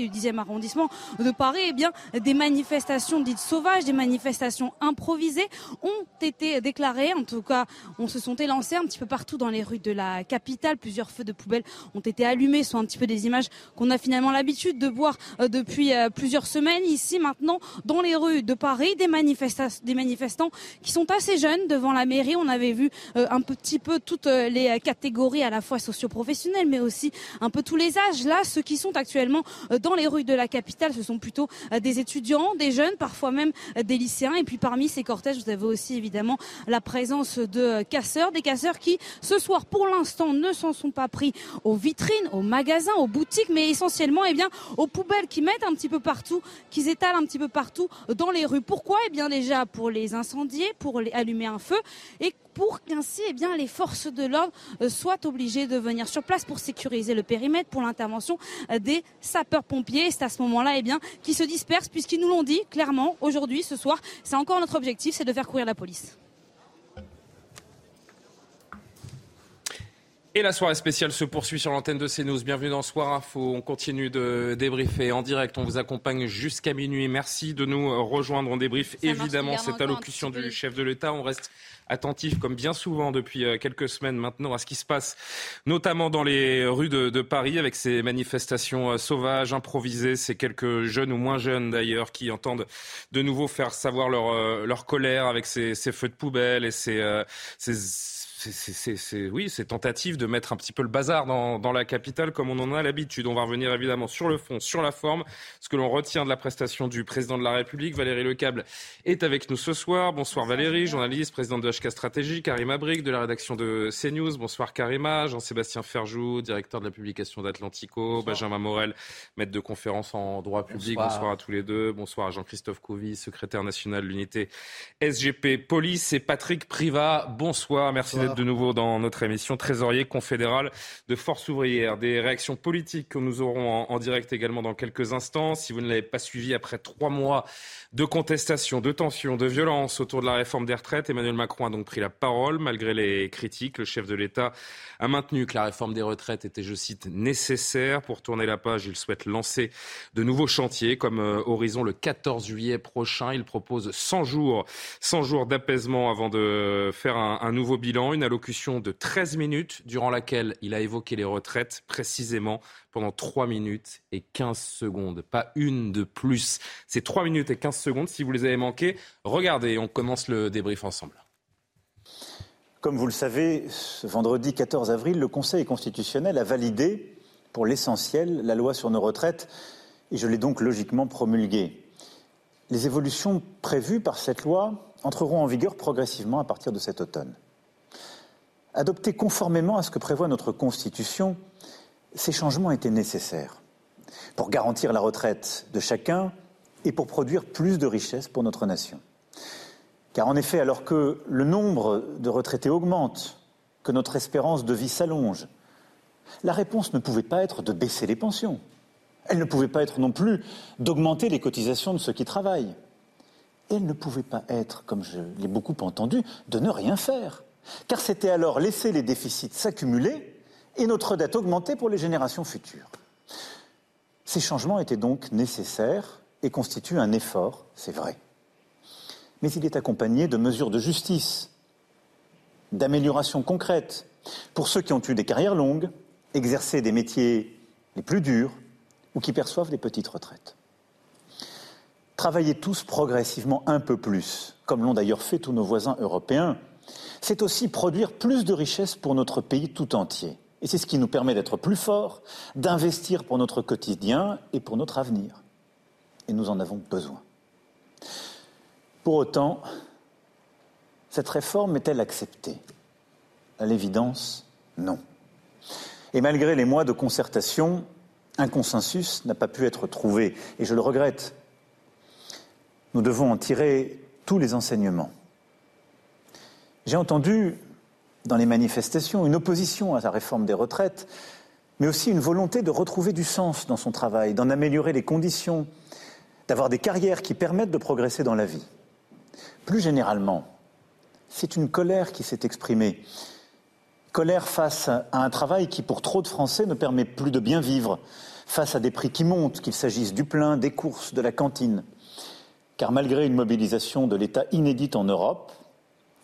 Du 10e arrondissement de Paris, eh bien, des manifestations dites sauvages, des manifestations improvisées ont été déclarées. En tout cas, on se sont élancées un petit peu partout dans les rues de la capitale. Plusieurs feux de poubelle ont été allumés. Ce sont un petit peu des images qu'on a finalement l'habitude de voir euh, depuis euh, plusieurs semaines. Ici, maintenant, dans les rues de Paris, des, des manifestants qui sont assez jeunes devant la mairie. On avait vu euh, un petit peu toutes les catégories à la fois socioprofessionnelles, mais aussi un peu tous les âges. Là, ceux qui sont actuellement dans les rues de la capitale, ce sont plutôt euh, des étudiants, des jeunes, parfois même euh, des lycéens. Et puis parmi ces cortèges, vous avez aussi évidemment la présence de euh, casseurs, des casseurs qui, ce soir, pour l'instant, ne s'en sont pas pris aux vitrines, aux magasins, aux boutiques, mais essentiellement, eh aux poubelles qui mettent un petit peu partout, qui étalent un petit peu partout dans les rues. Pourquoi? Eh bien, déjà pour les incendier, pour allumer un feu, pour qu'ainsi eh bien, les forces de l'ordre euh, soient obligées de venir sur place pour sécuriser le périmètre pour l'intervention euh, des sapeurs-pompiers. C'est à ce moment-là eh bien, qu'ils se dispersent puisqu'ils nous l'ont dit clairement aujourd'hui, ce soir. C'est encore notre objectif, c'est de faire courir la police. Et la soirée spéciale se poursuit sur l'antenne de CNews. Bienvenue dans Soir Info. On continue de débriefer en direct. On vous accompagne jusqu'à minuit. Merci de nous rejoindre. On débrief évidemment cette allocution du chef de l'État. On reste attentif, comme bien souvent depuis euh, quelques semaines maintenant, à ce qui se passe, notamment dans les rues de, Paris, avec ces manifestations euh, sauvages, improvisées, ces quelques jeunes ou moins jeunes d'ailleurs, qui entendent de nouveau faire savoir leur, euh, leur colère avec ces, feux de poubelle et ces, ces c'est oui, c'est tentative de mettre un petit peu le bazar dans, dans la capitale comme on en a l'habitude. On va revenir évidemment sur le fond, sur la forme, ce que l'on retient de la prestation du président de la République. Valérie Lecable est avec nous ce soir. Bonsoir Valérie, journaliste, présidente de HK Stratégie. Karima Brick de la rédaction de CNews. Bonsoir Karima. Jean-Sébastien Ferjou, directeur de la publication d'Atlantico. Benjamin Morel, maître de conférence en droit public. Bonsoir, à tous les deux. Bonsoir à Jean-Christophe Couvi, secrétaire national de l'unité SGP Police et Patrick Privat. Bonsoir. Merci d'être de nouveau dans notre émission. Trésorier confédéral de Force ouvrière. Des réactions politiques que nous aurons en, direct également dans quelques instants. Si vous ne l'avez pas suivi après trois mois de contestation, de tension, de violence autour de la réforme des retraites, Emmanuel Macron a donc pris la parole. Malgré les critiques, le chef de l'État a maintenu que la réforme des retraites était, je cite, nécessaire. Pour tourner la page, il souhaite lancer de nouveaux chantiers comme euh, Horizon le 14 juillet prochain. Il propose 100 jours, 100 jours d'apaisement avant de faire un, nouveau bilan. Allocution de 13 minutes durant laquelle il a évoqué les retraites précisément pendant 3 minutes et 15 secondes. Pas une de plus. C'est 3 minutes et 15 secondes. Si vous les avez manquées, regardez, on commence le débrief ensemble. Comme vous le savez, ce vendredi 14 avril, le Conseil constitutionnel a validé, pour l'essentiel, la loi sur nos retraites, et je l'ai donc logiquement promulguée. Les évolutions prévues par cette loi entreront en vigueur progressivement à partir de cet automne. Adoptés conformément à ce que prévoit notre Constitution, ces changements étaient nécessaires pour garantir la retraite de chacun et pour produire plus de richesses pour notre nation. Car en effet, alors que le nombre de retraités augmente, que notre espérance de vie s'allonge, la réponse ne pouvait pas être de baisser les pensions. Elle ne pouvait pas être non plus d'augmenter les cotisations de ceux qui travaillent. Elle ne pouvait pas être, comme je l'ai beaucoup entendu, de ne rien faire car c'était alors laisser les déficits s'accumuler et notre dette augmenter pour les générations futures. Ces changements étaient donc nécessaires et constituent un effort, c'est vrai. Mais il est accompagné de mesures de justice, d'améliorations concrètes pour ceux qui ont eu des carrières longues, exercé des métiers les plus durs ou qui perçoivent des petites retraites. Travailler tous progressivement un peu plus, comme l'ont d'ailleurs fait tous nos voisins européens, c'est aussi produire plus de richesses pour notre pays tout entier. Et c'est ce qui nous permet d'être plus forts, d'investir pour notre quotidien et pour notre avenir. Et nous en avons besoin. Pour autant, cette réforme est-elle acceptée? À l'évidence, non. Et malgré les mois de concertation, un consensus n'a pas pu être trouvé, et je le regrette. Nous devons en tirer tous les enseignements. J'ai entendu dans les manifestations une opposition à la réforme des retraites, mais aussi une volonté de retrouver du sens dans son travail, d'en améliorer les conditions, d'avoir des carrières qui permettent de progresser dans la vie. Plus généralement, c'est une colère qui s'est exprimée. Colère face à un travail qui, pour trop de Français, ne permet plus de bien vivre, face à des prix qui montent, qu'il s'agisse du plein, des courses, de la cantine. Car malgré une mobilisation de l'État inédite en Europe,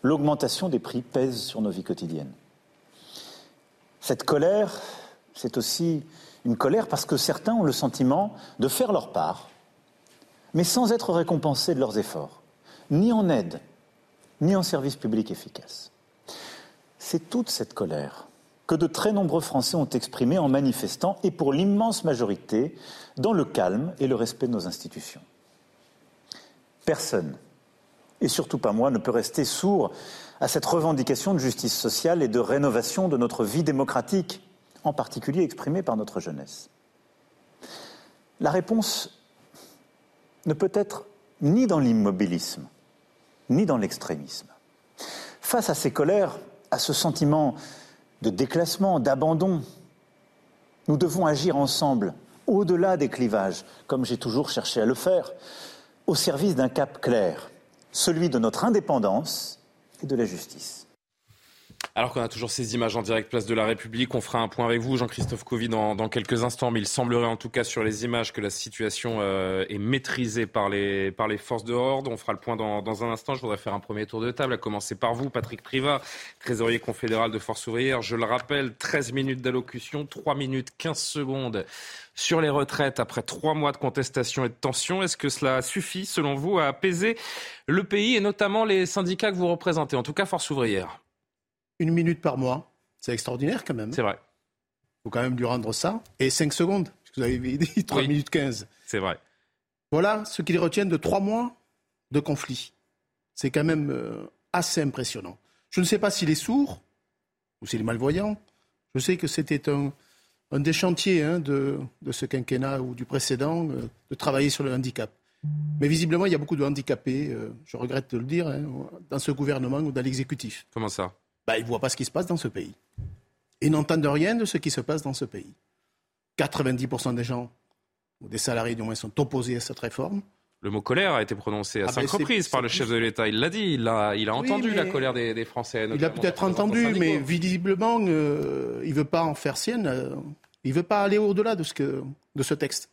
l'augmentation des prix pèse sur nos vies quotidiennes. Cette colère, c'est aussi une colère parce que certains ont le sentiment de faire leur part, mais sans être récompensés de leurs efforts, ni en aide, ni en service public efficace. C'est toute cette colère que de très nombreux Français ont exprimée en manifestant, et pour l'immense majorité, dans le calme et le respect de nos institutions. Personne, et surtout pas moi, ne peut rester sourd à cette revendication de justice sociale et de rénovation de notre vie démocratique, en particulier exprimée par notre jeunesse. La réponse ne peut être ni dans l'immobilisme, ni dans l'extrémisme. Face à ces colères, à ce sentiment de déclassement, d'abandon, nous devons agir ensemble, au-delà des clivages, comme j'ai toujours cherché à le faire, au service d'un cap clair, celui de notre indépendance et de la justice. Alors qu'on a toujours ces images en direct place de la République, on fera un point avec vous, Jean-Christophe Covid, dans, quelques instants. Mais il semblerait en tout cas sur les images que la situation euh, est maîtrisée par les, par les forces de l'ordre. On fera le point dans, dans, un instant. Je voudrais faire un premier tour de table, à commencer par vous, Patrick Privat, trésorier confédéral de Force ouvrière. Je le rappelle, 13 minutes d'allocution, 3 minutes 15 secondes sur les retraites après trois mois de contestation et de tension. Est-ce que cela suffit, selon vous, à apaiser le pays et notamment les syndicats que vous représentez, en tout cas Force ouvrière une minute par mois. C'est extraordinaire quand même. C'est vrai. Il faut quand même lui rendre ça. Et 5 secondes, parce que vous avez dit 3 minutes 15. C'est vrai. Voilà ce qu'ils retiennent de 3 mois de conflit. C'est quand même euh, assez impressionnant. Je ne sais pas s'il est sourd ou s'il est malvoyant. Je sais que c'était un, des chantiers hein, de, ce quinquennat ou du précédent, euh, de travailler sur le handicap. Mais visiblement, il y a beaucoup de handicapés, euh, je regrette de le dire, hein, dans ce gouvernement ou dans l'exécutif. Comment ça? Bah, ils ne voient pas ce qui se passe dans ce pays. Ils n'entendent rien de ce qui se passe dans ce pays. 90% des gens, ou des salariés du moins, sont opposés à cette réforme. Le mot colère a été prononcé à ah cinq reprises par le chef de l'État. Il l'a dit, il a, il a entendu la colère des, Français. Il a peut-être entendu, mais visiblement, euh, il ne veut pas en faire sienne. Euh, il ne veut pas aller au-delà de, ce de ce texte.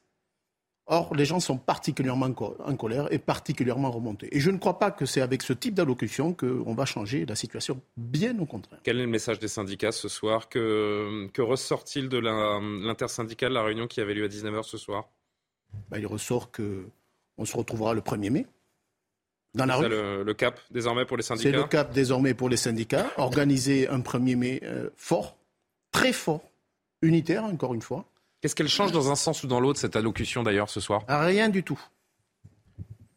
Or, les gens sont particulièrement en colère et particulièrement remontés. Et je ne crois pas que c'est avec ce type d'allocution qu'on va changer la situation, bien au contraire. Quel est le message des syndicats ce soir? Que, que ressort-il de l'intersyndicale, la, réunion qui avait lieu à 19h ce soir? Ben, Il ressort qu'on se retrouvera le 1er mai. Dans la rue. Le, le, cap désormais pour les syndicats? C'est le cap désormais pour les syndicats. Organiser un 1er mai euh, fort, très fort, unitaire encore une fois Qu'est-ce qu'elle change dans un sens ou dans l'autre, cette allocution d'ailleurs, ce soir? Rien du tout.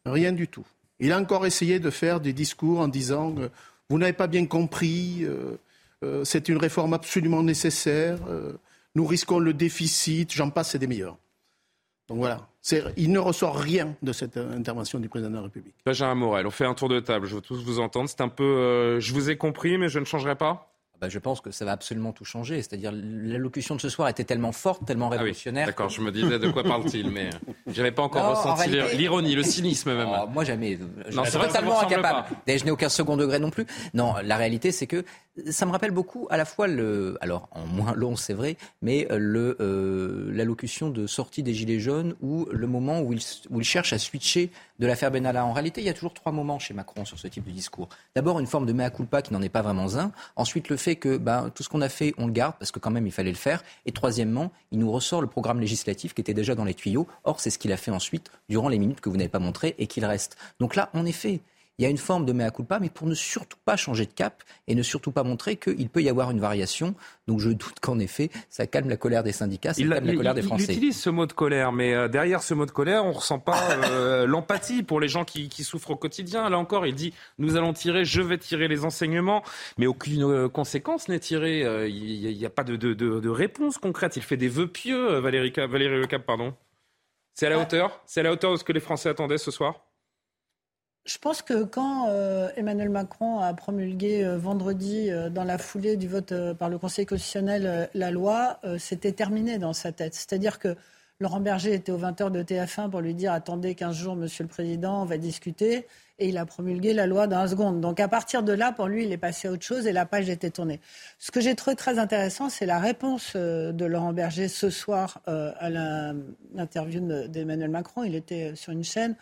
Rien du tout. Il a encore essayé de faire des discours en disant euh, Vous n'avez pas bien compris, euh, euh, c'est une réforme absolument nécessaire, nous risquons le déficit, j'en passe, c'est des meilleurs. Donc voilà, il ne ressort rien de cette intervention du président de la République. Benjamin Morel, on fait un tour de table, je veux tous vous entendre. C'est un peu Je vous ai compris, mais je ne changerai pas? Bah, je pense que ça va absolument tout changer. C'est-à-dire, l'allocution de ce soir était tellement forte, tellement ah révolutionnaire. D'accord, je me disais de quoi parle-t-il, mais je n'avais pas encore ressenti l'ironie, le cynisme même. Oh, moi, jamais. Je suis totalement incapable. Je n'ai aucun second degré non plus. Non, la réalité, c'est que ça me rappelle beaucoup à la fois le, alors en moins long c'est vrai, mais le euh, l'allocution de sortie des Gilets jaunes ou le moment où il, où il cherche à switcher de l'affaire Benalla. En réalité, il y a toujours trois moments chez Macron sur ce type de discours. D'abord une forme de mea culpa qui n'en est pas vraiment un. Ensuite le fait que ben, tout ce qu'on a fait, on le garde parce que quand même il fallait le faire. Et troisièmement, il nous ressort le programme législatif qui était déjà dans les tuyaux. Or c'est ce qu'il a fait ensuite durant les minutes que vous n'avez pas montrées et qu'il reste. Donc là, en effet, il y a une forme de mea culpa, mais pour ne surtout pas changer de cap et ne surtout pas montrer qu'il peut y avoir une variation. Donc je doute qu'en effet, ça calme la colère des syndicats, ça calme la colère des Français. Il utilise ce mot de colère, mais euh, derrière ce mot de colère, on ne ressent pas euh, l'empathie pour les gens qui, souffrent au quotidien. Là encore, il dit nous allons tirer, je vais tirer les enseignements, mais aucune euh, conséquence n'est tirée. Il n'y a, pas de, réponse concrète. Il fait des vœux pieux, Valérie, Valérie Le Cap, pardon. C'est à la hauteur? C'est à la hauteur de ce que les Français attendaient ce soir? Je pense que quand euh, Emmanuel Macron a promulgué euh, vendredi, euh, dans la foulée du vote par le Conseil constitutionnel, la loi, c'était terminé dans sa tête. C'est-à-dire que Laurent Berger était aux 20h de TF1 pour lui dire attendez 15 jours, Monsieur le Président, on va discuter. Et il a promulgué la loi dans un seconde. Donc à partir de là, pour lui, il est passé à autre chose et la page était tournée. Ce que j'ai trouvé très intéressant, c'est la réponse de Laurent Berger ce soir à l'interview d'Emmanuel Macron. Il était sur une chaîne.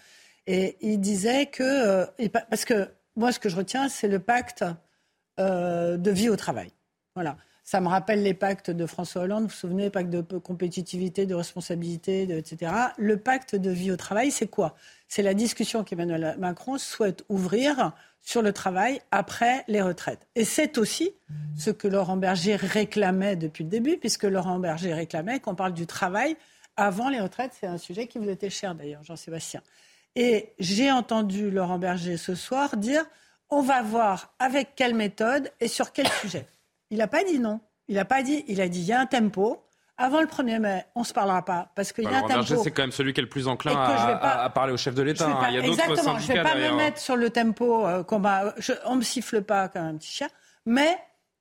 Et il disait que, euh, parce que moi, ce que je retiens, c'est le pacte euh, de vie au travail. Voilà. Ça me rappelle les pactes de François Hollande, vous vous souvenez, pacte de compétitivité, de responsabilité, etc. Le pacte de vie au travail, c'est quoi? C'est la discussion qu'Emmanuel Macron souhaite ouvrir sur le travail après les retraites. Et c'est aussi ce que Laurent Berger réclamait depuis le début, puisque Laurent Berger réclamait qu'on parle du travail avant les retraites. C'est un sujet qui vous était cher d'ailleurs, Jean-Sébastien. Et j'ai entendu Laurent Berger ce soir dire on va voir avec quelle méthode et sur quel sujet. Il n'a pas dit non. Il n'a pas dit, il a dit il y a un tempo. Avant le 1er mai, on ne se parlera pas parce qu'il y a un tempo. Berger, c'est quand même celui qui est le plus enclin à, parler au chef de l'État. Hein. Il y a exactement, je ne vais pas me mettre sur le tempo euh, qu'on on ne me siffle pas comme un petit chien. Mais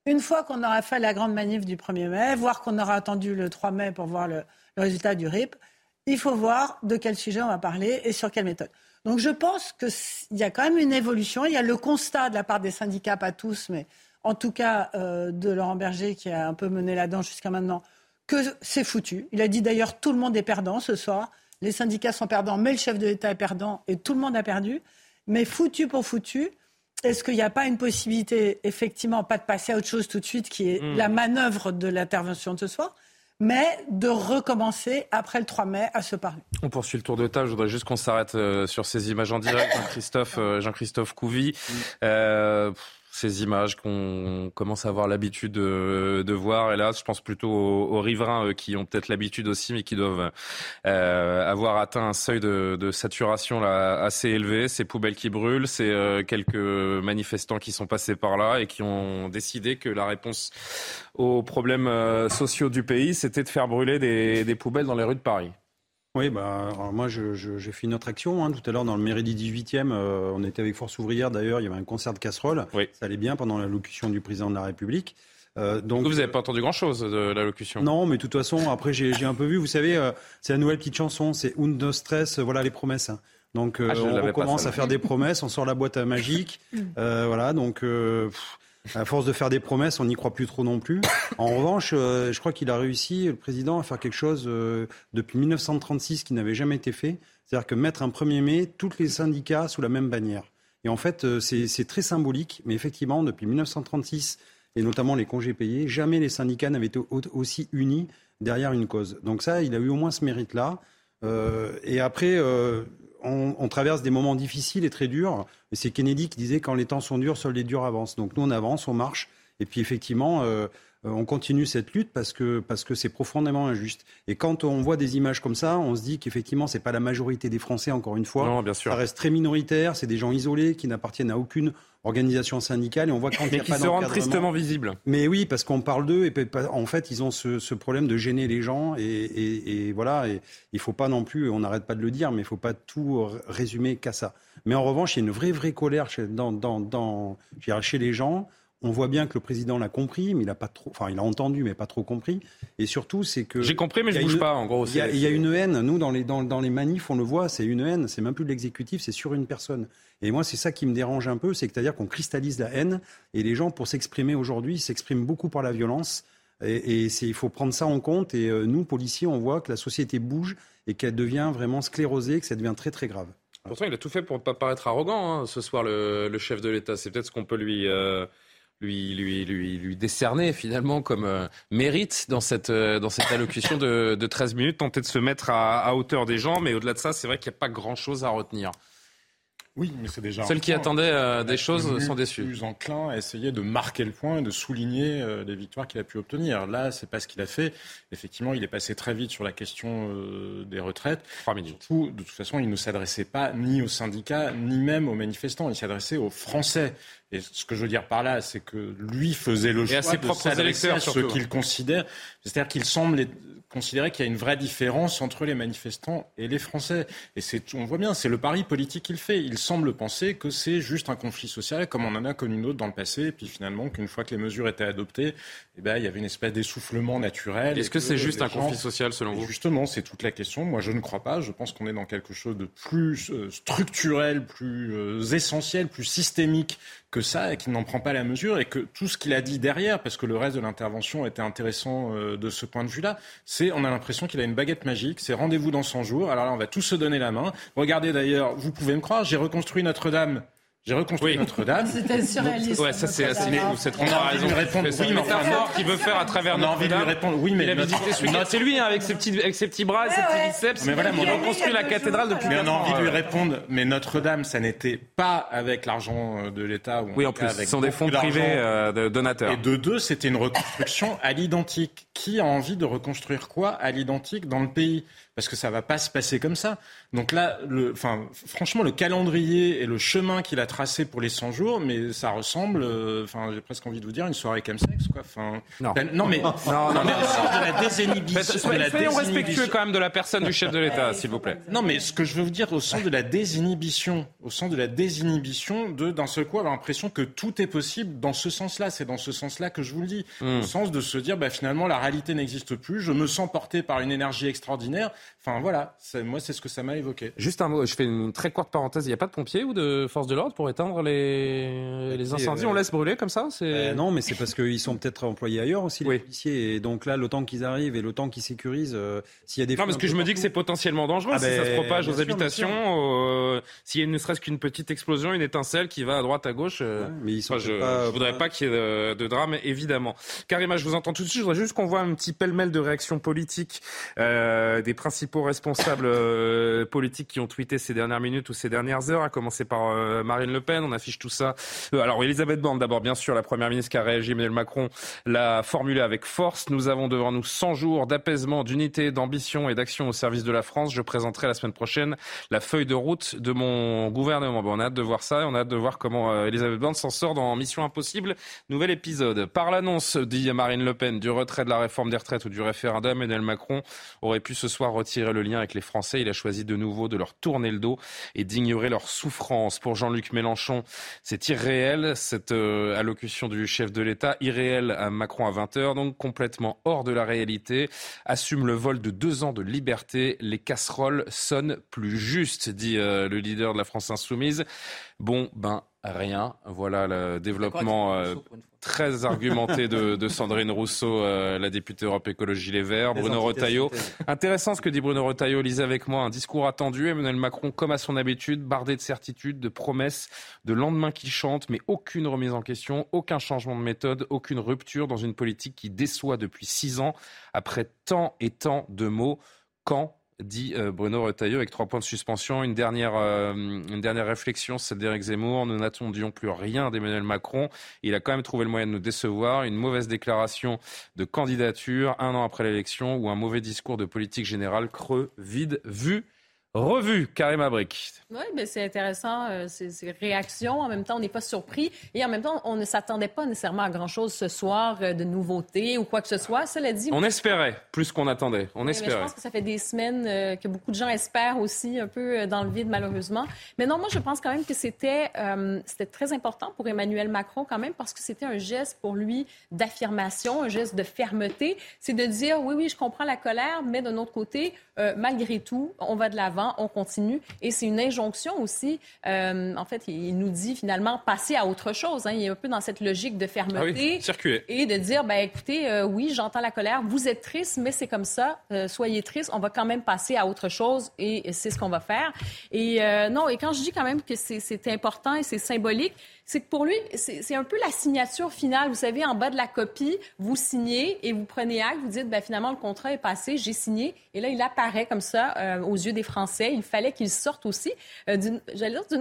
une fois qu'on aura fait la grande manif du 1er mai, voire qu'on aura attendu le 3 mai pour voir le résultat du RIP, il faut voir de quel sujet on va parler et sur quelle méthode. Donc je pense qu'il y a quand même une évolution. Il y a le constat de la part des syndicats, pas tous, mais en tout cas euh, de Laurent Berger qui a un peu mené la danse jusqu'à maintenant, que c'est foutu. Il a dit d'ailleurs tout le monde est perdant ce soir. Les syndicats sont perdants, mais le chef de l'État est perdant et tout le monde a perdu. Mais foutu pour foutu, est-ce qu'il n'y a pas une possibilité, effectivement, pas de passer à autre chose tout de suite, qui est mmh. la manœuvre de l'intervention de ce soir? Mais de recommencer après le 3 mai à se parler. On poursuit le tour de table. Je voudrais juste qu'on s'arrête euh, sur ces images en direct. Jean-Christophe euh, Jean -Christophe Couvi. Euh, ces images qu'on commence à avoir l'habitude de, de, voir. Hélas, je pense plutôt aux, riverains euh, qui ont peut-être l'habitude aussi, mais qui doivent euh, avoir atteint un seuil de, saturation là, assez élevé. Ces poubelles qui brûlent, c'est euh, quelques manifestants qui sont passés par là et qui ont décidé que la réponse aux problèmes euh, sociaux du pays, c'était de faire brûler des poubelles dans les rues de Paris. Oui, bah, moi j'ai fait une autre action hein. tout à l'heure dans le mairie du 18e. Euh, on était avec Force ouvrière d'ailleurs, il y avait un concert de casseroles. Ça allait bien pendant l'allocution du président de la République. Euh, donc, vous n'avez pas entendu grand-chose de l'allocution Non, mais de toute façon, après j'ai un peu vu, vous savez, euh, c'est la nouvelle petite chanson, c'est Un stress, voilà les promesses. Hein. Donc ah, on commence à faire des promesses, on sort la boîte à magique, voilà, donc... À force de faire des promesses, on n'y croit plus trop non plus. En revanche, euh, je crois qu'il a réussi, le président, à faire quelque chose euh, depuis 1936 qui n'avait jamais été fait. C'est-à-dire que mettre un 1er mai tous les syndicats sous la même bannière. Et en fait, euh, c'est très symbolique, mais effectivement, depuis 1936, et notamment les congés payés, jamais les syndicats n'avaient été aussi unis derrière une cause. Donc ça, il a eu au moins ce mérite-là. et après, on, traverse des moments difficiles et très durs. C'est Kennedy qui disait quand les temps sont durs, seuls les durs avancent. Donc nous, on avance, on marche. Et puis effectivement, euh, on continue cette lutte parce que parce que c'est profondément injuste. Et quand on voit des images comme ça, on se dit qu'effectivement, c'est pas la majorité des Français. Encore une fois, non, bien sûr. ça reste très minoritaire. C'est des gens isolés qui n'appartiennent à aucune organisation syndicale et on voit quand il y a qui se rendent tristement visibles. Mais oui, parce qu'on parle d'eux et en fait ils ont ce, problème de gêner les gens et, voilà. Et il faut pas non plus, on n'arrête pas de le dire, mais il faut pas tout résumer qu'à ça. Mais en revanche, il y a une vraie vraie colère chez, dans, dans, dans, chez les gens. On voit bien que le président l'a compris, mais il a pas trop, enfin il a entendu, mais pas trop compris. Et surtout, c'est que j'ai compris, mais je bouge pas. En gros, il y, a, une haine. Nous, dans les dans, dans les manifs, on le voit, c'est une haine. C'est même plus de l'exécutif, c'est sur une personne. Et moi, c'est ça qui me dérange un peu, c'est à dire qu'on cristallise la haine et les gens, pour s'exprimer aujourd'hui, s'expriment beaucoup par la violence. Et, il faut prendre ça en compte. Et euh, nous, policiers, on voit que la société bouge et qu'elle devient vraiment sclérosée, que ça devient très très grave. Pourtant, il a tout fait pour ne pas paraître arrogant hein, ce soir, le, chef de l'État. C'est peut-être ce qu'on peut lui. Euh, lui, lui, lui, lui décerner finalement comme euh, mérite dans cette, euh, dans cette allocution de, de 13 minutes, tenter de se mettre à, à hauteur des gens, mais au-delà de ça, c'est vrai qu'il n'y a pas grand-chose à retenir. Oui, mais c'est déjà. Celles qui attendaient euh, des choses sont déçues. Plus enclin à essayer de marquer le point, de souligner euh, les victoires qu'il a pu obtenir. Là, c'est pas ce qu'il a fait. Effectivement, il est passé très vite sur la question euh, des retraites. Trois minutes. de toute façon, il ne s'adressait pas ni aux syndicats, ni même aux manifestants. Il s'adressait aux Français. Et ce que je veux dire par là, c'est que lui faisait le choix de s'adresser à ce qu'il considère. C'est-à-dire qu'il semble considérer qu'il y a une vraie différence entre les manifestants et les Français. Et c'est, on voit bien, c'est le pari politique qu'il fait. Il semble penser que c'est juste un conflit social, comme on en a connu une autre dans le passé, et puis finalement qu'une fois que les mesures étaient adoptées, eh ben, il y avait une espèce d'essoufflement naturel. Est-ce que, c'est juste un conflit social selon vous? Justement, c'est toute la question. Moi, je ne crois pas. Je pense qu'on est dans quelque chose de plus euh, structurel, plus euh, essentiel, plus systémique que ça et qu'il n'en prend pas la mesure et que tout ce qu'il a dit derrière, parce que le reste de l'intervention était intéressant euh, de ce point de vue-là, c'est on a l'impression qu'il a une baguette magique, c'est rendez-vous dans 100 jours, alors là on va tous se donner la main. Regardez d'ailleurs, vous pouvez me croire, j'ai reconstruit Notre-Dame j'ai reconstruit Notre-Dame. C'était surréaliste. Ouais, ça c'est assez cette comparaison. On a répondre. Oui, mais enfin, qu'il veut faire à travers On a envie de lui répondre. Oui, mais c'est lui hein, avec ses petits avec ses petits bras, et ses petits biceps. Mais voilà, qui reconstruit la cathédrale depuis. Mais on a envie de lui répondre. Mais Notre-Dame, ça n'était pas avec l'argent euh, de l'État. Oui, en plus, ce sont des fonds privés euh, de donateurs. Et de deux, c'était une reconstruction à l'identique. Qui a envie de reconstruire quoi à l'identique dans le pays? Parce que ça va pas se passer comme ça. Donc là, le, enfin, franchement, le calendrier et le chemin qu'il a tracé pour les 100 jours, mais ça ressemble, euh, enfin, j'ai presque envie de vous dire, une soirée comme sexe, quoi. Enfin, non. non, mais, non, non, mais de la désinhibition. Soyons respectueux quand même de la personne du chef de l'État, s'il vous plaît. Non, mais ce que je veux vous dire, au sens de la désinhibition, au sens de la désinhibition, de d'un seul coup avoir l'impression que tout est possible dans ce sens-là. C'est dans ce sens-là que je vous le dis. Hmm. Au sens de se dire, bah, finalement, la réalité n'existe plus. Je me sens porté par une énergie extraordinaire. Enfin voilà, moi c'est ce que ça m'a évoqué. Juste un mot, je fais une très courte parenthèse. Il n'y a pas de pompiers ou de forces de l'ordre pour éteindre les, les incendies? On laisse brûler comme ça euh, Non, mais c'est parce qu'ils sont peut-être employés ailleurs aussi, les policiers. Et donc là, le temps qu'ils arrivent et le temps qu'ils sécurisent, euh, s'il y a des... Non, parce que je me dis que c'est potentiellement dangereux ah si ça se ben, propage aux habitations. Euh, s'il y a ne serait-ce qu'une petite explosion, une étincelle qui va à droite, à gauche. mais ils sont je ne voudrais pas qu'il y ait de, drame, évidemment. Karima, je vous entends tout de suite. Je voudrais juste qu'on voit un petit pêle-mêle de réactions politiques des principaux responsables euh, politiques qui ont tweeté ces dernières minutes ou ces dernières heures, à commencer par euh, Marine Le Pen. On affiche tout ça. Euh, alors Elisabeth Borne, d'abord, bien sûr, la première ministre qui a réagi, Emmanuel Macron l'a formulé avec force. Nous avons devant nous 100 jours d'apaisement, d'unité, d'ambition et d'action au service de la France. Je présenterai la semaine prochaine la feuille de route de mon gouvernement. On a hâte de voir ça et on a hâte de voir comment Elisabeth Borne s'en sort dans Mission Impossible. Nouvel épisode. Par l'annonce, dit Marine Le Pen, du retrait de la réforme des retraites ou du référendum, Emmanuel Macron aurait pu ce soir retirer le lien avec les Français. Il a choisi de nouveau de leur tourner le dos et d'ignorer leur souffrance. Pour Jean-Luc Mélenchon, c'est irréel, cette euh, allocution du chef de l'État, irréel à Macron à 20h, donc complètement hors de la réalité. Assume le vol de deux ans de liberté. Les casseroles sonnent plus justes, dit euh, le leader de la France insoumise. Bon, ben, rien. Voilà le développement euh, très argumenté de, Sandrine Rousseau, euh, la députée Europe Écologie Les Verts. Bruno Retailleau. Intéressant ce que dit Bruno Retailleau. Lisez avec moi un discours attendu. Emmanuel Macron, comme à son habitude, bardé de certitudes, de promesses, de lendemain qui chantent, mais aucune remise en question, aucun changement de méthode, aucune rupture dans une politique qui déçoit depuis six ans après tant et tant de mots. Quand dit euh, Bruno Retailleau avec trois points de suspension. Une dernière, euh, une dernière réflexion, c'est d'Éric Zemmour. Nous n'attendions plus rien d'Emmanuel Macron. Il a quand même trouvé le moyen de nous décevoir. Une mauvaise déclaration de candidature un an après l'élection ou un mauvais discours de politique générale creux, vide, vu Revue, Karim Abrik. Oui, mais c'est intéressant, euh, ces, réactions. En même temps, on n'est pas surpris. Et en même temps, on ne s'attendait pas nécessairement à grand-chose ce soir, euh, de nouveautés ou quoi que ce soit. Cela dit... On espérait plus qu'on attendait. On espérait. je pense que ça fait des semaines euh, que beaucoup de gens espèrent aussi, un peu dans le vide, malheureusement. Mais non, moi, je pense quand même que c'était c'était très important pour Emmanuel Macron, quand même, parce que c'était un geste pour lui d'affirmation, un geste de fermeté. C'est de dire, oui, oui, je comprends la colère, mais d'un autre côté, malgré tout, on va de l'avant on continue. Et c'est une injonction aussi. Euh, en fait, il nous dit finalement passer à autre chose. Hein. Il est un peu dans cette logique de fermeté. Ah et de dire, ben, écoutez, euh, oui, j'entends la colère, vous êtes triste, mais c'est comme ça. Euh, soyez triste, on va quand même passer à autre chose et, c'est ce qu'on va faire. Et non, et quand je dis quand même que c'est important et c'est symbolique, c'est que pour lui, c'est un peu la signature finale. Vous savez, en bas de la copie, vous signez et vous prenez acte, vous dites, ben, finalement, le contrat est passé, j'ai signé. Et là, il apparaît comme ça aux yeux des Français. Il fallait qu'il sorte aussi euh, d'une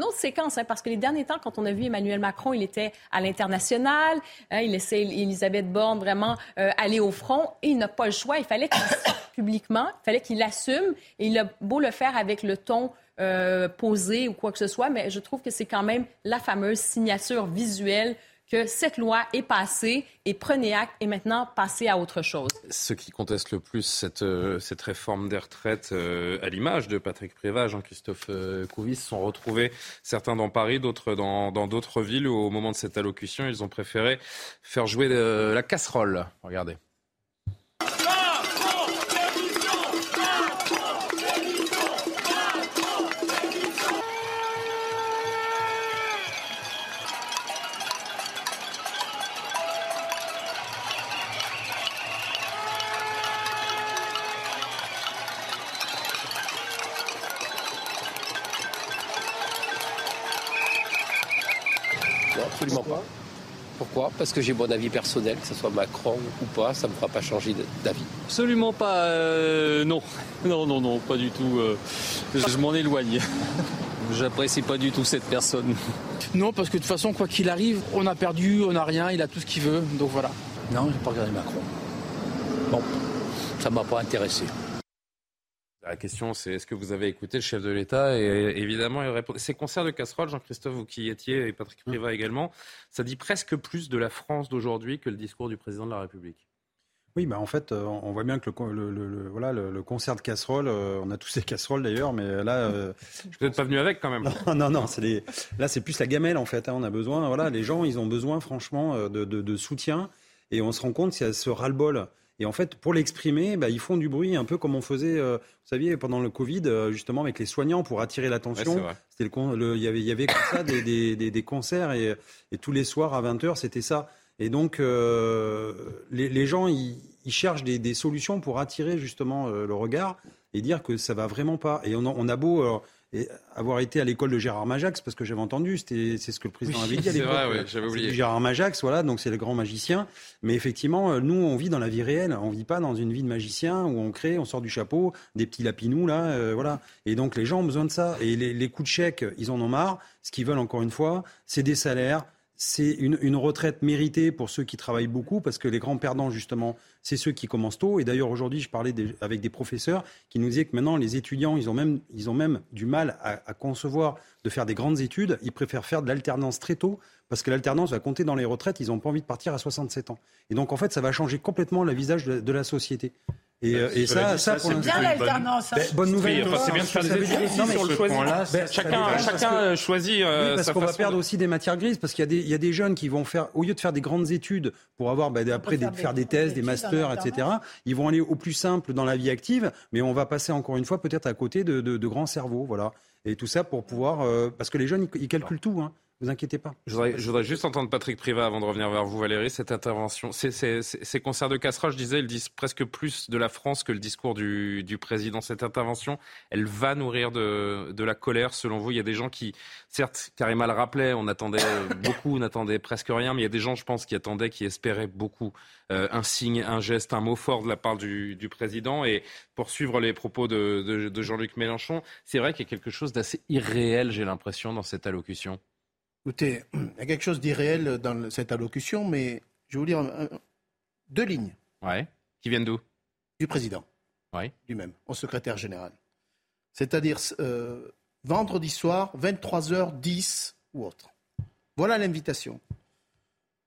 autre séquence, hein, parce que les derniers temps, quand on a vu Emmanuel Macron, il était à l'international, hein, il laissait Elisabeth Borne vraiment euh, aller au front, et il n'a pas le choix. Il fallait qu'il sorte publiquement, il fallait qu'il assume, et il a beau le faire avec le ton euh, posé ou quoi que ce soit, mais je trouve que c'est quand même la fameuse signature visuelle que cette loi est passée et prenez acte et maintenant passez à autre chose. Ceux qui contestent le plus cette, euh, cette réforme des retraites, euh, à l'image de Patrick Prévat, Jean-Christophe euh, Couvis, sont retrouvés, certains dans Paris, d'autres dans d'autres villes, où au moment de cette allocution, ils ont préféré faire jouer la casserole. Regardez. Absolument pas. Pourquoi Parce que j'ai mon avis personnel, que ce soit Macron ou pas, ça ne me fera pas changer d'avis. Absolument pas, euh, non. Non, non, non, pas du tout. Euh, je m'en éloigne. J'apprécie pas du tout cette personne. Non, parce que de toute façon, quoi qu'il arrive, on a perdu, on n'a rien, il a tout ce qu'il veut, donc voilà. Non, je n'ai pas regardé Macron. Bon, ça ne m'a pas intéressé. La question, c'est est-ce que vous avez écouté le chef de l'État Et évidemment, il répond. Ces concerts de casserole, Jean-Christophe, vous qui y étiez, et Patrick mmh. Privat également, ça dit presque plus de la France d'aujourd'hui que le discours du président de la République. Oui, bah en fait, euh, on voit bien que le, voilà, le, concert de casserole, euh, on a tous ces casseroles d'ailleurs, mais là. Euh, je suis pas venu avec quand même. Non, non, non c'est là c'est plus la gamelle en fait. Hein, on a besoin, voilà, les gens, ils ont besoin franchement de, de, de soutien, et on se rend compte qu'il y a ce ras-le-bol et en fait, pour l'exprimer, bah, ils font du bruit, un peu comme on faisait, euh, vous saviez, pendant le Covid, euh, justement avec les soignants pour attirer l'attention. c'était le, il y avait, il y avait comme ça des, des, des, concerts et, et, tous les soirs à 20 h c'était ça. Et donc, euh, les, les, gens, ils, ils cherchent des, des, solutions pour attirer justement le regard et dire que ça va vraiment pas. Et on a, on a beau et avoir été à l'école de Gérard Majax, parce que j'avais entendu, c'est ce que le président avait dit à l'époque. Ouais, j'avais oublié. Gérard Majax, voilà, donc c'est le grand magicien. Mais effectivement, euh, nous, on vit dans la vie réelle. On vit pas dans une vie de magicien où on crée, on sort du chapeau, des petits lapinous, là, euh, voilà. Et donc, les gens ont besoin de ça. Et les, les coups de chèque, ils en ont marre. Ce qu'ils veulent, encore une fois, c'est des salaires, c'est une, retraite méritée pour ceux qui travaillent beaucoup, parce que les grands perdants, justement, c'est ceux qui commencent tôt. Et d'ailleurs, aujourd'hui, je parlais avec des professeurs qui nous disaient que maintenant, les étudiants, ils ont même, ils ont même du mal à, à concevoir de faire des grandes études. Ils préfèrent faire de l'alternance très tôt, parce que l'alternance va compter dans les retraites. Ils n'ont pas envie de partir à 67 ans. Et donc, en fait, ça va changer complètement le visage de, de la société. Et, euh, et ça, ça, pour bien l'alternance. Bonne, bonne nouvelle. Enfin, c'est bien de faire des études sur le point-là. Chacun, chacun choisit. Euh, oui, parce qu'on va perdre aussi des matières grises, parce qu'il y a des, il y a des jeunes qui vont faire, au lieu de faire des grandes études pour avoir, bah, après, des, faire des thèses, des masters, etc. Ils vont aller au plus simple dans la vie active, mais on va passer encore une fois peut-être à côté de, de, de grands cerveaux, voilà. Et tout ça pour pouvoir, euh, parce que les jeunes, ils, ils calculent tout, hein. Vous inquiétez pas. Je voudrais, juste entendre Patrick Privat avant de revenir vers vous, Valérie, cette intervention. Ces, concerts de casserole, je disais, ils disent presque plus de la France que le discours du, président. Cette intervention, elle va nourrir de, la colère, selon vous. Il y a des gens qui, certes, Karima le rappelait, on attendait beaucoup, on n'attendait presque rien, mais il y a des gens, je pense, qui attendaient, qui espéraient beaucoup euh, un signe, un geste, un mot fort de la part du, président. Et pour suivre les propos de Jean-Luc Mélenchon, c'est vrai qu'il y a quelque chose d'assez irréel, j'ai l'impression, dans cette allocution. Écoutez, il y a quelque chose d'irréel dans cette allocution, mais je vais vous lire deux lignes. Ouais. Qui viennent d'où? Du président. Ouais. Lui-même, au secrétaire général. C'est-à-dire euh, vendredi soir, 23h10 ou autre. Voilà l'invitation.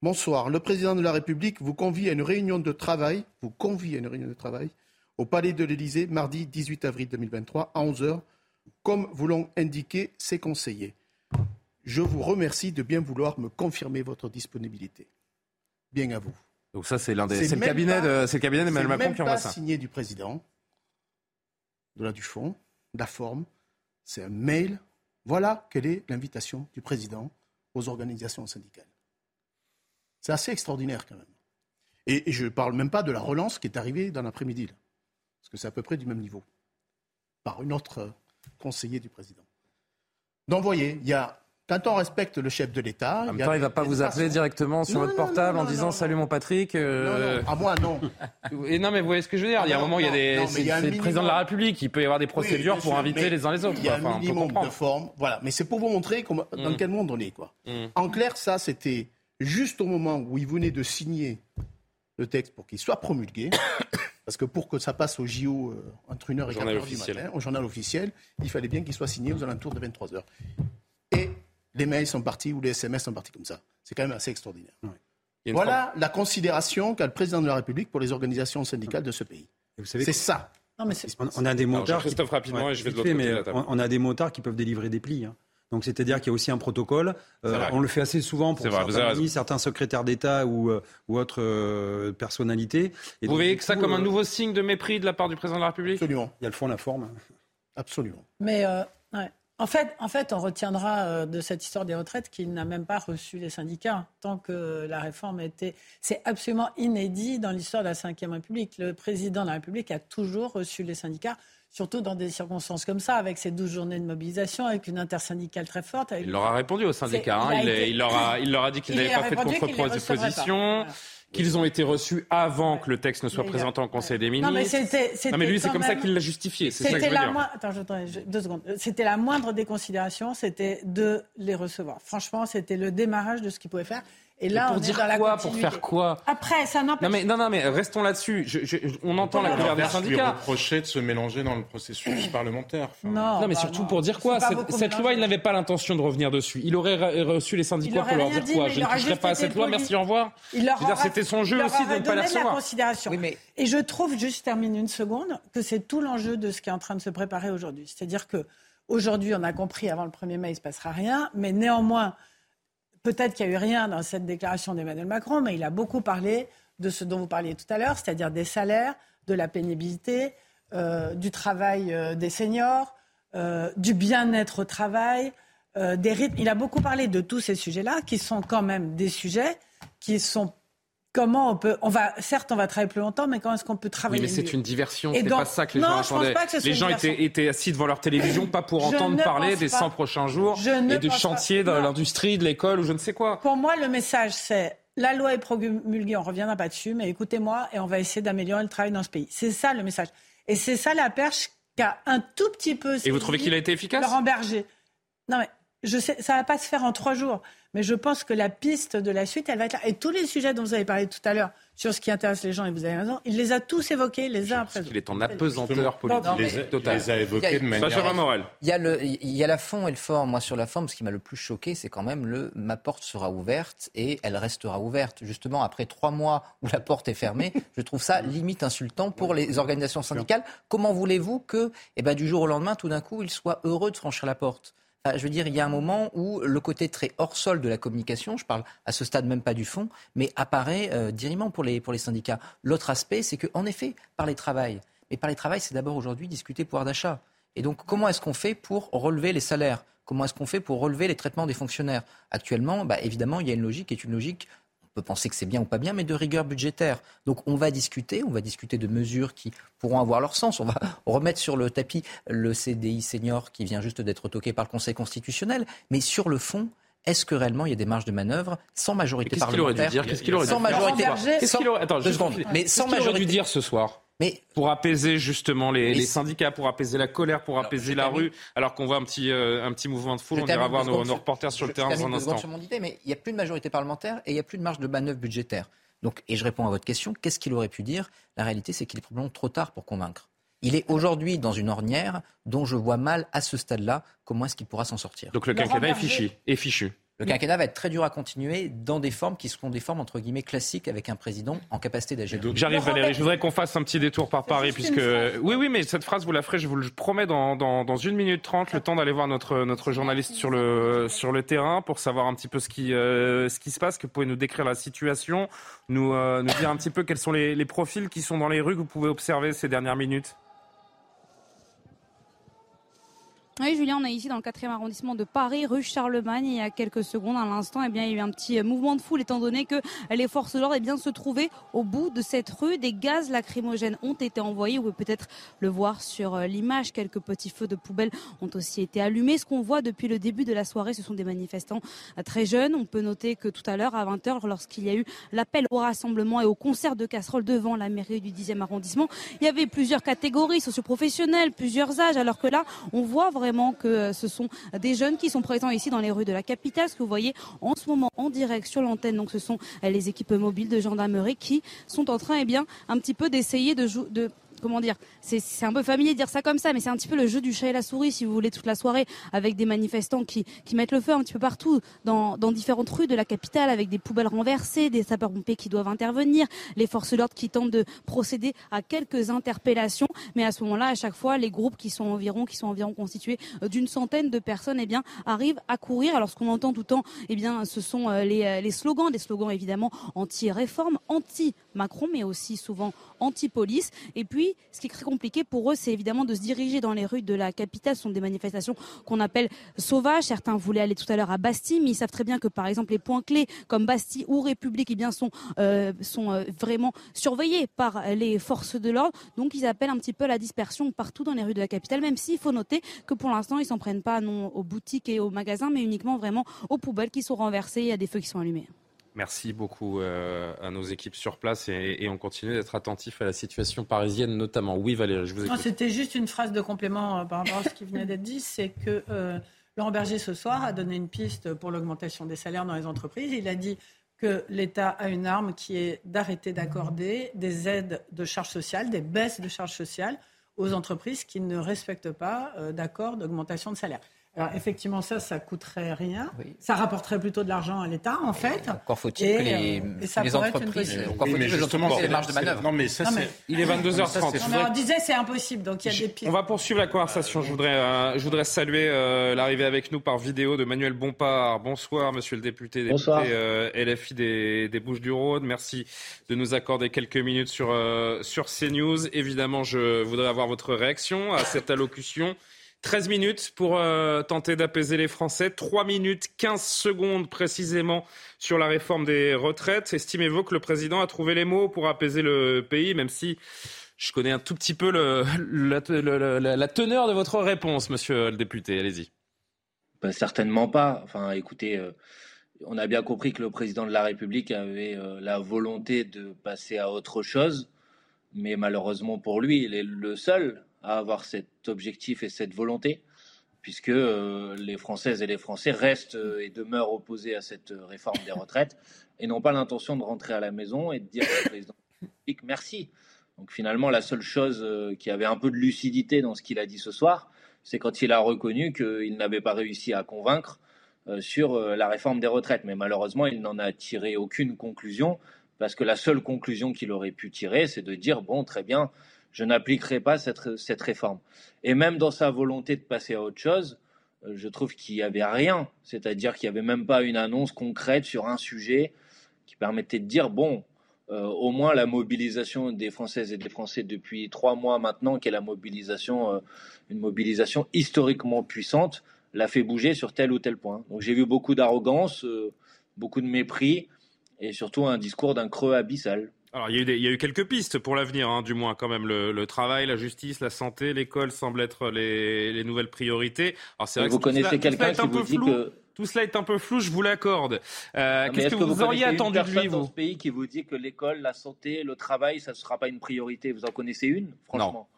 Bonsoir. Le président de la République vous convie à une réunion de travail, vous convie à une réunion de travail au Palais de l'Élysée mardi 18 avril 2023 à 11h, comme vous l'ont indiqué ses conseillers. Je vous remercie de bien vouloir me confirmer votre disponibilité. Bien à vous. Donc ça, c'est l'un des, c'est le cabinet, de, c'est le cabinet d'Emmanuel Macron qui envoie ça. signé du président, de du fond, de la forme. C'est un mail. Voilà quelle est l'invitation du président aux organisations syndicales. C'est assez extraordinaire quand même. Et, je ne parle même pas de la relance qui est arrivée dans l'après-midi, parce que c'est à peu près du même niveau, par une autre conseiller du président. Donc, vous voyez, il y a quand on respecte le chef de l'État. En même temps, il ne va pas vous appeler directement sur votre portable en disant Salut mon Patrick. Euh... à moi, non. Et non, mais vous voyez ce que je veux dire. il y a un moment, il y a des. C'est le président de la République. Il peut y avoir des procédures pour inviter les uns les autres. Il y a un minimum de forme. Voilà. Mais c'est pour vous montrer dans mm. quel monde on est. Quoi. Mm. En clair, ça, c'était juste au moment où il venait de signer le texte pour qu'il soit promulgué. Parce que pour que ça passe au JO euh, entre 1h et 4h du matin, au journal officiel, il fallait bien qu'il soit signé aux alentours de 23h. Et les mails sont partis ou les SMS sont partis comme ça. C'est quand même assez extraordinaire. Voilà la considération qu'a le président de la République pour les organisations syndicales de ce pays. C'est ça. on, a des motards. qui... rapidement je vais mais on, a des motards qui peuvent délivrer des plis. Hein. Donc c'est-à-dire qu'il y a aussi un protocole. Euh, on le fait assez souvent pour certains, certains secrétaires d'État ou, euh, ou autres euh, personnalités. Vous voyez que ça comme un nouveau signe de mépris de la part du président de la République? Absolument. Il y a le fond, la forme. Absolument. Mais en, fait, en fait, on retiendra de cette histoire des retraites qu'il n'a même pas reçu les syndicats tant que la réforme était. C'est absolument inédit dans l'histoire de la Ve République. Le président de la République a toujours reçu les syndicats surtout dans des circonstances comme ça, avec ces 12 journées de mobilisation, avec une intersyndicale très forte. Il leur a répondu aux syndicats. Hein. Il, leur a, il, leur a, dit qu'il n'avait pas fait de contre-proposition. Qu'ils ont été reçus avant que le texte ne soit présenté en Conseil des ministres. Non, mais, c'était, non, mais lui, c'est comme ça qu'il l'a justifié. C'est ça que je veux dire. Attends, deux secondes. C'était la moindre des considérations, c'était de les recevoir. Franchement, c'était le démarrage de ce qu'ils pouvaient faire. Et là, pour on dire est quoi Pour faire quoi Après, ça n'empêche. Non mais, non, non, mais restons là-dessus. on entend la colère des syndicats. reprocher de se mélanger dans le processus parlementaire. non, mais bah surtout pour dire quoi Cette, loi, il n'avait pas l'intention de revenir dessus. Il aurait reçu les syndicats pour leur dire quoi Je ne toucherai pas à cette loi, merci, au revoir. C'était son jeu aussi de ne pas la recevoir. considération. Et je trouve, juste je termine une seconde, que c'est tout l'enjeu de ce qui est en train de se préparer aujourd'hui. C'est-à-dire que aujourd'hui, on a compris, avant le 1er mai, il ne se passera rien, mais néanmoins peut-être qu'il n'y a eu rien dans cette déclaration d'Emmanuel Macron, mais il a beaucoup parlé de ce dont vous parliez tout à l'heure, c'est-à-dire des salaires, de la pénibilité, euh, du travail euh, des seniors, euh, du bien-être au travail, des rythmes. Il a beaucoup parlé de tous ces sujets-là, qui sont quand même des sujets qui sont comment on peut. On va, certes, on va travailler plus longtemps, mais comment est-ce qu'on peut travailler Oui, mais c'est une diversion. C'est pas ça que les gens attendaient. les gens étaient, assis devant leur télévision, pas pour entendre parler des 100 prochains jours et du chantier dans l'industrie, de l'école ou je ne sais quoi. Pour moi, le message, c'est la loi est promulguée, on reviendra pas dessus, mais écoutez-moi et on va essayer d'améliorer le travail dans ce pays. C'est ça le message. Et c'est ça la perche qu'a un tout petit peu. Et vous trouvez qu'il a été efficace? Laurent Berger. Non mais je sais, ça va pas se faire en trois jours. Mais je pense que la piste de la suite, elle va être là. Et tous les sujets dont vous avez parlé tout à l'heure sur ce qui intéresse les gens, et vous avez raison, il les a tous évoqués les uns après les autres. Il est en apesanteur politique total. Il les a évoqués de manière... Il y, a le, il y a la fond et le forme. Moi, sur la forme, ce qui m'a le plus choqué, c'est quand même le ma porte sera ouverte et elle restera ouverte. Justement, après trois mois où la porte est fermée, je trouve ça limite insultant pour les organisations syndicales. Comment voulez-vous que, eh ben, du jour au lendemain, tout d'un coup, ils soient heureux de franchir la porte? Je veux dire, il y a un moment où le côté très hors sol de la communication, je parle à ce stade même pas du fond, mais apparaît euh, pour les, syndicats. L'autre aspect, c'est qu'en effet, par les travail, mais par les travail, c'est d'abord aujourd'hui discuter pouvoir d'achat. Et donc, comment est-ce qu'on fait pour relever les salaires? Comment est-ce qu'on fait pour relever les traitements des fonctionnaires? Actuellement, bah, évidemment, il y a une logique qui est une logique peut penser que c'est bien ou pas bien, mais de rigueur budgétaire. Donc on va discuter, on va discuter de mesures qui pourront avoir leur sens. On va remettre sur le tapis le CDI senior qui vient juste d'être toqué par le Conseil constitutionnel. Mais sur le fond, est-ce que réellement il y a des marges de manœuvre sans majorité parlementaire Qu'est-ce qu'il aurait dû dire? Qu'est-ce qu'il aurait dû dire? Attends, mais sans majorité. dû dire ce soir? Mais pour apaiser justement les, syndicats, pour apaiser la colère, pour apaiser la rue, alors qu'on voit un petit, euh, un petit mouvement de foule, on ira voir nos, reporters sur le terrain dans un instant. Sur mon idée, mais il n'y a plus de majorité parlementaire et il n'y a plus de marge de manœuvre budgétaire. Donc, et je réponds à votre question, qu'est-ce qu'il aurait pu dire? La réalité, c'est qu'il est probablement trop tard pour convaincre. Il est aujourd'hui dans une ornière dont je vois mal à ce stade-là comment est-ce qu'il pourra s'en sortir. Donc le quinquennat est fichu. Est fichu. Le quinquennat va être très dur à continuer dans des formes qui seront des formes entre guillemets classiques avec un président en capacité d'agir. J'arrive Valérie, je voudrais qu'on fasse un petit détour par Paris puisque oui oui mais cette phrase vous la ferez, je vous le promets dans, dans, dans une minute trente, le temps d'aller voir notre notre journaliste sur le sur le terrain pour savoir un petit peu ce qui euh, ce qui se passe, que vous pouvez nous décrire la situation, nous euh, nous dire un petit peu quels sont les, les profils qui sont dans les rues que vous pouvez observer ces dernières minutes. Oui, Julien, on est ici dans le 4e arrondissement de Paris, rue Charlemagne. Il y a quelques secondes, à l'instant, eh bien, il y a eu un petit mouvement de foule, étant donné que les forces de l'ordre eh bien, se trouvaient au bout de cette rue. Des gaz lacrymogènes ont été envoyés. Vous pouvez peut-être le voir sur euh, l'image. Quelques petits feux de poubelle ont aussi été allumés. Ce qu'on voit depuis le début de la soirée, ce sont des manifestants euh, très jeunes. On peut noter que tout à l'heure, à 20h, lorsqu'il y a eu l'appel au rassemblement et au concert de casseroles devant la mairie du 10e arrondissement, il y avait plusieurs catégories socioprofessionnelles, plusieurs âges, alors que là, on voit vraiment que euh, ce sont des jeunes qui sont présents ici dans les rues de la capitale. Ce que vous voyez en ce moment en direct sur l'antenne, donc ce sont euh, les équipes mobiles de gendarmerie qui sont en train, eh bien, un petit peu d'essayer de, de comment dire, c'est un peu familier de dire ça comme ça, mais c'est un petit peu le jeu du chat et la souris, si vous voulez, toute la soirée, avec des manifestants qui, qui mettent le feu un petit peu partout, dans, dans différentes rues de la capitale, avec des poubelles renversées, des sapeurs-pompiers qui doivent intervenir, les forces de l'ordre qui tentent de procéder à quelques interpellations, mais à ce moment-là, à chaque fois, les groupes qui sont environ, qui sont environ constitués euh, d'une centaine de personnes, eh bien, arrivent à courir. Alors, ce qu'on entend tout le temps, eh bien, ce sont euh, les, euh, les slogans, des slogans évidemment anti-réforme, anti-Macron, mais aussi souvent anti-police. Et puis, ce qui est très compliqué pour eux, c'est évidemment de se diriger dans les rues de la capitale. Ce sont des manifestations qu'on appelle sauvages. Certains voulaient aller tout à l'heure à Bastille, mais ils savent très bien que, par exemple, les points clés comme Bastille ou République, eh sont, euh, euh, vraiment surveillés par les forces de l'ordre. Donc, ils appellent un petit peu la dispersion partout dans les rues de la capitale, même s'il faut noter que pour l'instant, ils s'en prennent pas aux boutiques et aux magasins, mais uniquement vraiment aux poubelles qui sont renversées et à des feux qui sont allumés. Merci beaucoup euh, à nos équipes sur place et, on continue d'être attentif à la situation parisienne notamment. Oui Valérie, je vous écoute. C'était juste une phrase de complément euh, par rapport à ce qui venait d'être dit, c'est que euh, Laurent Berger ce soir a donné une piste pour l'augmentation des salaires dans les entreprises. Il a dit que l'État a une arme qui est d'arrêter d'accorder des aides de charges sociales, des baisses de charges sociales aux entreprises qui ne respectent pas d'accord d'augmentation de salaire. Alors effectivement, ça, ça coûterait rien. Ça rapporterait plutôt de l'argent à l'État, en fait. Encore faut-il que les, euh, les entreprises, encore faut-il que les entreprises les marges de manœuvre. Non, mais ça, c'est. Il est 22h30. on disait c'est impossible, donc il y a des pistes. On va poursuivre la conversation. Je voudrais, euh, je voudrais saluer euh, l'arrivée avec nous par vidéo de Manuel Bompard. Bonsoir, monsieur le député, député LFI des, des Bouches-du-Rhône. Merci de nous accorder quelques minutes sur sur CNews. Évidemment, je voudrais avoir votre réaction à cette allocution 13 minutes pour euh, tenter d'apaiser les Français, 3 minutes 15 secondes précisément sur la réforme des retraites. Estimez-vous que le président a trouvé les mots pour apaiser le pays, même si je connais un tout petit peu la, teneur de votre réponse, monsieur le député? Allez-y. Ben, certainement pas. Enfin, écoutez, euh, on a bien compris que le président de la République avait euh, la volonté de passer à autre chose, mais malheureusement pour lui, il est le seul à avoir cet objectif et cette volonté, puisque euh, les Françaises et les Français restent euh, et demeurent opposés à cette réforme des retraites et n'ont pas l'intention de rentrer à la maison et de dire au président merci. Donc finalement, la seule chose euh, qui avait un peu de lucidité dans ce qu'il a dit ce soir, c'est quand il a reconnu qu'il n'avait pas réussi à convaincre sur la réforme des retraites. Mais malheureusement, il n'en a tiré aucune conclusion, parce que la seule conclusion qu'il aurait pu tirer, c'est de dire, bon, très bien, je n'appliquerai pas cette, cette, réforme. Et même dans sa volonté de passer à autre chose, euh, je trouve qu'il n'y avait rien, c'est-à-dire qu'il n'y avait même pas une annonce concrète sur un sujet qui permettait de dire, bon, euh, au moins la mobilisation des Françaises et des Français depuis trois mois maintenant, qui est la mobilisation, euh, une mobilisation historiquement puissante, l'a fait bouger sur tel ou tel point. Donc j'ai vu beaucoup d'arrogance, beaucoup de mépris et surtout un discours d'un creux abyssal. Alors, il y, a eu quelques pistes pour l'avenir, hein, du moins quand même. Le, travail, la justice, la santé, l'école semblent être les, nouvelles priorités. Alors, c'est vrai vous connaissez quelqu'un qui vous dit que tout cela est un peu flou, je vous l'accorde. Euh, qu'est-ce que, vous, auriez attendu de lui, vous dans ce pays qui vous dit que l'école, la santé, le travail, ça ne sera pas une priorité? Vous en connaissez une, franchement?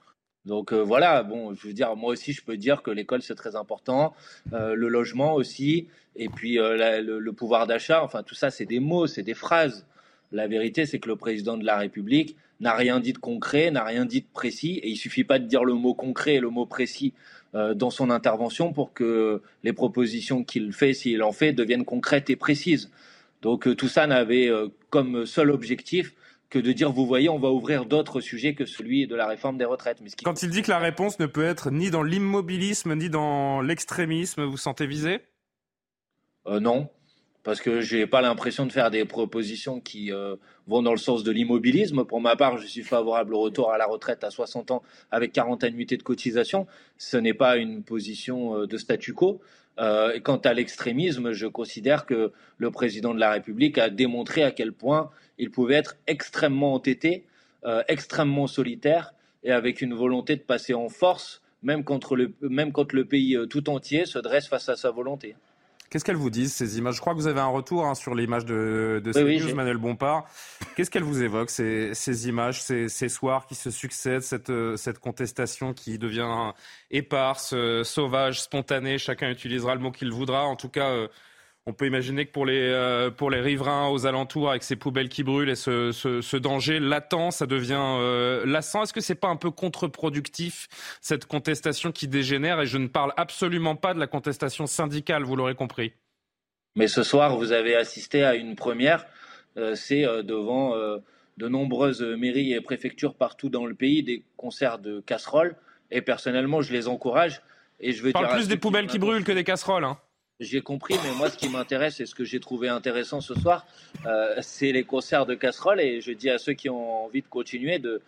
Donc euh, voilà, bon, je veux dire, moi aussi, je peux dire que l'école c'est très important, euh, le logement aussi, et puis le, pouvoir d'achat. Enfin, tout ça, c'est des mots, c'est des phrases. La vérité, c'est que le président de la République n'a rien dit de concret, n'a rien dit de précis, et il suffit pas de dire le mot concret et le mot précis euh, dans son intervention pour que les propositions qu'il fait, s'il en fait, deviennent concrètes et précises. Donc euh, tout ça n'avait euh, comme seul objectif que de dire, vous voyez, on va ouvrir d'autres sujets que celui de la réforme des retraites. Mais Quand il dit que la réponse ne peut être ni dans l'immobilisme ni dans l'extrémisme, vous sentez visé? Non, parce que je n'ai pas l'impression de faire des propositions qui euh, vont dans le sens de l'immobilisme. Pour ma part, je suis favorable au retour à la retraite à 60 ans avec 40 annuités de cotisation. Ce n'est pas une position euh, de statu quo. Euh, quant à l'extrémisme, je considère que le président de la République a démontré à quel point il pouvait être extrêmement entêté, extrêmement solitaire et avec une volonté de passer en force, même, contre le, même quand le pays tout entier se dresse face à sa volonté. Qu'est-ce qu'elles vous disent, ces images? Je crois que vous avez un retour hein, sur l'image de, de CNews, Manuel Bompard. Qu'est-ce qu'elles vous évoquent, ces, ces images, ces, ces, soirs qui se succèdent, cette, euh, cette contestation qui devient éparse, euh, sauvage, spontanée? Chacun utilisera le mot qu'il voudra. En tout cas, euh, on peut imaginer que pour les, euh, pour les riverains aux alentours, avec ces poubelles qui brûlent et ce, ce, danger latent, ça devient euh, lassant. Est-ce que c'est pas un peu contre-productif, cette contestation qui dégénère? Et je ne parle absolument pas de la contestation syndicale, vous l'aurez compris. Mais ce soir, vous avez assisté à une première. Euh, c'est devant de nombreuses mairies et préfectures partout dans le pays des concerts de casseroles. Et personnellement, je les encourage. Et je veux parle plus des poubelles qui brûlent que des casseroles. Hein. J'ai compris, mais moi, ce qui m'intéresse et ce que j'ai trouvé intéressant ce soir, euh, c'est les concerts de casseroles. Et je dis à ceux qui ont envie de continuer, de,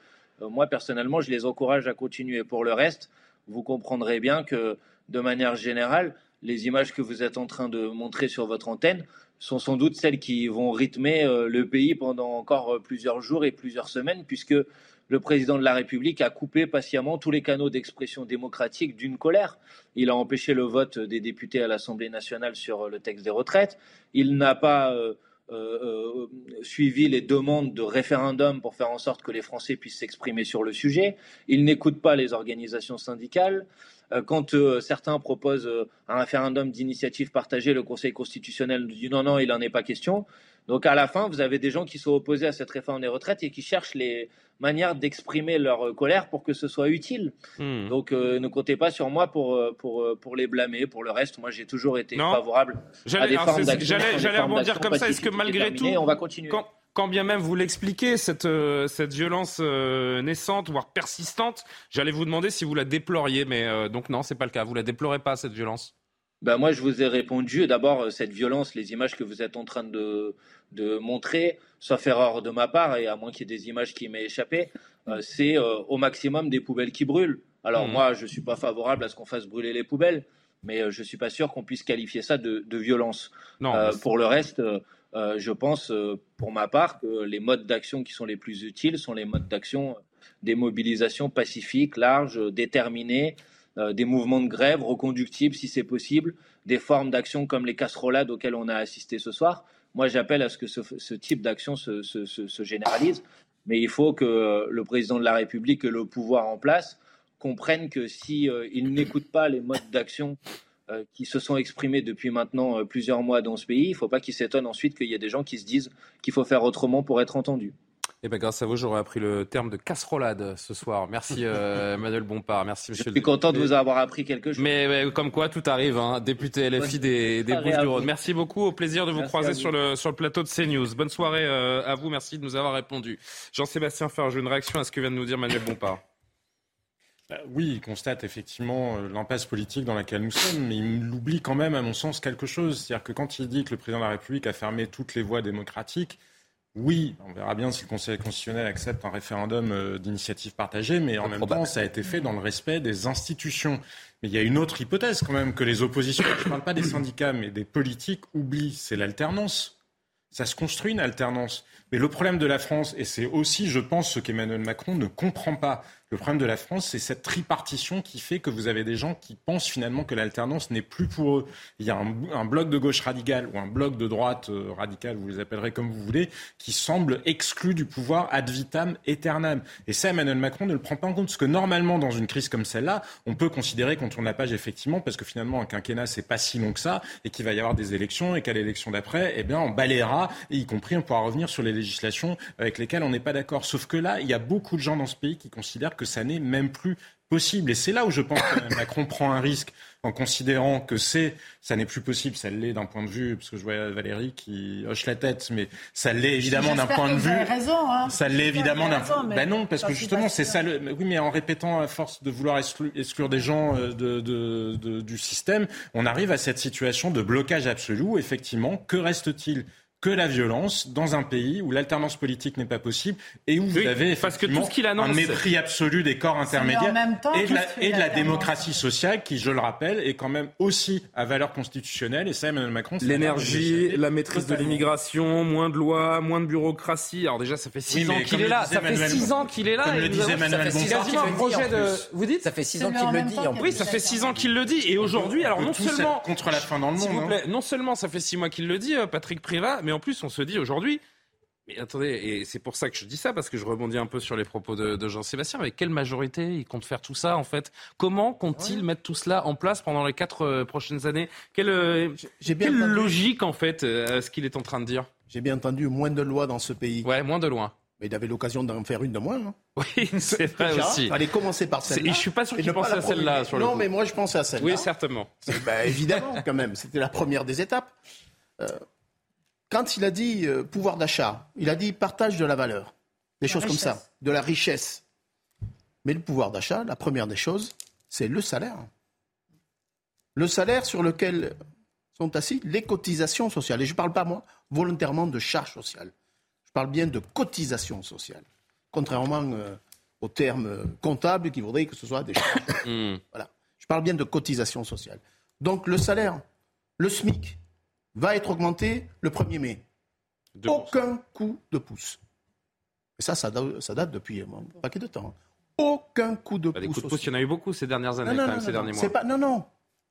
euh, moi, personnellement, je les encourage à continuer. Pour le reste, vous comprendrez bien que, de manière générale, les images que vous êtes en train de montrer sur votre antenne sont sans doute celles qui vont rythmer euh, le pays pendant encore plusieurs jours et plusieurs semaines, puisque le président de la République a coupé patiemment tous les canaux d'expression démocratique d'une colère. Il a empêché le vote des députés à l'Assemblée nationale sur le texte des retraites. Il n'a pas euh, euh, euh, suivi les demandes de référendum pour faire en sorte que les Français puissent s'exprimer sur le sujet. Il n'écoute pas les organisations syndicales. Quand certains proposent un référendum d'initiative partagée, le Conseil constitutionnel dit non, non, il n'en est pas question. Donc à la fin, vous avez des gens qui sont opposés à cette réforme des retraites et qui cherchent les manières d'exprimer leur colère pour que ce soit utile. Hmm. Donc euh, ne comptez pas sur moi pour, euh, pour, euh, pour les blâmer. Pour le reste, moi j'ai toujours été favorable à des formes d'action. J'allais rebondir comme ça. Est-ce que malgré tout, on va continuer. Quand, bien même vous l'expliquez, cette, cette violence naissante, voire persistante, j'allais vous demander si vous la déploriez, mais donc non, c'est pas le cas. Vous la déplorez pas cette violence? Ben moi, je vous ai répondu. D'abord, euh, cette violence, les images que vous êtes en train de, de montrer, sauf erreur de ma part, et à moins qu'il y ait des images qui m'aient échappé, euh, c'est euh, au maximum des poubelles qui brûlent. Alors mmh. moi, je ne suis pas favorable à ce qu'on fasse brûler les poubelles, mais je ne suis pas sûr qu'on puisse qualifier ça de, de violence. Non, pour le reste, je pense, pour ma part, que les modes d'action qui sont les plus utiles sont les modes d'action des mobilisations pacifiques, larges, déterminées, euh, des mouvements de grève reconductibles si c'est possible, des formes d'action comme les casserolades auxquelles on a assisté ce soir. Moi, j'appelle à ce que ce, type d'action se, généralise, mais il faut que le président de la République et le pouvoir en place comprennent que s'ils euh, n'écoutent pas les modes d'action euh, qui se sont exprimés depuis maintenant plusieurs mois dans ce pays, il ne faut pas qu'ils s'étonnent ensuite qu'il y ait des gens qui se disent qu'il faut faire autrement pour être entendus. Eh ben, grâce à vous, j'aurais appris le terme de casserolade ce soir. Merci euh, Manuel Bompard. Merci Monsieur. Je suis content de vous avoir appris quelque chose. Mais, comme quoi, tout arrive. Hein. Député LFI des, des Bouches-du-Rhône. Merci beaucoup. Au plaisir de vous croiser sur le, sur le plateau de CNews. Bonne soirée euh, à vous. Merci de nous avoir répondu. Jean-Sébastien Ferge, une réaction à ce que vient de nous dire Manuel Bompard. Bah oui, il constate effectivement euh, l'impasse politique dans laquelle nous sommes, mais il oublie quand même, à mon sens, quelque chose. C'est-à-dire que quand il dit que le président de la République a fermé toutes les voies démocratiques, oui, on verra bien si le Conseil constitutionnel accepte un référendum euh, d'initiative partagée, mais en même temps, ça a été fait dans le respect des institutions. Mais il y a une autre hypothèse quand même que les oppositions, je ne parle pas des syndicats, mais des politiques, oublient, c'est l'alternance. Ça se construit une alternance. Mais le problème de la France, et c'est aussi, je pense, ce qu'Emmanuel Macron ne comprend pas, le problème de la France, c'est cette tripartition qui fait que vous avez des gens qui pensent finalement que l'alternance n'est plus pour eux. Il y a un, bloc de gauche radicale ou un bloc de droite euh, radicale, vous les appellerez comme vous voulez, qui semble exclu du pouvoir ad vitam aeternam. Et ça, Emmanuel Macron ne le prend pas en compte, parce que normalement, dans une crise comme celle-là, on peut considérer qu'on tourne la page effectivement, parce que finalement, un quinquennat, c'est pas si long que ça, et qu'il va y avoir des élections, et qu'à l'élection d'après, eh bien, on balayera Et y compris, on pourra revenir sur les législations avec lesquelles on n'est pas d'accord. Sauf que là, il y a beaucoup de gens dans ce pays qui considèrent que ça n'est même plus possible. Et c'est là où je pense que Macron prend un risque en considérant que c'est, ça n'est plus possible, ça l'est d'un point de vue, parce que je vois Valérie qui hoche la tête, mais ça l'est évidemment d'un point de vue. Raison, hein. Ça l'est évidemment d'un. Mais... Ben non, parce que justement c'est ça. Le... Oui, mais en répétant à force de vouloir exclure des gens euh, de, de, de, du système, on arrive à cette situation de blocage absolu. Effectivement, que reste-t-il que la violence dans un pays où l'alternance politique n'est pas possible et où vous avez effectivement un mépris absolu des corps intermédiaires et de la, et de la démocratie sociale qui, je le rappelle, est quand même aussi à valeur constitutionnelle. Et ça, Emmanuel Macron. L'énergie, la maîtrise de l'immigration, moins de lois, moins de bureaucratie. Alors déjà, ça fait six ans qu'il est là. Ça fait six ans qu'il est là. Comme le disait Emmanuel projet de. Vous dites Ça fait six ans qu'il le dit. Oui, ça fait six ans qu'il le dit. Et aujourd'hui, alors non seulement contre la fin dans le monde. Hein. Non seulement ça fait six mois qu'il le dit, euh, Patrick Privat, mais en plus, on se dit aujourd'hui, mais attendez, et c'est pour ça que je dis ça, parce que je rebondis un peu sur les propos de, Jean-Sébastien. Avec quelle majorité il compte faire tout ça, en fait? Comment compte-t-il mettre tout cela en place pendant les quatre euh, prochaines années? Quelle, euh, quelle logique, en fait, euh, à ce qu'il est en train de dire? J'ai bien entendu moins de lois dans ce pays. Ouais, moins de lois. Mais il avait l'occasion d'en faire une de moins. Hein. Oui, c'est vrai aussi. Allez commencer par celle-là. Je suis pas sûr qu'il pense à celle-là. Sur le non, mais moi je pense à celle-là. Oui, certainement. Bah, évidemment, quand même. C'était la première des étapes quand il a dit euh, pouvoir d'achat, il a dit partage de la valeur, des choses comme ça, de la richesse. Mais le pouvoir d'achat, la première des choses, c'est le salaire. Le salaire sur lequel sont assis les cotisations sociales. Et je ne parle pas, moi, volontairement de charges sociales. Je parle bien de cotisations sociales. Contrairement euh, aux termes comptables qui voudraient que ce soit des charges. Hmm. Voilà. Je parle bien de cotisations sociales. Donc le salaire, le SMIC, va être augmenté le 1er mai. Aucun coup de pouce. Et ça, ça date, depuis un paquet de temps. Aucun coup de bah, pouce. coups de pouce, il y en a eu beaucoup ces dernières années, non, non, ces derniers mois. Pas, non, non.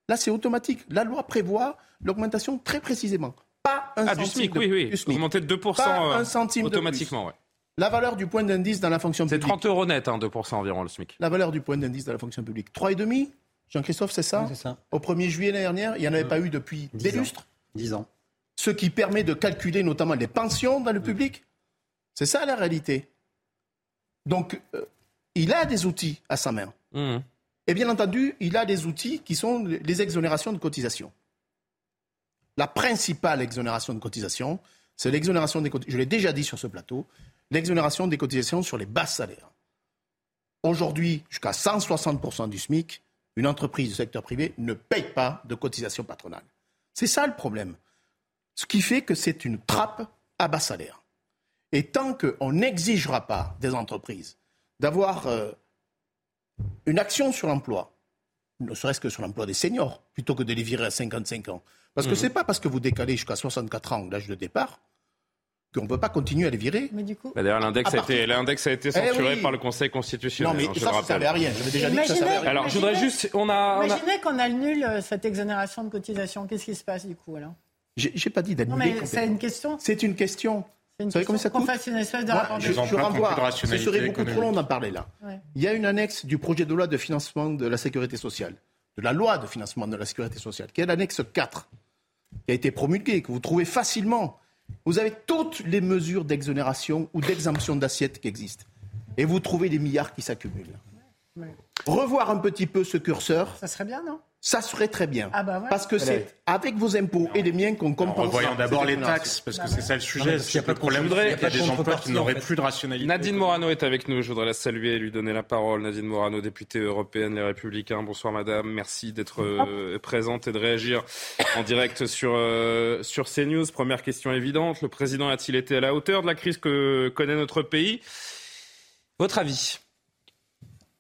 Là, c'est automatique. La loi prévoit l'augmentation très précisément. Pas un ah, centime du SMIC, oui, oui. Du Augmenter de 2% pas un centime automatiquement, de La valeur du point d'indice dans la fonction publique. C'est 30 euros net, hein, 2% environ le SMIC. La valeur du point d'indice dans la fonction publique. 3,5 Jean-Christophe, c'est ça, ça Au 1er juillet l'année dernière, il n'y en avait pas eu depuis des lustres 10 ans ce qui permet de calculer notamment les pensions dans le public. C'est ça la réalité. Donc, euh, il a des outils à sa main. Mmh. Et bien entendu, il a des outils qui sont les exonérations de cotisation. La principale exonération de cotisation, c'est l'exonération des cotisations, je l'ai déjà dit sur ce plateau, l'exonération des cotisations sur les bas salaires. Aujourd'hui, jusqu'à 160% du SMIC, une entreprise du secteur privé ne paye pas de cotisation patronale. C'est ça le problème. Ce qui fait que c'est une trappe à bas salaire. Et tant qu'on n'exigera pas des entreprises d'avoir euh, une action sur l'emploi, ne serait-ce que sur l'emploi des seniors, plutôt que de les virer à 55 ans. Parce que mmh. ce n'est pas parce que vous décalez jusqu'à 64 ans l'âge de départ qu'on ne peut pas continuer à les virer. Mais du coup... Bah, d'ailleurs, l'index a, été, a été censuré eh par le Conseil constitutionnel. Non, mais ça, ça ne servait à rien. J'avais déjà dit que ça servait à rien. Alors, je voudrais juste... On a, Imaginez qu'on annule euh, cette exonération de cotisation. Qu'est-ce qui se passe, du coup, alors? J'ai pas dit d'annuler. C'est une question. C'est une question. Vous savez combien ça coûte une espèce de rapport je, je renvoie. Ce serait beaucoup trop long d'en parler là. Il y a une annexe du projet de loi de financement de la sécurité sociale, de la loi de financement de la sécurité sociale, qui est l'annexe 4, qui a été promulguée, que vous trouvez facilement. Vous avez toutes les mesures d'exonération ou d'exemption d'assiette qui existent. Et vous trouvez des milliards qui s'accumulent. Revoir un petit peu ce curseur. Ça serait bien, non? ça serait très bien. Ah bah parce que c'est avec vos impôts et les miens qu'on compense. voyons d'abord les taxes, parce que c'est ça le sujet. Il n'y a pas de problème. Il y a des emplois qui n'auraient plus de rationalité. Nadine Morano est avec nous. Je voudrais la saluer et lui donner la parole. Nadine Morano, députée européenne, Les Républicains. Bonsoir, madame. Merci d'être euh, présente et de réagir en direct sur, euh, sur CNews. Première question évidente. Le président a-t-il été à la hauteur de la crise que connaît notre pays? Votre avis? bah,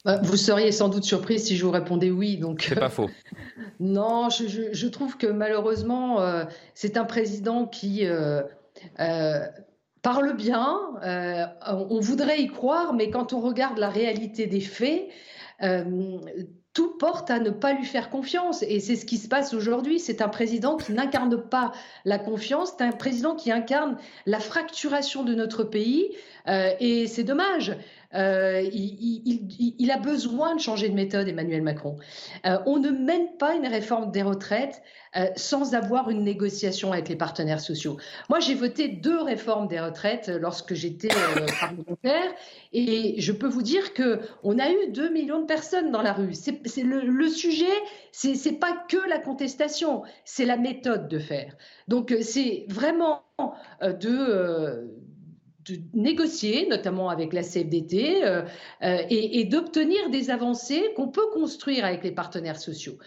vous seriez sans doute surprise si je vous répondais oui. Donc, c'est pas faux. non, je, trouve que malheureusement, euh, c'est un président qui euh, euh, parle bien. on voudrait y croire, mais quand on regarde la réalité des faits, tout porte à ne pas lui faire confiance. Et c'est ce qui se passe aujourd'hui. C'est un président qui n'incarne pas la confiance, c'est un président qui incarne la fracturation de notre pays. et c'est dommage. Euh, il, a besoin de changer de méthode, Emmanuel Macron. Euh, on ne mène pas une réforme des retraites euh, sans avoir une négociation avec les partenaires sociaux. Moi, j'ai voté deux réformes des retraites lorsque j'étais parlementaire, et je peux vous dire que on a eu 2 millions de personnes dans la rue. C'est le, le, sujet, c'est pas que la contestation, c'est la méthode de faire. Donc, c'est vraiment de de négocier, notamment avec la CFDT, euh, euh, et, d'obtenir des avancées qu'on peut construire avec les partenaires sociaux.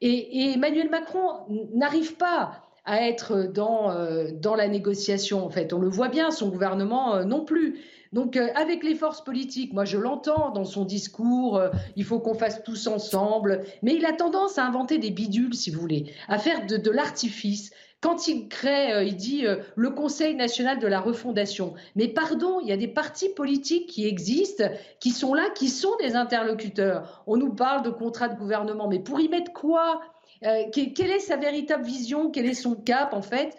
Et, Emmanuel Macron n'arrive pas à être dans, euh, dans la négociation, en fait. On le voit bien, son gouvernement non plus. Donc, avec les forces politiques, moi je l'entends dans son discours, il faut qu'on fasse tous ensemble, mais il a tendance à inventer des bidules, si vous voulez, à faire de l'artifice. Quand il crée, euh, il dit euh, le Conseil national de la refondation. Mais pardon, il y a des partis politiques qui existent, qui sont là, qui sont des interlocuteurs. On nous parle de contrat de gouvernement, mais pour y mettre quoi? Euh, quelle est sa véritable vision? Quel est son cap en fait?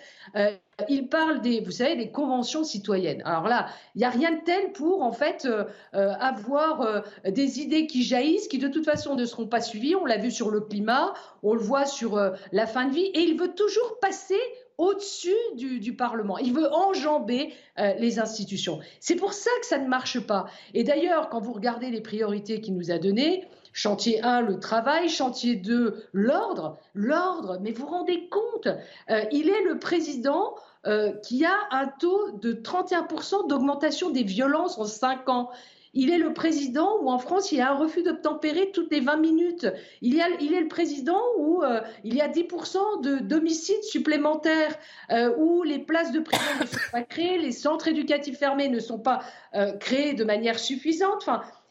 Il parle des, vous savez, des conventions citoyennes. Alors là, il n'y a rien de tel pour en fait avoir des idées qui jaillissent, qui de toute façon ne seront pas suivies. On l'a vu sur le climat, on le voit sur la fin de vie, et il veut toujours passer au-dessus du, Parlement. Il veut enjamber les institutions. C'est pour ça que ça ne marche pas. Et d'ailleurs, quand vous regardez les priorités qu'il nous a données, Chantier 1, le travail. Chantier 2, l'ordre. L'ordre, mais vous vous rendez compte, euh, il est le président euh, qui a un taux de 31% d'augmentation des violences en 5 ans. Il est le président où en France, il y a un refus d'obtempérer toutes les 20 minutes. Il, est le président où euh, il y a 10% de d'homicides supplémentaires, où les places de prison ne sont pas créées, les centres éducatifs fermés ne sont pas créés de manière suffisante.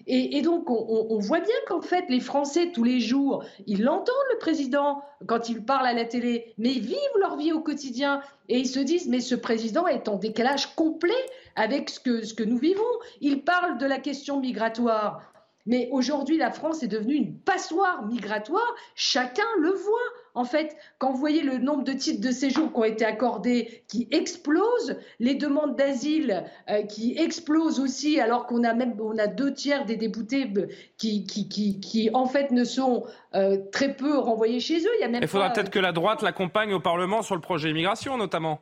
Et, donc, on, voit bien qu'en fait, les Français, tous les jours, ils l'entendent, le président, quand il parle à la télé, mais ils vivent leur vie au quotidien. Et ils se disent, mais ce président est en décalage complet avec ce que, ce que nous vivons. Il parle de la question migratoire. Mais aujourd'hui, la France est devenue une passoire migratoire. Chacun le voit. En fait, quand vous voyez le nombre de titres de séjour qui ont été accordés qui explose, les demandes d'asile euh, qui explosent aussi, alors qu'on a même on a deux tiers des déboutés euh, qui, qui, qui, en fait ne sont euh, très peu renvoyés chez eux. Il, Il faudra peut-être que la droite l'accompagne au Parlement sur le projet immigration, notamment.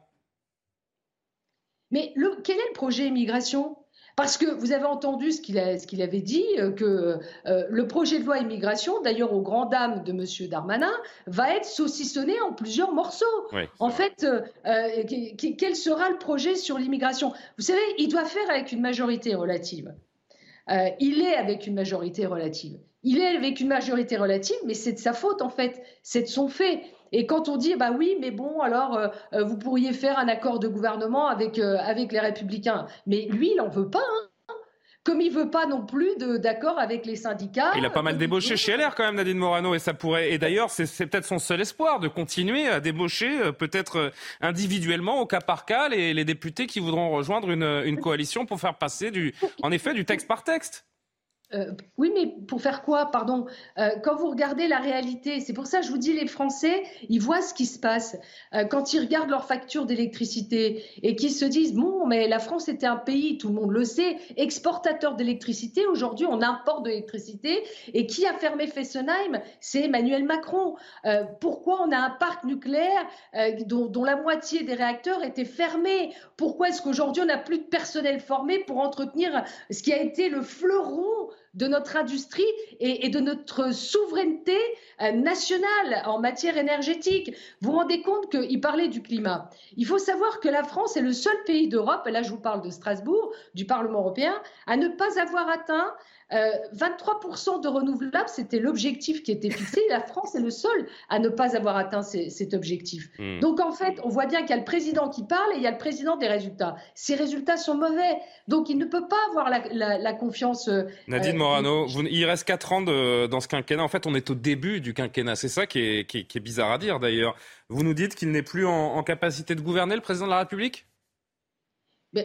Mais le, quel est le projet immigration? Parce que vous avez entendu ce qu'il avait dit, euh, que euh, le projet de loi immigration, d'ailleurs aux grandes dames de M. Darmanin, va être saucissonné en plusieurs morceaux. en fait, euh, quel sera le projet sur l'immigration? Vous savez, il doit faire avec une majorité relative. il est avec une majorité relative. Il est avec une majorité relative, mais c'est de sa faute en fait, c'est de son fait. Et quand on dit, bah oui, mais bon, alors euh, euh, vous pourriez faire un accord de gouvernement avec, euh, avec les Républicains. Mais lui, il n'en veut pas. Hein. comme il veut pas non plus d'accord avec les syndicats. Il a pas mal débauché chez LR quand même, Nadine Morano, et ça pourrait. Et d'ailleurs, c'est peut-être son seul espoir de continuer à débaucher, peut-être individuellement, au cas par cas, les, les, députés qui voudront rejoindre une, une coalition pour faire passer du, en effet, du texte par texte. Euh, oui, mais pour faire quoi Pardon? Euh, quand vous regardez la réalité, c'est pour ça que je vous dis, les Français, ils voient ce qui se passe. Euh, quand ils regardent leurs factures d'électricité et qu'ils se disent, bon, mais la France était un pays, tout le monde le sait, exportateur d'électricité. Aujourd'hui, on importe de l'électricité. Et qui a fermé Fessenheim? C'est Emmanuel Macron. pourquoi on a un parc nucléaire dont, dont, la moitié des réacteurs étaient fermés? Pourquoi est-ce qu'aujourd'hui, on n'a plus de personnel formé pour entretenir ce qui a été le fleuron de notre industrie et, de notre souveraineté euh, nationale en matière énergétique. Vous vous rendez compte qu'il parlait du climat. Il faut savoir que la France est le seul pays d'Europe, et là je vous parle de Strasbourg, du Parlement européen, à ne pas avoir atteint 23% euh, de renouvelables, c'était l'objectif qui était fixé. La France est le seul à ne pas avoir atteint cet objectif. Hmm. Donc en fait, on voit bien qu'il y a le président qui parle et il y a le président des résultats. Ces résultats sont mauvais. Donc il ne peut pas avoir la, confiance. Euh, Nadine Morano, il reste 4 ans dans ce quinquennat. En fait, on est au début du quinquennat. C'est ça qui est, bizarre à dire d'ailleurs. Vous nous dites qu'il n'est plus en capacité de gouverner, le président de la République?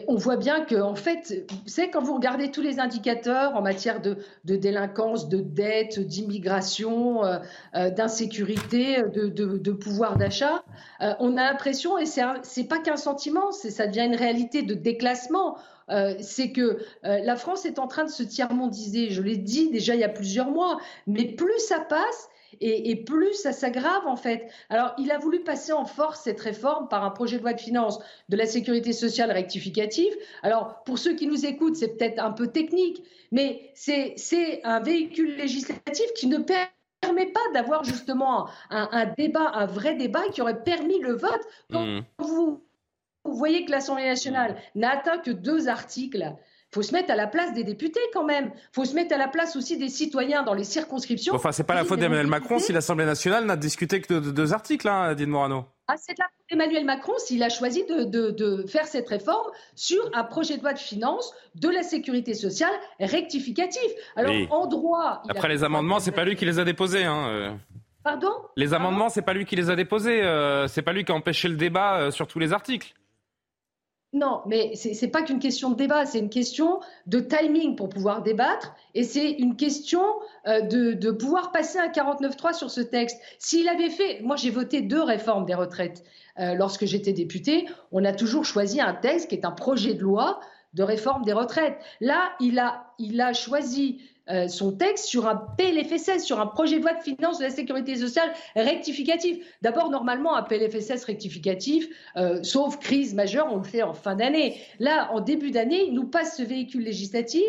On voit bien que, en fait, vous savez, quand vous regardez tous les indicateurs en matière de, délinquance, de dette, d'immigration, euh, euh, d'insécurité, de, pouvoir d'achat, euh, on a l'impression, et c'est n'est pas qu'un sentiment, ça devient une réalité de déclassement. c'est que la France est en train de se tiers-mondiser. Je l'ai dit déjà il y a plusieurs mois, mais plus ça passe, et, plus ça s'aggrave en fait. Alors, il a voulu passer en force cette réforme par un projet de loi de finances de la sécurité sociale rectificative. Alors, pour ceux qui nous écoutent, c'est peut-être un peu technique, mais c'est un véhicule législatif qui ne permet pas d'avoir justement un, débat, un vrai débat qui aurait permis le vote. Quand mmh. vous, vous voyez que l'Assemblée nationale n'a atteint que deux articles faut se mettre à la place des députés quand même. faut se mettre à la place aussi des citoyens dans les circonscriptions. Enfin, c'est pas la faute d'Emmanuel Macron si l'Assemblée nationale n'a discuté que de, deux articles, hein, Dine Morano. Ah, c'est la faute d'Emmanuel Macron s'il a choisi de, faire cette réforme sur un projet de loi de finances de la sécurité sociale rectificatif. Alors, en droit. Après, les amendements, c'est pas lui qui les a déposés. Hein, euh. Pardon? Les amendements, c'est pas lui qui les a déposés. Euh, c'est pas lui qui a empêché le débat euh, sur tous les articles. Non, mais ce n'est pas qu'une question de débat, c'est une question de timing pour pouvoir débattre et c'est une question euh, de, pouvoir passer un 49-3 sur ce texte. S'il avait fait, moi j'ai voté deux réformes des retraites euh, lorsque j'étais député, on a toujours choisi un texte qui est un projet de loi de réforme des retraites. Là, il a, il a choisi euh, son texte sur un PLFSS, sur un projet de loi de finances de la sécurité sociale rectificatif. D'abord, normalement, un PLFSS rectificatif, euh, sauf crise majeure, on le fait en fin d'année. Là, en début d'année, il nous passe ce véhicule législatif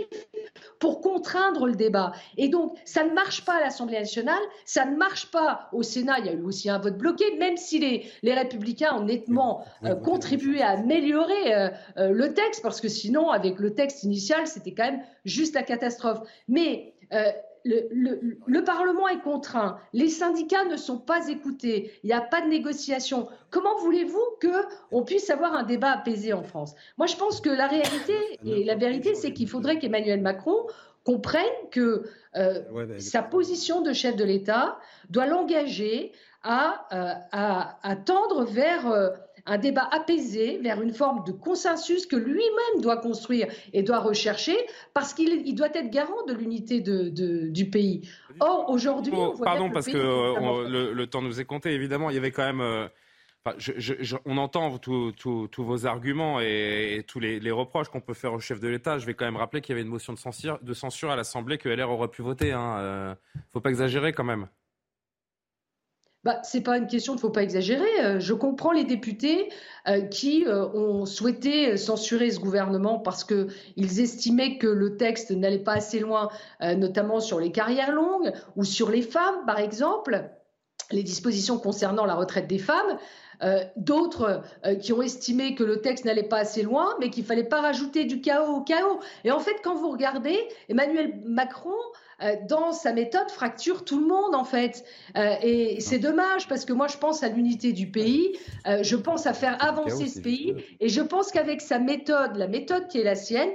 pour contraindre le débat. Et donc, ça ne marche pas à l'Assemblée nationale, ça ne marche pas au Sénat. Il y a eu aussi un vote bloqué, même si les, les républicains ont nettement euh, contribué à améliorer le texte, parce que sinon, avec le texte initial, c'était quand même juste la catastrophe. Mais euh, le, Parlement est contraint, les syndicats ne sont pas écoutés, il n'y a pas de négociation. Comment voulez-vous qu'on puisse avoir un débat apaisé en France? Moi, je pense que la réalité et la vérité, c'est qu'il faudrait qu'Emmanuel Macron comprenne que euh, bah, sa position de chef de l'État doit l'engager à, euh, à, tendre vers un débat apaisé vers une forme de consensus que lui-même doit construire et doit rechercher parce qu'il doit être garant de l'unité de, du pays. Or, aujourd'hui. pardon, parce que, euh, le, temps nous est compté, évidemment. Il y avait quand même. Euh, on entend tous vos arguments et, tous les, reproches qu'on peut faire au chef de l'État. Je vais quand même rappeler qu'il y avait une motion de censure, de censure à l'Assemblée que LR aurait pu voter. Il hein. ne euh, faut pas exagérer quand même bah, c'est pas une question, il ne faut pas exagérer. Euh, je comprends les députés euh, qui euh, ont souhaité censurer ce gouvernement parce qu'ils estimaient que le texte n'allait pas assez loin, notamment sur les carrières longues ou sur les femmes, par exemple, les dispositions concernant la retraite des femmes. d'autres qui ont estimé que le texte n'allait pas assez loin, mais qu'il fallait pas rajouter du chaos au chaos. Et en fait, quand vous regardez, Emmanuel Macron dans sa méthode, fracture tout le monde, en fait. Euh, et c'est dommage, parce que moi, je pense à l'unité du pays, euh, je pense à faire avancer ce pays, et je pense qu'avec sa méthode, la méthode qui est la sienne,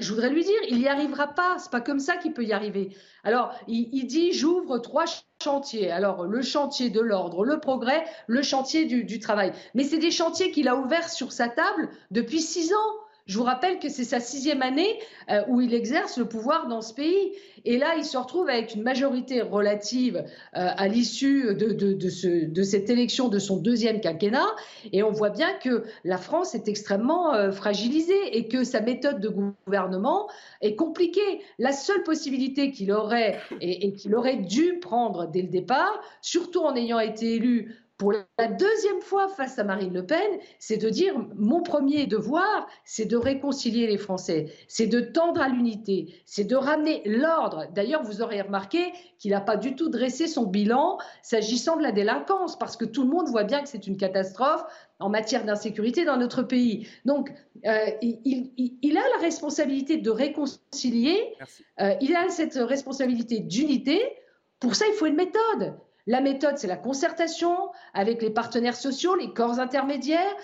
je voudrais lui dire, il n'y arrivera pas. C'est pas comme ça qu'il peut y arriver. Alors, il, dit, j'ouvre trois chantiers. Alors, le chantier de l'ordre, le progrès, le chantier du, du travail. Mais c'est des chantiers qu'il a ouverts sur sa table depuis six ans. Je vous rappelle que c'est sa sixième année euh, où il exerce le pouvoir dans ce pays. Et là, il se retrouve avec une majorité relative euh, à l'issue de, cette élection de son deuxième quinquennat. Et on voit bien que la France est extrêmement euh, fragilisée et que sa méthode de gouvernement est compliquée. La seule possibilité qu'il aurait et qu'il aurait dû prendre dès le départ, surtout en ayant été élu pour la deuxième fois face à Marine Le Pen, c'est de dire mon premier devoir, c'est de réconcilier les Français, c'est de tendre à l'unité, c'est de ramener l'ordre. D'ailleurs, vous aurez remarqué qu'il n'a pas du tout dressé son bilan s'agissant de la délinquance, parce que tout le monde voit bien que c'est une catastrophe en matière d'insécurité dans notre pays. Donc, euh, il, a la responsabilité de réconcilier, euh, il a cette responsabilité d'unité. Pour ça, il faut une méthode. La méthode, c'est la concertation avec les partenaires sociaux, les corps intermédiaires.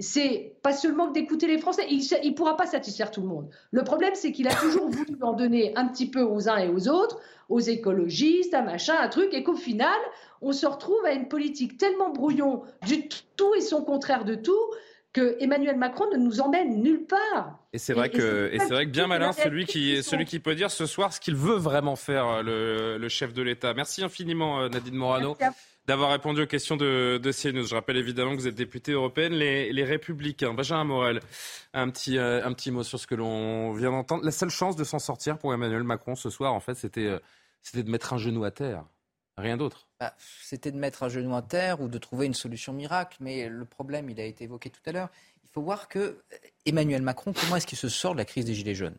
C'est pas seulement d'écouter les Français. Il ne pourra pas satisfaire tout le monde. Le problème, c'est qu'il a toujours voulu en donner un petit peu aux uns et aux autres, aux écologistes, à machin, un truc, et qu'au final, on se retrouve à une politique tellement brouillon du tout et son contraire de tout que Emmanuel Macron ne nous emmène nulle part. Et c'est vrai, que, et c'est vrai que bien malin celui qui, celui qui peut dire ce soir ce qu'il veut vraiment faire, le, le chef de l'État. Merci infiniment, Nadine Morano d'avoir répondu aux questions de, de CNews. Je rappelle évidemment que vous êtes députée européenne, les, les Républicains. Benjamin Morel, un petit, euh, un petit mot sur ce que l'on vient d'entendre. La seule chance de s'en sortir pour Emmanuel Macron ce soir, en fait, c'était, euh, c'était de mettre un genou à terre. Rien d'autre. Bah, c'était de mettre un genou à terre ou de trouver une solution miracle. Mais le problème, il a été évoqué tout à l'heure. Il faut voir que euh, Emmanuel Macron, comment est-ce qu'il se sort de la crise des Gilets jaunes?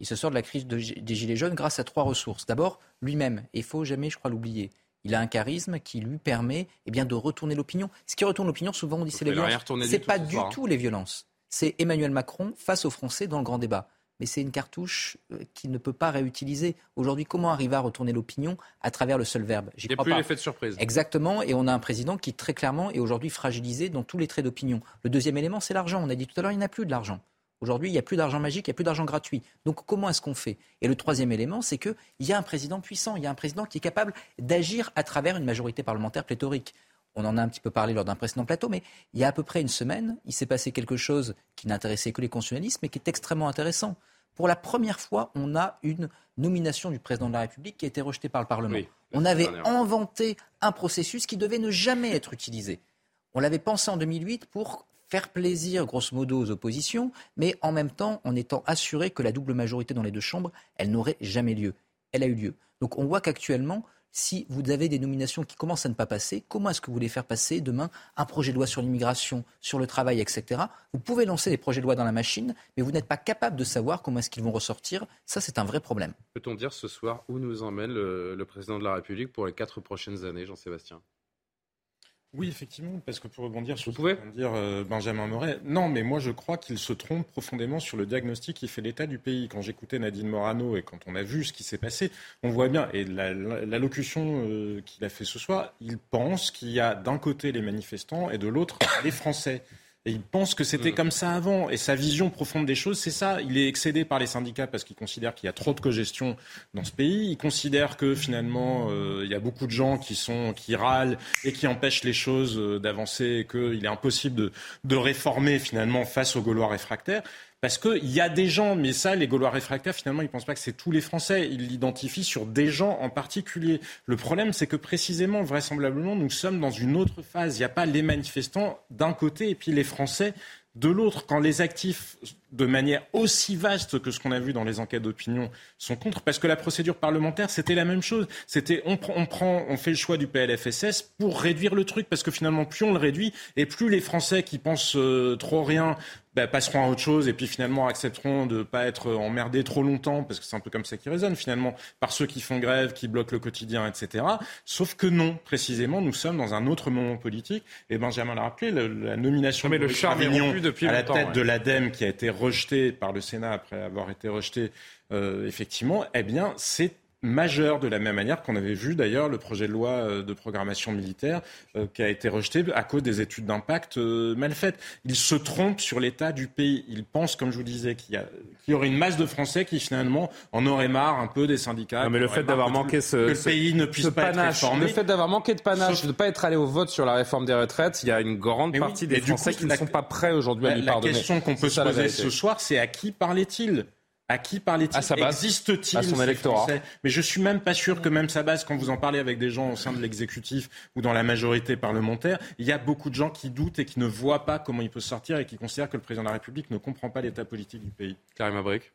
Il se sort de la crise des Gilets jaunes grâce à trois ressources. D'abord, lui-même. Et il faut jamais, je crois, l'oublier. Il a un charisme qui lui permet eh bien, de retourner l'opinion. Ce qui retourne l'opinion, souvent on dit c'est les violences. Ce n'est pas du hein. tout les violences. C'est Emmanuel Macron face aux Français dans le grand débat. Mais c'est une cartouche euh, qu'il ne peut pas réutiliser. Aujourd'hui, comment arriver à retourner l'opinion à travers le seul verbe? Il n'y a plus l'effet de surprise. Exactement. Et on a un président qui, très clairement, est aujourd'hui fragilisé dans tous les traits d'opinion. Le deuxième élément, c'est l'argent. On a dit tout à l'heure, il n'y a plus de l'argent. Aujourd'hui, il n'y a plus d'argent magique, il n'y a plus d'argent gratuit. Donc comment est-ce qu'on fait? Et le troisième élément, c'est qu'il y a un président puissant, il y a un président qui est capable d'agir à travers une majorité parlementaire pléthorique. On en a un petit peu parlé lors d'un précédent plateau, mais il y a à peu près une semaine, il s'est passé quelque chose qui n'intéressait que les constitutionnalistes, mais qui est extrêmement intéressant. Pour la première fois, on a une nomination du président de la République qui a été rejetée par le Parlement. on avait inventé un processus qui devait ne jamais être utilisé. On l'avait pensé en 2008 pour faire plaisir, grosso modo, aux oppositions, mais en même temps en étant assuré que la double majorité dans les deux chambres, elle n'aurait jamais lieu. Elle a eu lieu. Donc on voit qu'actuellement, si vous avez des nominations qui commencent à ne pas passer, comment est-ce que vous voulez faire passer demain un projet de loi sur l'immigration, sur le travail, etc. Vous pouvez lancer des projets de loi dans la machine, mais vous n'êtes pas capable de savoir comment est-ce qu'ils vont ressortir. Ça, c'est un vrai problème. Peut-on dire ce soir où nous emmène le président de la République pour les quatre prochaines années, Jean-Sébastien? Oui, effectivement, parce que pour rebondir sur ce que dire euh, Benjamin Moret, non, mais moi je crois qu'il se trompe profondément sur le diagnostic qui fait l'état du pays. Quand j'écoutais Nadine Morano et quand on a vu ce qui s'est passé, on voit bien, et l'allocution euh, qu'il a fait ce soir, il pense qu'il y a d'un côté les manifestants et de l'autre les Français. Et il pense que c'était mm. comme ça avant. Et sa vision profonde des choses, c'est ça. Il est excédé par les syndicats parce qu'il considère qu'il y a trop de cogestion dans ce pays. Il considère que finalement, euh, il y a beaucoup de gens qui sont qui râlent et qui empêchent les choses euh, d'avancer et qu'il est impossible de, de réformer finalement face aux Gaulois réfractaires. Parce qu'il y a des gens, mais ça, les Gaulois réfractaires, finalement, ils ne pensent pas que c'est tous les Français. Ils l'identifient sur des gens en particulier. Le problème, c'est que précisément, vraisemblablement, nous sommes dans une autre phase. Il n'y a pas les manifestants d'un côté et puis les Français de l'autre, quand les actifs, de manière aussi vaste que ce qu'on a vu dans les enquêtes d'opinion, sont contre, parce que la procédure parlementaire, c'était la même chose. C'était on, prend, on fait le choix du PLFSS pour réduire le truc, parce que finalement, plus on le réduit, et plus les Français qui pensent euh, trop rien bah, passeront à autre chose et puis finalement accepteront de ne pas être emmerdés trop longtemps, parce que c'est un peu comme ça qui résonne finalement, par ceux qui font grève, qui bloquent le quotidien, etc. Sauf que non, précisément, nous sommes dans un autre moment politique. Et Benjamin l'a rappelé, la nomination mais de le depuis à la tête de l'ADEME qui a été rejetée par le Sénat après avoir été rejetée, euh, effectivement, eh bien, c'est majeur, de la même manière qu'on avait vu d'ailleurs le projet de loi euh, de programmation militaire euh, qui a été rejeté à cause des études d'impact euh, mal faites. Il se trompe sur l'état du pays. Il pense, comme je vous disais, qu'il y, aurait une masse de Français qui finalement en auraient marre un peu des syndicats. Non, mais le fait d'avoir manqué ce, que le pays ne puisse pas panache, être le fait d'avoir manqué de panache, de ne pas être allé au vote sur la réforme des retraites, il y a une grande partie des Français qui ne sont pas prêts aujourd'hui à lui pardonner. La question qu'on peut se poser ce soir, c'est à qui parlait-il à qui parlait-il Existe-t-il à son électorat Mais je suis même pas sûr que même sa base, quand vous en parlez avec des gens au sein de l'exécutif ou dans la majorité parlementaire, il y a beaucoup de gens qui doutent et qui ne voient pas comment il peut sortir et qui considèrent que le président de la République ne comprend pas l'état politique du pays. Karim Abrik.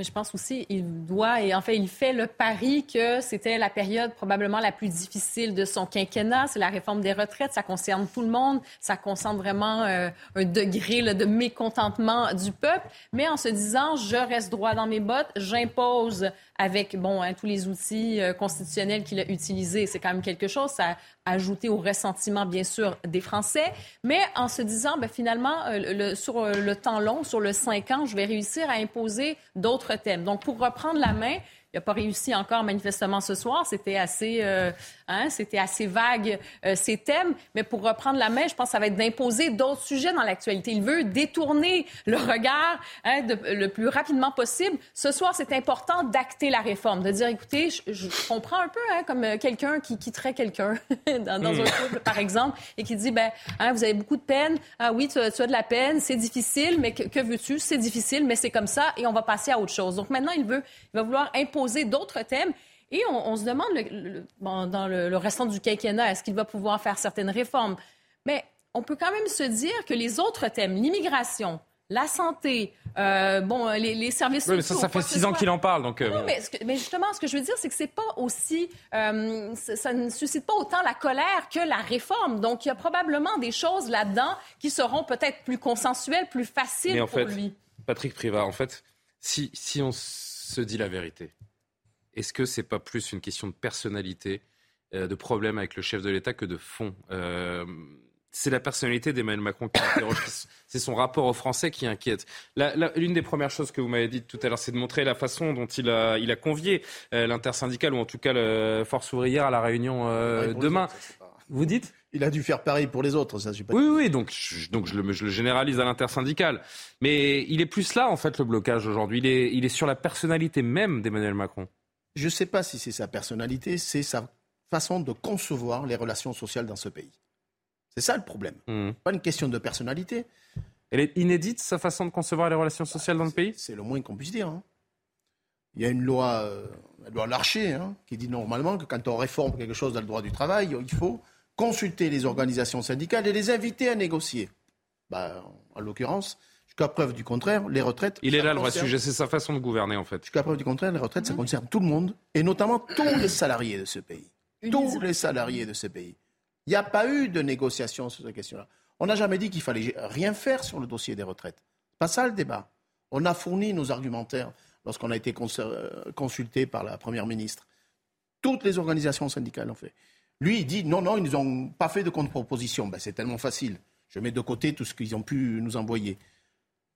Mais je pense aussi il doit, et en fait, il fait le pari que c'était la période probablement la plus difficile de son quinquennat. C'est la réforme des retraites. Ça concerne tout le monde. Ça concerne vraiment euh, un degré de mécontentement du peuple. Mais en se disant, je reste droit dans mes bottes, j'impose avec bon, hein, tous les outils euh, constitutionnels qu'il a utilisés. C'est quand même quelque chose. Ça a ajouté au ressentiment, bien sûr, des Français. Mais en se disant, ben, finalement, euh, sur euh, le temps long, sur le cinq ans, je vais réussir à imposer d'autres thèmes. Donc, pour reprendre la main, n'a pas réussi encore manifestement ce soir. C'était assez, euh, hein, c'était assez vague euh, ces thèmes. Mais pour reprendre la main, je pense que ça va être d'imposer d'autres sujets dans l'actualité. Il veut détourner le regard hein, le plus rapidement possible. Ce soir, c'est important d'acter la réforme, de dire, écoutez, je, comprends un peu hein, comme quelqu'un qui quitterait quelqu'un dans, un hmm. couple, par exemple, et qui dit, ben, hein, vous avez beaucoup de peine. Ah oui, tu, as de la peine, c'est difficile, mais que, que veux-tu? C'est difficile, mais c'est comme ça, et on va passer à autre chose. Donc maintenant, il veut, il va vouloir imposer d'autres thèmes. Et on, se demande, dans le, restant du quinquennat, est-ce qu'il va pouvoir faire certaines réformes? Mais on peut quand même se dire que les autres thèmes, l'immigration, la santé, euh, bon, les, services oui, mais ça, ça fait six ans qu'il en parle, donc. Euh, mais, mais, justement, ce que je veux dire, c'est que c'est pas aussi, euh, ça, ne suscite pas autant la colère que la réforme. Donc, il y a probablement des choses là-dedans qui seront peut-être plus consensuelles, plus faciles mais en pour fait, lui. Patrick Privat, en fait, si, si on se dit la vérité, est-ce que c'est pas plus une question de personnalité, de problème avec le chef de l'État que de fond c'est la personnalité d'Emmanuel Macron qui interroge. c'est son rapport aux Français qui inquiète. L'une des premières choses que vous m'avez dit tout à l'heure, c'est de montrer la façon dont il a, il a convié euh, l'intersyndicale, ou en tout cas la Force ouvrière, à la réunion euh, demain. Vous dites? Il a dû faire pareil pour les autres, ça, pas Oui, oui, donc, je, donc je le, je le généralise à l'intersyndicale. Mais il est plus là, en fait, le blocage aujourd'hui. Il est, il est sur la personnalité même d'Emmanuel Macron. Je ne sais pas si c'est sa personnalité, c'est sa façon de concevoir les relations sociales dans ce pays. C'est ça le problème. Mmh. Pas une question de personnalité. Elle est inédite, sa façon de concevoir les relations sociales dans le pays? C'est le moins qu'on puisse dire. Hein. Il y a une loi, euh, la loi Larcher, hein, qui dit normalement que quand on réforme quelque chose dans le droit du travail, il faut consulter les organisations syndicales et les inviter à négocier. Bah, en l'occurrence, jusqu'à preuve du contraire, les retraites. Il est là le vrai sujet, c'est sa façon de gouverner en fait. Jusqu'à preuve du contraire, les retraites, ça concerne tout le monde, et notamment tous les salariés de ce pays. Tous les salariés de ce pays. Il n'y a pas eu de négociation sur cette question-là. On n'a jamais dit qu'il fallait rien faire sur le dossier des retraites. Pas ça le débat. On a fourni nos argumentaires lorsqu'on a été euh, consulté par la Première ministre. Toutes les organisations syndicales l'ont fait. Lui, il dit non, non, ils nous ont pas fait de contre-proposition. Ben, c'est tellement facile. Je mets de côté tout ce qu'ils ont pu nous envoyer.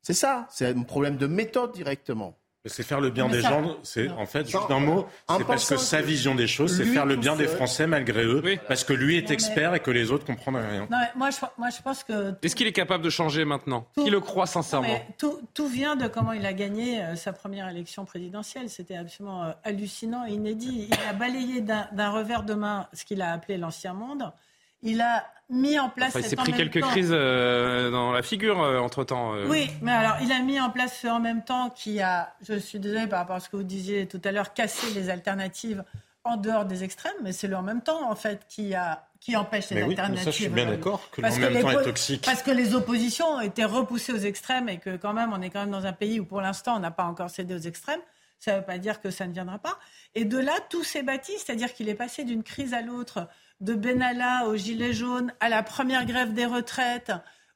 C'est ça, c'est un problème de méthode directement. C'est faire le bien des gens, c'est en fait, juste un mot, c'est parce que sa vision des choses, c'est faire le bien des Français malgré eux, parce que lui est expert et que les autres comprennent rien. Non, moi, je, moi, je pense que... Est-ce qu'il est capable de changer maintenant? Qui le croit sincèrement? Tout, tout, vient de comment il a gagné euh, sa première élection présidentielle. C'était absolument euh, hallucinant et inédit. Il a balayé d'un revers de main ce qu'il a appelé l'ancien monde. Il a mis en place. il s'est pris quelques crises euh, dans la figure euh, entre temps. Euh. Oui, mais alors il a mis en place ce en même temps qui a, je suis désolée par rapport à ce que vous disiez tout à l'heure, cassé les alternatives en dehors des extrêmes, mais c'est le en même temps en fait qui a qui empêche les alternatives. ça, je suis bien d'accord que le en même temps est toxique. Parce que les oppositions ont été repoussées aux extrêmes et que quand même on est quand même dans un pays où pour l'instant on n'a pas encore cédé aux extrêmes. Ça ne veut pas dire que ça ne viendra pas. Et de là, tout s'est bâti, c'est-à-dire qu'il est passé d'une crise à l'autre de Benalla au gilet jaune, à la première grève des retraites,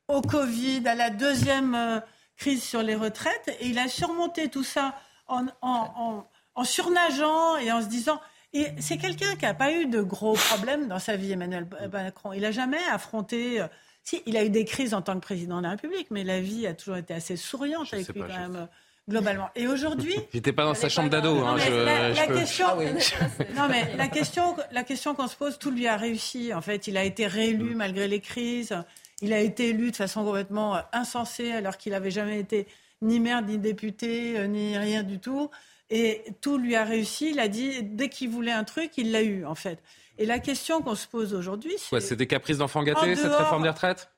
au Covid, à la deuxième euh, crise sur les retraites. Et il a surmonté tout ça en, en, surnageant et en se disant... Et c'est quelqu'un qui n'a pas eu de gros problèmes dans sa vie, Emmanuel Macron. Il n'a jamais affronté... Euh, si, il a eu des crises en tant que président de la République, mais la vie a toujours été assez souriante avec lui quand même globalement. Et aujourd'hui, j'étais pas dans sa chambre d'ado. Hein, la, question, ah non mais la question, la question qu'on se pose, tout lui a réussi. En fait, il a été réélu mm. malgré les crises. Il a été élu de façon complètement euh, insensée, alors qu'il n'avait jamais été ni maire, ni député, euh, ni rien du tout. Et tout lui a réussi. Il a dit dès qu'il voulait un truc, il l'a eu en fait. Et la question qu'on se pose aujourd'hui, c'est c'est des caprices d'enfants gâtés cette réforme des retraites?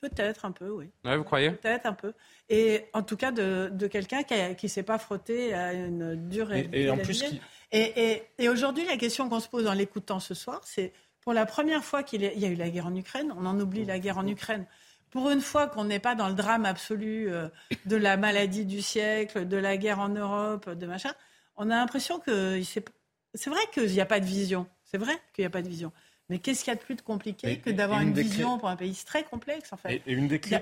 Peut-être un peu, oui. vous croyez? Peut-être un peu. Et en tout cas, de, quelqu'un qui ne s'est pas frotté à une dure et, et, en plus, et, et, aujourd'hui, la question qu'on se pose en l'écoutant ce soir, c'est pour la première fois qu'il y a eu la guerre en Ukraine, on en oublie la guerre en Ukraine. Pour une fois qu'on n'est pas dans le drame absolu euh, de la maladie du siècle, de la guerre en Europe, de machin, on a l'impression que c'est vrai qu'il n'y a pas de vision. C'est vrai qu'il n'y a pas de vision. Mais qu'est-ce qu'il y a de plus compliqué que d'avoir une, vision pour un pays très complexe, en fait Et, une des clés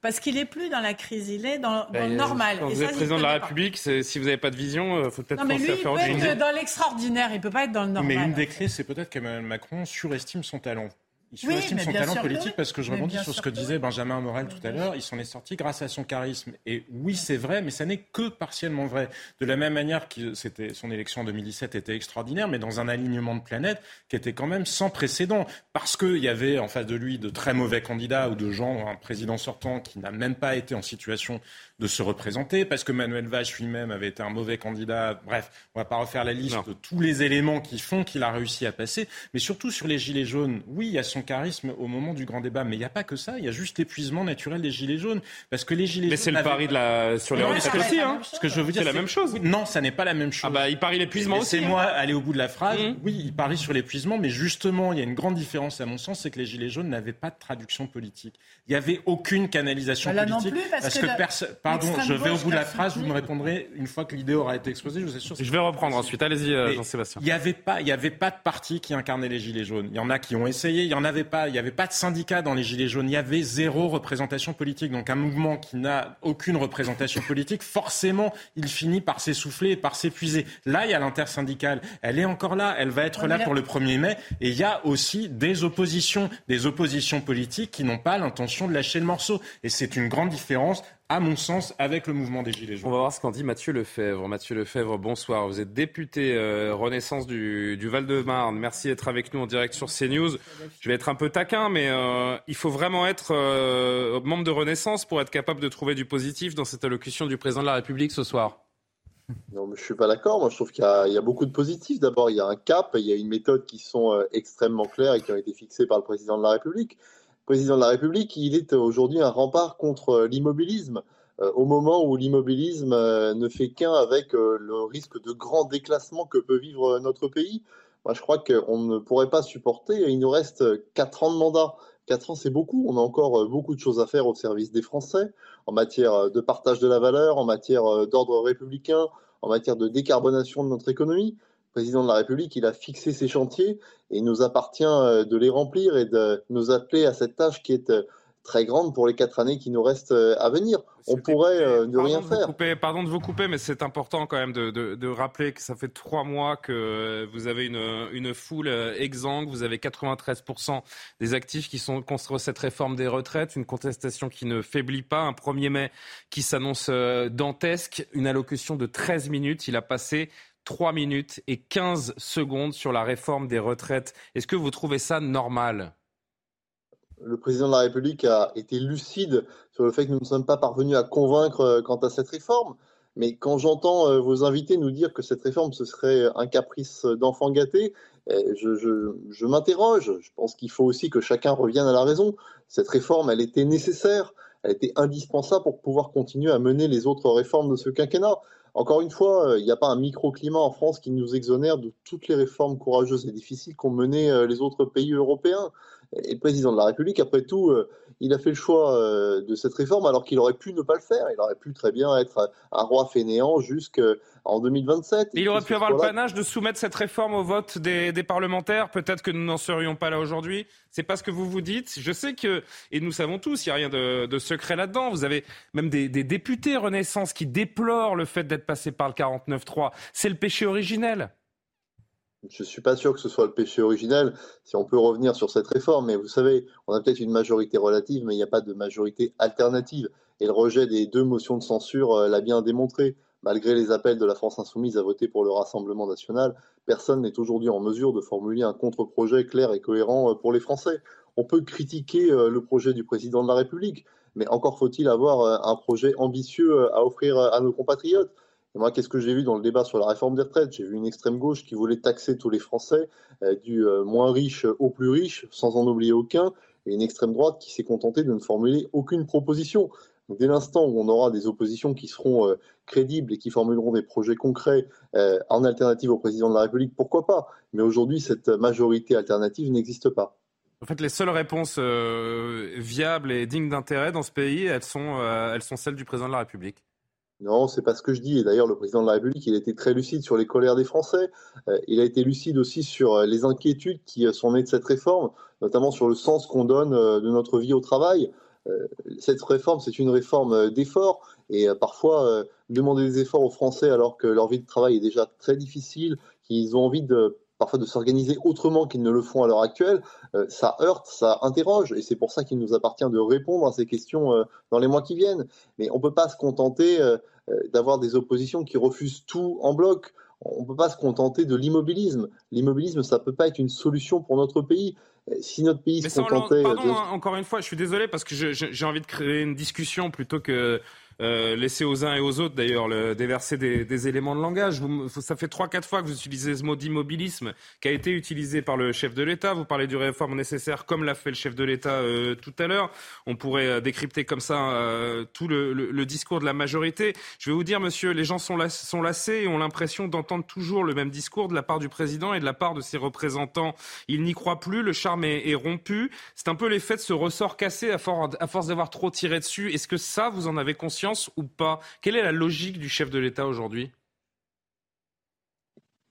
parce qu'il est plus dans la crise, il est dans, le ben, normal. Quand vous êtes président de la République, si vous n'avez pas de vision, il euh, faut peut-être penser à faire autre chose. dans l'extraordinaire, il peut pas être dans le normal. Mais une des clés, c'est peut-être qu'Emmanuel Macron surestime son talent. Il sous-estime son talent politique parce que je rebondis sur ce que disait Benjamin Morel tout à l'heure. Il s'en est sorti grâce à son charisme. Et oui, c'est vrai, mais ça n'est que partiellement vrai. De la même manière que c'était, son élection en 2017 était extraordinaire, mais dans un alignement de planètes qui était quand même sans précédent. Parce qu'il y avait en face de lui de très mauvais candidats ou de gens, un président sortant qui n'a même pas été en situation de se représenter, parce que Manuel Valls lui-même avait été un mauvais candidat. Bref, on ne va pas refaire la liste de tous les éléments qui font qu'il a réussi à passer. Mais surtout sur les Gilets jaunes, oui, il y a son charisme au moment du grand débat, mais il n'y a pas que ça. Il y a juste l'épuisement naturel des Gilets jaunes. Parce que les Gilets mais c'est le pari de la... sur les retraites aussi. Hein. Ce que je veux dire, c'est la même chose. non, ça n'est pas la même chose. Ah bah, il parie l'épuisement aussi. C'est moi aller au bout de la phrase. Mmh. Oui, il parie sur l'épuisement, mais justement, il y a une grande différence à mon sens, c'est que les Gilets jaunes n'avaient pas de traduction politique. Il n'y avait aucune canalisation bah politique. Plus, parce, que, personne. Pardon, je vais au bout de la phrase, vous me répondrez une fois que l'idée aura été exposée, je vous assure. Je vais reprendre ensuite. Allez-y, euh, Jean-Sébastien. Il n'y avait, pas, il avait pas de parti qui incarnait les Gilets jaunes. Il y en a qui ont essayé, il n'y en avait pas. Il n'y avait pas de syndicat dans les Gilets jaunes. Il y avait zéro représentation politique. Donc un mouvement qui n'a aucune représentation politique, forcément, il finit par s'essouffler et par s'épuiser. Là, il y a l'intersyndicale. Elle est encore là. Elle va être là pour le 1er mai. Et il y a aussi des oppositions, des oppositions politiques qui n'ont pas l'intention de lâcher le morceau. Et c'est une grande différence à mon sens, avec le mouvement des Gilets jaunes. On va voir ce qu'en dit Mathieu Lefebvre. Mathieu Lefebvre, bonsoir. Vous êtes député euh, Renaissance du, Val-de-Marne. Merci d'être avec nous en direct sur CNews. Je vais être un peu taquin, mais euh, il faut vraiment être euh, membre de Renaissance pour être capable de trouver du positif dans cette allocution du président de la République ce soir. Non, mais je suis pas d'accord. Moi, je trouve qu'il y, y, a beaucoup de positifs. D'abord, il y a un cap, il y a une méthode qui sont extrêmement claires et qui ont été fixées par le président de la République président de la République, il est aujourd'hui un rempart contre l'immobilisme, euh, au moment où l'immobilisme euh, ne fait qu'un avec euh, le risque de grand déclassement que peut vivre notre pays. Moi, je crois qu'on ne pourrait pas supporter. Il nous reste 4 ans de mandat. 4 ans, c'est beaucoup. On a encore beaucoup de choses à faire au service des Français, en matière de partage de la valeur, en matière d'ordre républicain, en matière de décarbonation de notre économie président de la République, il a fixé ses chantiers et il nous appartient euh, de les remplir et de nous appeler à cette tâche qui est euh, très grande pour les quatre années qui nous restent euh, à venir. On pourrait ne rien faire. pardon de vous couper, mais c'est important quand même de, rappeler que ça fait trois mois que vous avez une, une foule exsangue. Vous avez 93% des actifs qui sont contre cette réforme des retraites, une contestation qui ne faiblit pas, un 1er mai qui s'annonce dantesque, une allocution de 13 minutes. Il a passé 3 minutes et 15 secondes sur la réforme des retraites. Est-ce que vous trouvez ça normal? Le président de la République a été lucide sur le fait que nous ne sommes pas parvenus à convaincre euh, quant à cette réforme. Mais quand j'entends euh, vos invités nous dire que cette réforme, ce serait un caprice d'enfant gâté, euh, je, je m'interroge. Je pense qu'il faut aussi que chacun revienne à la raison. Cette réforme, elle était nécessaire, elle était indispensable pour pouvoir continuer à mener les autres réformes de ce quinquennat. Encore une fois, euh, il n'y a pas un microclimat en France qui nous exonère de toutes les réformes courageuses et difficiles qu'ont menées euh, les autres pays européens. Et le président de la République, après tout, euh, il a fait le choix de cette réforme alors qu'il aurait pu ne pas le faire. Il aurait pu très bien être un roi fainéant jusqu'en 2027. Il aurait pu avoir le panache de soumettre cette réforme au vote des, parlementaires. Peut-être que nous n'en serions pas là aujourd'hui. C'est pas ce que vous vous dites. Je sais que, et nous savons tous, il n'y a rien de, secret là-dedans. Vous avez même des, des députés Renaissance qui déplorent le fait d'être passé par le 49-3. C'est le péché originel. Je ne suis pas sûr que ce soit le péché originel, si on peut revenir sur cette réforme, mais vous savez, on a peut-être une majorité relative, mais il n'y a pas de majorité alternative. Et le rejet des deux motions de censure euh, l'a bien démontré. Malgré les appels de la France insoumise à voter pour le Rassemblement national, personne n'est aujourd'hui en mesure de formuler un contre-projet clair et cohérent euh, pour les Français. On peut critiquer euh, le projet du président de la République, mais encore faut-il avoir un projet ambitieux à offrir à nos compatriotes. Et moi, qu'est-ce que j'ai vu dans le débat sur la réforme des retraites? J'ai vu une extrême gauche qui voulait taxer tous les Français, euh, du euh, moins riche au plus riche, sans en oublier aucun, et une extrême droite qui s'est contentée de ne formuler aucune proposition. dès l'instant où on aura des oppositions qui seront euh, crédibles et qui formuleront des projets concrets en alternative au président de la République, pourquoi pas? Mais aujourd'hui, cette majorité alternative n'existe pas. En fait, les seules réponses viables et dignes d'intérêt dans ce pays, elles sont, elles sont celles du président de la République. Non, c'est pas ce que je dis. Et d'ailleurs, le président de la République, il a été très lucide sur les colères des Français. Euh, il a été lucide aussi sur euh, les inquiétudes qui euh, sont nées de cette réforme, notamment sur le sens qu'on donne de notre vie au travail. cette réforme, c'est une réforme d'efforts. Et parfois, demander des efforts aux Français alors que leur vie de travail est déjà très difficile, qu'ils ont envie de parfois de s'organiser autrement qu'ils ne le font à l'heure actuelle, euh, ça heurte, ça interroge, et c'est pour ça qu'il nous appartient de répondre à ces questions euh, dans les mois qui viennent. Mais on ne peut pas se contenter euh, d'avoir des oppositions qui refusent tout en bloc. On ne peut pas se contenter de l'immobilisme. L'immobilisme, ça ne peut pas être une solution pour notre pays. Si notre pays se contentait... Pardon, hein, encore une fois, je suis désolé parce que j'ai envie de créer une discussion plutôt que euh, laissez aux uns et aux autres d'ailleurs le, déverser des, éléments de langage. Ça fait trois, quatre fois que vous utilisez ce mot d'immobilisme qui a été utilisé par le chef de l'État. Vous parlez du réforme nécessaire comme l'a fait le chef de l'État euh, tout à l'heure. On pourrait euh, décrypter comme ça euh, tout le, discours de la majorité. Je vais vous dire, monsieur, les gens sont, sont lassés et ont l'impression d'entendre toujours le même discours de la part du président et de la part de ses représentants. Ils n'y croient plus, le charme est, rompu. C'est un peu l'effet de ce ressort cassé à force d'avoir trop tiré dessus. Est-ce que ça, vous en avez conscience? Ou pas? Quelle est la logique du chef de l'État aujourd'hui?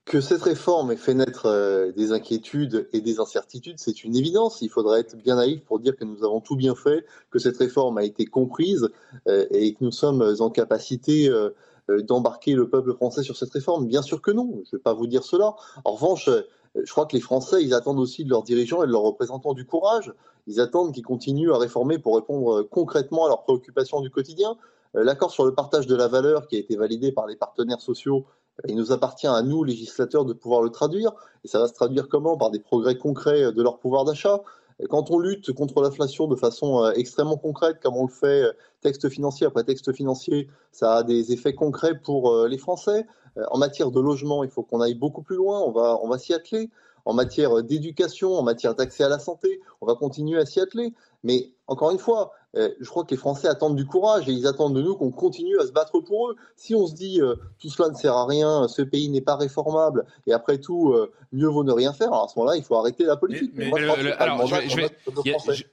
Que cette réforme ait fait naître euh, des inquiétudes et des incertitudes, c'est une évidence. Il faudrait être bien naïf pour dire que nous avons tout bien fait, que cette réforme a été comprise euh, et que nous sommes en capacité euh, d'embarquer le peuple français sur cette réforme. Bien sûr que non, je ne vais pas vous dire cela. En revanche, je crois que les Français, ils attendent aussi de leurs dirigeants et de leurs représentants du courage. Ils attendent qu'ils continuent à réformer pour répondre concrètement à leurs préoccupations du quotidien. Euh, l'accord sur le partage de la valeur qui a été validé par les partenaires sociaux, euh, il nous appartient à nous, législateurs, de pouvoir le traduire. Et ça va se traduire comment? Par des progrès concrets euh, de leur pouvoir d'achat. Quand on lutte contre l'inflation de façon extrêmement concrète, comme on le fait texte financier après texte financier, ça a des effets concrets pour les Français. En matière de logement, il faut qu'on aille beaucoup plus loin, on va, on va s'y atteler. En matière d'éducation, en matière d'accès à la santé, on va continuer à s'y atteler. Mais encore une fois, euh, je crois que les Français attendent du courage et ils attendent de nous qu'on continue à se battre pour eux. Si on se dit euh, tout cela ne sert à rien, ce pays n'est pas réformable et après tout, euh, mieux vaut ne rien faire, alors à ce moment-là, il faut arrêter la politique.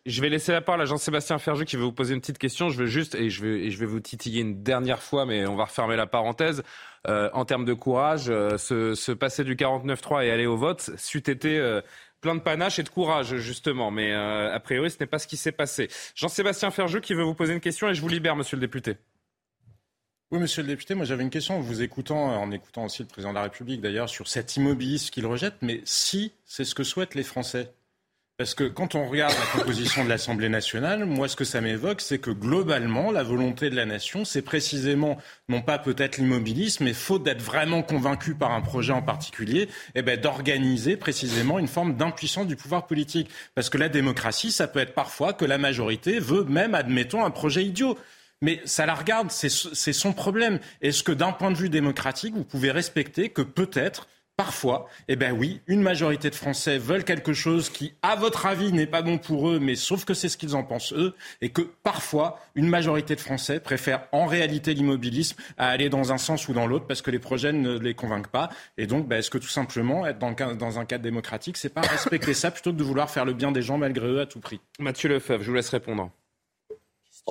je, vais, laisser la parole à Jean-Sébastien Ferjou qui veut vous poser une petite question. Je veux juste, et je vais, et je vais vous titiller une dernière fois, mais on va refermer la parenthèse. en termes de courage, se, se, passer du 49-3 et aller au vote, c'eût été plein de panache et de courage, justement. Mais euh, a priori, ce n'est pas ce qui s'est passé. Jean-Sébastien Ferjeux qui veut vous poser une question et je vous libère, monsieur le député. Oui, monsieur le député, moi j'avais une question en vous écoutant, en écoutant aussi le président de la République d'ailleurs, sur cet immobilisme qu'il rejette. Mais si c'est ce que souhaitent les Français, parce que quand on regarde la composition de l'Assemblée nationale, moi, ce que ça m'évoque, c'est que globalement, la volonté de la nation, c'est précisément, non pas peut-être l'immobilisme, mais faute d'être vraiment convaincu par un projet en particulier, eh ben, d'organiser précisément une forme d'impuissance du pouvoir politique. Parce que la démocratie, ça peut être parfois que la majorité veut même, admettons, un projet idiot. Mais ça la regarde, c'est son problème. Est-ce que d'un point de vue démocratique, vous pouvez respecter que peut-être Parfois, eh bien oui, une majorité de Français veulent quelque chose qui, à votre avis, n'est pas bon pour eux, mais sauf que c'est ce qu'ils en pensent eux, et que parfois, une majorité de Français préfèrent en réalité l'immobilisme à aller dans un sens ou dans l'autre parce que les projets ne les convainquent pas. Et donc, ben, est-ce que tout simplement, être dans, dans un cadre démocratique, c'est pas respecter ça plutôt que de vouloir faire le bien des gens malgré eux à tout prix? Mathieu Lefebvre, je vous laisse répondre.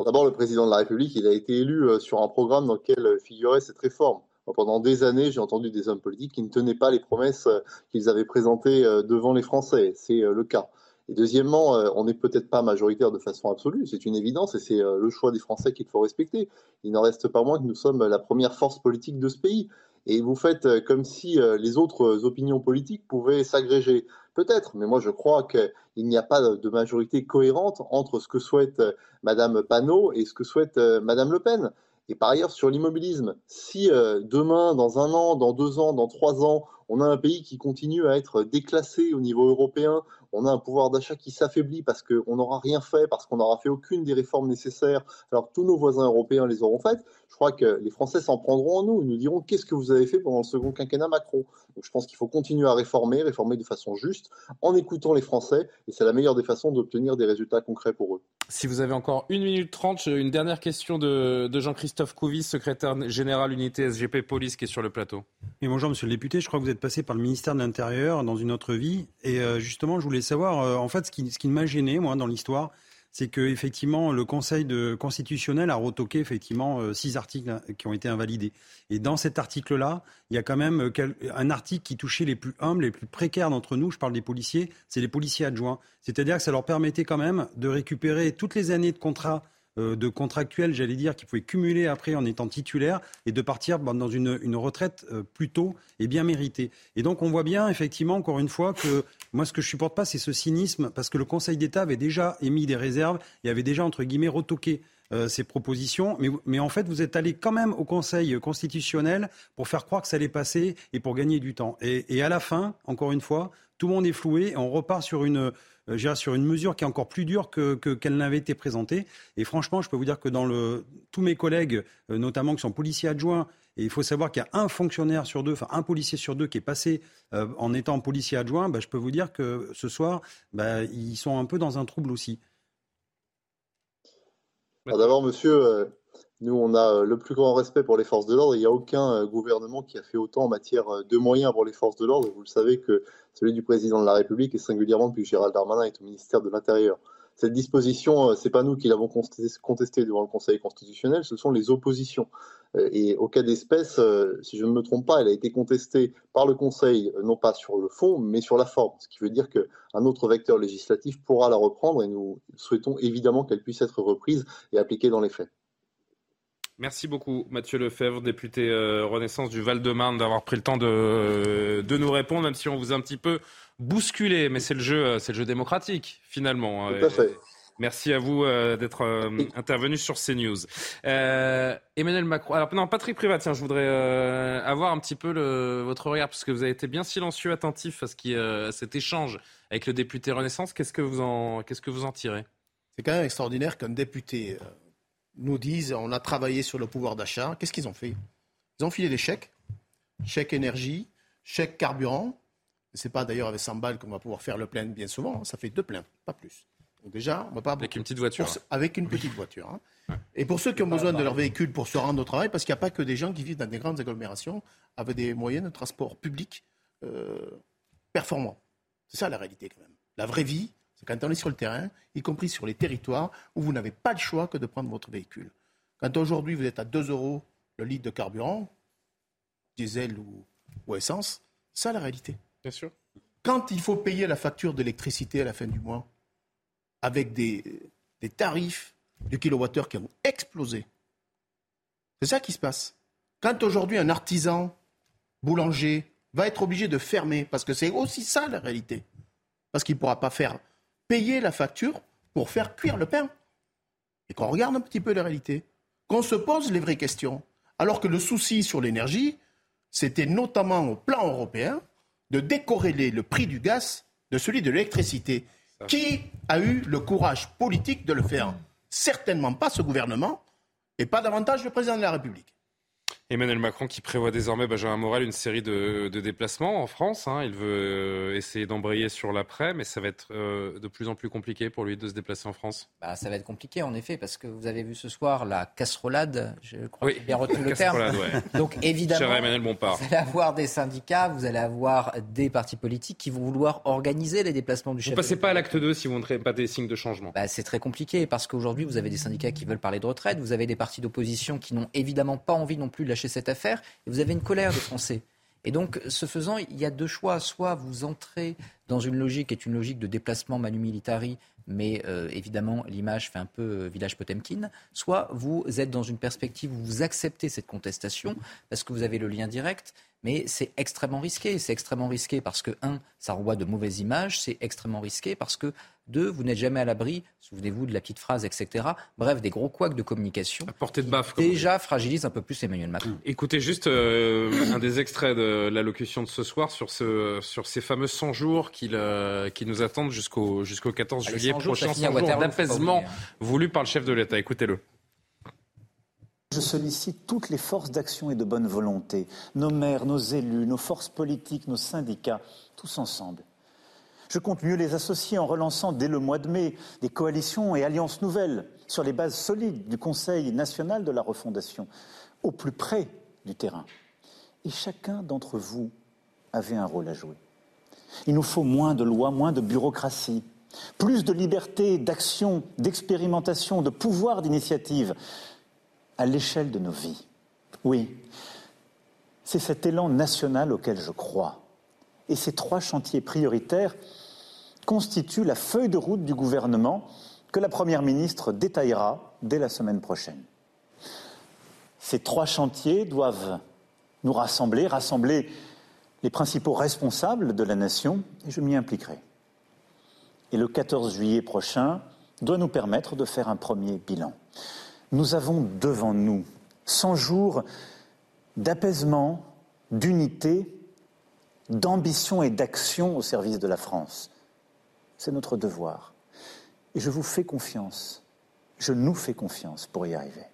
D'abord, le président de la République, il a été élu euh, sur un programme dans lequel figurait cette réforme. Pendant des années, j'ai entendu des hommes politiques qui ne tenaient pas les promesses euh, qu'ils avaient présentées euh, devant les Français. C'est euh, le cas. Et deuxièmement, on n'est peut-être pas majoritaire de façon absolue, c'est une évidence et c'est le choix des Français qu'il faut respecter. Il n'en reste pas moins que nous sommes la première force politique de ce pays. Et vous faites comme si les autres opinions politiques pouvaient s'agréger. Peut-être, mais moi je crois qu'il n'y a pas de majorité cohérente entre ce que souhaite Madame Panot et ce que souhaite Madame Le Pen. Et par ailleurs, sur l'immobilisme, si euh, demain, dans un an, dans deux ans, dans trois ans, on a un pays qui continue à être déclassé au niveau européen, on a un pouvoir d'achat qui s'affaiblit parce qu'on n'aura rien fait, parce qu'on n'aura fait aucune des réformes nécessaires, alors tous nos voisins européens les auront faites, je crois que les Français s'en prendront en nous. Ils nous diront qu'est-ce que vous avez fait pendant le second quinquennat Macron? Donc je pense qu'il faut continuer à réformer, réformer de façon juste, en écoutant les Français, et c'est la meilleure des façons d'obtenir des résultats concrets pour eux. Si vous avez encore une minute trente, une dernière question de, Jean-Christophe Couvis, secrétaire général unité SGP Police, qui est sur le plateau. Et bonjour, monsieur le député. Je crois que vous êtes passé par le ministère de l'Intérieur dans une autre vie. Et euh, justement, je voulais savoir, euh, en fait, ce qui, ce qui m'a gêné, moi, dans l'histoire, c'est que effectivement le Conseil constitutionnel a retoqué effectivement euh, six articles hein, qui ont été invalidés. Et dans cet article-là, il y a quand même un article qui touchait les plus humbles, les plus précaires d'entre nous. Je parle des policiers, c'est les policiers adjoints. C'est-à-dire que ça leur permettait quand même de récupérer toutes les années de contrat de contractuels, j'allais dire, qui pouvaient cumuler après en étant titulaires et de partir dans une, une retraite plus tôt et bien méritée. Et donc on voit bien effectivement, encore une fois, que moi ce que je supporte pas, c'est ce cynisme, parce que le Conseil d'État avait déjà émis des réserves et avait déjà, entre guillemets, retoqué euh, ces propositions. Mais, mais, en fait, vous êtes allé quand même au Conseil constitutionnel pour faire croire que ça allait passer et pour gagner du temps. Et à la fin, encore une fois, tout le monde est floué et on repart sur une, euh, sur une mesure qui est encore plus dure que, qu'elle n'avait été présentée. Et franchement, je peux vous dire que dans le, tous mes collègues, euh, notamment qui sont policiers adjoints, et il faut savoir qu'il y a un fonctionnaire sur deux, enfin un policier sur deux qui est passé en étant policier adjoint, bah, je peux vous dire que ce soir, bah, ils sont un peu dans un trouble aussi. D'abord, monsieur, euh, nous, on a euh, le plus grand respect pour les forces de l'ordre. Il n'y a aucun euh, gouvernement qui a fait autant en matière de moyens pour les forces de l'ordre. Vous le savez que celui du président de la République et singulièrement depuis Gérald Darmanin est au ministère de l'Intérieur. Cette disposition, c'est pas nous qui l'avons contestée devant le Conseil constitutionnel, ce sont les oppositions. Euh, et au cas d'espèce, euh, si je ne me trompe pas, elle a été contestée par le Conseil, euh, non pas sur le fond, mais sur la forme. Ce qui veut dire qu'un autre vecteur législatif pourra la reprendre et nous souhaitons évidemment qu'elle puisse être reprise et appliquée dans les faits. Merci beaucoup, Mathieu Lefebvre, député Renaissance du Val-de-Marne, d'avoir pris le temps de, de, nous répondre, même si on vous a un petit peu bousculé. Mais c'est le jeu, c'est le jeu démocratique, finalement. Tout à fait. Merci à vous euh, d'être euh, intervenu sur CNews. Euh, Emmanuel Macron. Alors, non, Patrick Privat, tiens, je voudrais avoir un petit peu le, votre regard, parce que vous avez été bien silencieux, attentif à, ce qui, à cet échange avec le député Renaissance. Qu'est-ce que vous en, qu'est-ce que vous en tirez? C'est quand même extraordinaire qu'un député nous dise on a travaillé sur le pouvoir d'achat. Qu'est-ce qu'ils ont fait? Ils ont filé des chèques, chèques énergie, chèques carburant. Ce n'est pas d'ailleurs avec 100 balles qu'on va pouvoir faire le plein bien souvent, hein. ça fait deux pleins, pas plus déjà, on va pas avec une petite voiture. avec une petite voiture. Hein. Et pour ceux qui ont besoin de leur véhicule pour se rendre au travail, parce qu'il n'y a pas que des gens qui vivent dans des grandes agglomérations avec des moyens de transport public euh, performants. C'est ça la réalité quand même. La vraie vie, quand on est sur le terrain, y compris sur les territoires où vous n'avez pas le choix que de prendre votre véhicule. Quand aujourd'hui vous êtes à 2 euros le litre de carburant, diesel ou, ou essence, ça la réalité. Bien sûr. Quand il faut payer la facture d'électricité à la fin du mois, avec des, tarifs de kilowattheure qui ont explosé. C'est ça qui se passe. Quand aujourd'hui un artisan boulanger va être obligé de fermer, parce que c'est aussi ça la réalité, parce qu'il ne pourra pas faire payer la facture pour faire cuire le pain. Et qu'on regarde un petit peu la réalité, qu'on se pose les vraies questions, alors que le souci sur l'énergie, c'était notamment au plan européen de décorréler le prix du gaz de celui de l'électricité. Qui a eu le courage politique de le faire? Certainement pas ce gouvernement et pas davantage le président de la République. Emmanuel Macron qui prévoit désormais, Benjamin Morel, une série de, déplacements en France. Hein. Il veut euh, essayer d'embrayer sur l'après, mais ça va être euh, de plus en plus compliqué pour lui de se déplacer en France. Bah, ça va être compliqué en effet, parce que vous avez vu ce soir la casserolade, je crois que j'ai bien retenu le terme. Donc évidemment, vous allez avoir des syndicats, vous allez avoir des partis politiques qui vont vouloir organiser les déplacements du chef. Vous ne passez pas à l'acte 2 si vous ne montrez pas des signes de changement. Bah, c'est très compliqué, parce qu'aujourd'hui, vous avez des syndicats qui veulent parler de retraite, vous avez des partis d'opposition qui n'ont évidemment pas envie non plus de cette affaire, et vous avez une colère des Français. Et donc, ce faisant, il y a deux choix. Soit vous entrez dans une logique qui est une logique de déplacement manu militari, mais euh, évidemment, l'image fait un peu euh, village Potemkin. Soit vous êtes dans une perspective où vous acceptez cette contestation parce que vous avez le lien direct, mais c'est extrêmement risqué. C'est extrêmement risqué parce que, un, ça renvoie de mauvaises images. C'est extrêmement risqué parce que deux, vous n'êtes jamais à l'abri, souvenez-vous de la petite phrase, etc. Bref, des gros couacs de communication. À portée de baffe. Déjà fragilise un peu plus Emmanuel Macron. Écoutez juste euh, un des extraits de l'allocution de ce soir sur, ce, sur ces fameux 100 jours qui, qui nous attendent jusqu'au jusqu'au 14 juillet prochain. 100 jours d'apaisement hein. voulu par le chef de l'État. Écoutez-le. Je sollicite toutes les forces d'action et de bonne volonté, nos maires, nos élus, nos forces politiques, nos syndicats, tous ensemble je compte mieux les associer en relançant dès le mois de mai des coalitions et alliances nouvelles sur les bases solides du Conseil national de la refondation, au plus près du terrain. Et chacun d'entre vous avait un rôle à jouer. Il nous faut moins de lois, moins de bureaucratie, plus de liberté d'action, d'expérimentation, de pouvoir d'initiative à l'échelle de nos vies. Oui, c'est cet élan national auquel je crois. Et ces trois chantiers prioritaires constituent la feuille de route du gouvernement que la Première ministre détaillera dès la semaine prochaine. Ces trois chantiers doivent nous rassembler, rassembler les principaux responsables de la nation, et je m'y impliquerai. Et le 14 juillet prochain doit nous permettre de faire un premier bilan. Nous avons devant nous 100 jours d'apaisement, d'unité, d'ambition et d'action au service de la France. C'est notre devoir. Et je vous fais confiance, je nous fais confiance pour y arriver.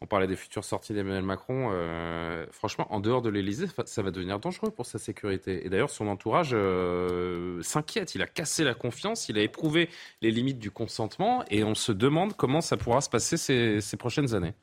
On parlait des futures sorties d'Emmanuel Macron. Euh, franchement, en dehors de l'Elysée, ça va devenir dangereux pour sa sécurité. Et d'ailleurs, son entourage euh, s'inquiète. Il a cassé la confiance, il a éprouvé les limites du consentement. Et on se demande comment ça pourra se passer ces, prochaines années.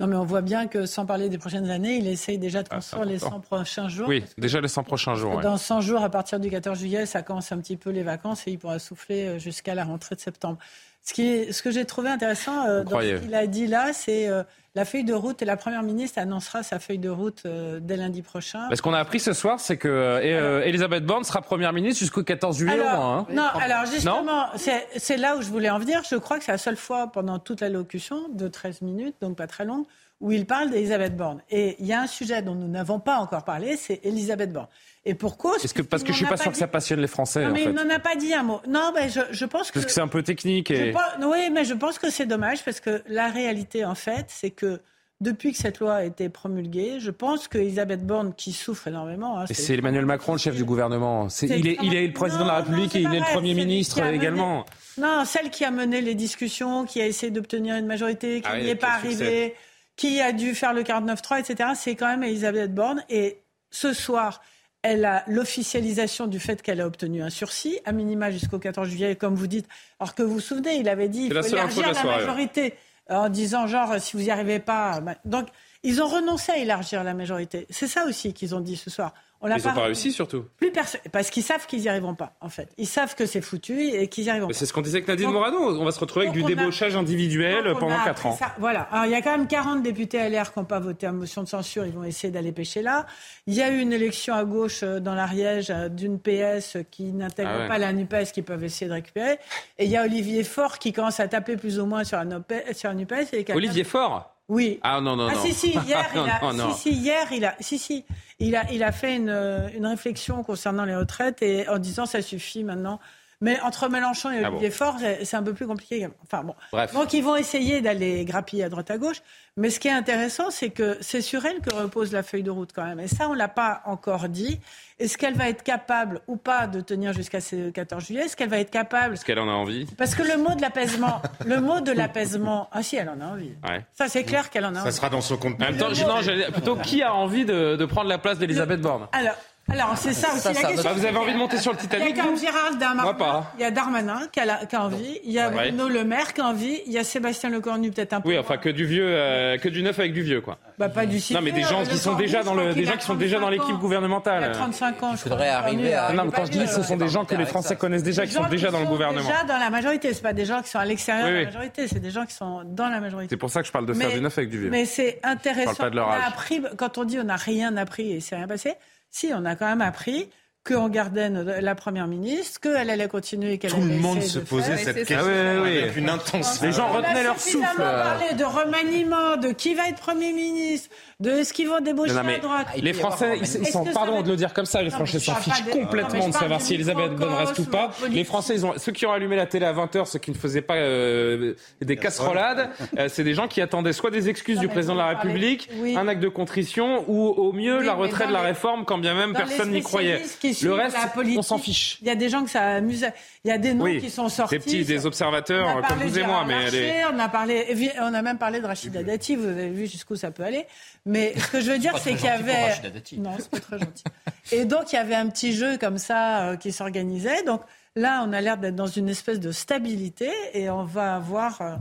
Non, mais on voit bien que sans parler des prochaines années, il essaye déjà de ah, construire les 100 prochains jours. Oui, déjà les 100 prochains jours. Dans 100 jours, à partir du 14 juillet, ça commence un petit peu les vacances et il pourra souffler euh, jusqu'à la rentrée de septembre. Ce, qui est, ce que j'ai trouvé intéressant dans ce qu'il a dit là, c'est la feuille de route, et la Première ministre annoncera sa feuille de route euh, dès lundi prochain. Ce qu'on a appris ce soir, c'est que euh, euh, Elisabeth Borne sera Première ministre jusqu'au 14 juillet au moins. Hein. Non, alors justement, c'est là où je voulais en venir. Je crois que c'est la seule fois pendant toute la locution, de 13 minutes, donc pas très longue, où il parle d'Elisabeth Borne. Et il y a un sujet dont nous n'avons pas encore parlé, c'est Elisabeth Borne. Et pour cause. Est-ce que parce que je suis pas sûr que ça passionne les Français Non, mais il n'en a pas dit un mot. Non, mais je, je pense que. Parce que c'est un peu technique. Et... oui, mais je pense que c'est dommage parce que la réalité, en fait, c'est que depuis que cette loi a été promulguée. Je pense qu'Elisabeth Borne, qui souffre énormément. Hein, c'est Emmanuel Macron, le chef du gouvernement. il, est, il est le président de la République et il est le Premier ministre également. Non, celle qui a mené les discussions, qui a essayé d'obtenir une majorité, qui ah n'y est pas arrivée, qui a dû faire le 49-3, etc. C'est quand même Elisabeth Borne. Et ce soir, elle a l'officialisation du fait qu'elle a obtenu un sursis, à minima jusqu'au 14 juillet, comme vous dites. Alors que vous vous souvenez, il avait dit qu'il faut élargir la, la majorité en disant genre si vous n'y arrivez pas. Bah, donc ils ont renoncé à élargir la majorité. C'est ça aussi qu'ils ont dit ce soir. On ils n'ont pas, réussi surtout. Plus personne, parce qu'ils savent qu'ils n'y arriveront pas, en fait. Ils savent que c'est foutu et qu'ils n'y arriveront pas. C'est ce qu'on disait avec Nadine Morano. On va se retrouver avec du débauchage individuel pendant 4 ans. voilà. Alors il y a quand même 40 députés LR qui n'ont pas voté en motion de censure. Ils vont essayer d'aller pêcher là. Il y a eu une élection à gauche euh, dans l'Ariège euh, d'une PS qui n'intègre ah pas la NUPES qui peuvent essayer de récupérer. Et il y a Olivier Faure qui commence à taper plus ou moins sur la, NUPES. Et Olivier Faure oui. Ah non, non, ah, non. Si, si, hier, il a, Si, si, hier, il a, si, si, il a, il a fait une, une réflexion concernant les retraites et en disant ça suffit maintenant. Mais entre Mélenchon et ah Olivier Faure, c'est un peu plus compliqué. Enfin bon. Donc ils vont essayer d'aller grappiller à droite à gauche. Mais ce qui est intéressant, c'est que c'est sur elle que repose la feuille de route quand même. Et ça, on l'a pas encore dit. Est-ce qu'elle va être capable ou pas de tenir jusqu'à ce 14 juillet? Est-ce qu'elle va être capable? Est-ce qu'elle en a envie? Parce que le mot de l'apaisement, le mot de l'apaisement, ah si, elle en a envie. Ça, c'est clair qu'elle en a envie. Ça sera dans son compte. En même temps, non, plutôt qui a envie de, de prendre la place d'Elisabeth Borne? Alors, alors, c'est ça aussi la question. Bah, vous avez envie de monter sur le Titanic Il y a Gérald Darmanin, il y a Darmanin qui a, qui a envie, il y a Bruno Le Maire qui a envie, il y a Sébastien Lecornu peut-être un peu. Oui, enfin que du vieux, euh, que du neuf avec du vieux, quoi. Bah, pas du Non, mais des gens qui sont déjà dans le, des gens qui sont déjà dans l'équipe gouvernementale. Il y a 35 ans. Je voudrais arriver à. Non, mais quand je dis, ce sont des gens que les Français connaissent déjà, qui sont déjà dans le gouvernement. Déjà dans la majorité, c'est pas des gens qui sont à l'extérieur de la majorité, c'est des gens qui sont dans la majorité. C'est pour ça que je parle de faire du neuf avec du vieux. Mais c'est intéressant. On a appris, quand on dit on n'a rien appris et c'est rien passé, si, on a quand même appris qu'on gardait la première ministre, qu'elle allait continuer, qu'elle Tout le monde se posait cette question avec une intensité. Les gens retenaient leur souffle. On a parlé de remaniement, de qui va être Premier ministre, de ce qu'ils vont débaucher à droite. Les Français, ils, sont, pardon de le dire comme ça, les Français s'en fichent complètement de savoir si Elisabeth reste ou pas. Les Français, ils ont, ceux qui ont allumé la télé à 20h, ceux qui ne faisaient pas euh, des casserolades, euh, c'est des gens qui attendaient soit des excuses du président de la République, un acte de contrition, ou au mieux la retraite de la réforme, quand bien même personne n'y croyait. Le reste, on s'en fiche. Il y a des gens que ça amuse. Il y a des noms qui sont sortis. Des petits, des observateurs comme vous et moi, mais on a parlé, on a même parlé de Rachida Dati. Vous avez vu jusqu'où ça peut aller. Mais ce que je veux dire, c'est qu'il y avait. Non, c'est pas très gentil. Et donc, il y avait un petit jeu comme ça euh, qui s'organisait. Donc, Là, on a l'air d'être dans une espèce de stabilité et on va voir euh,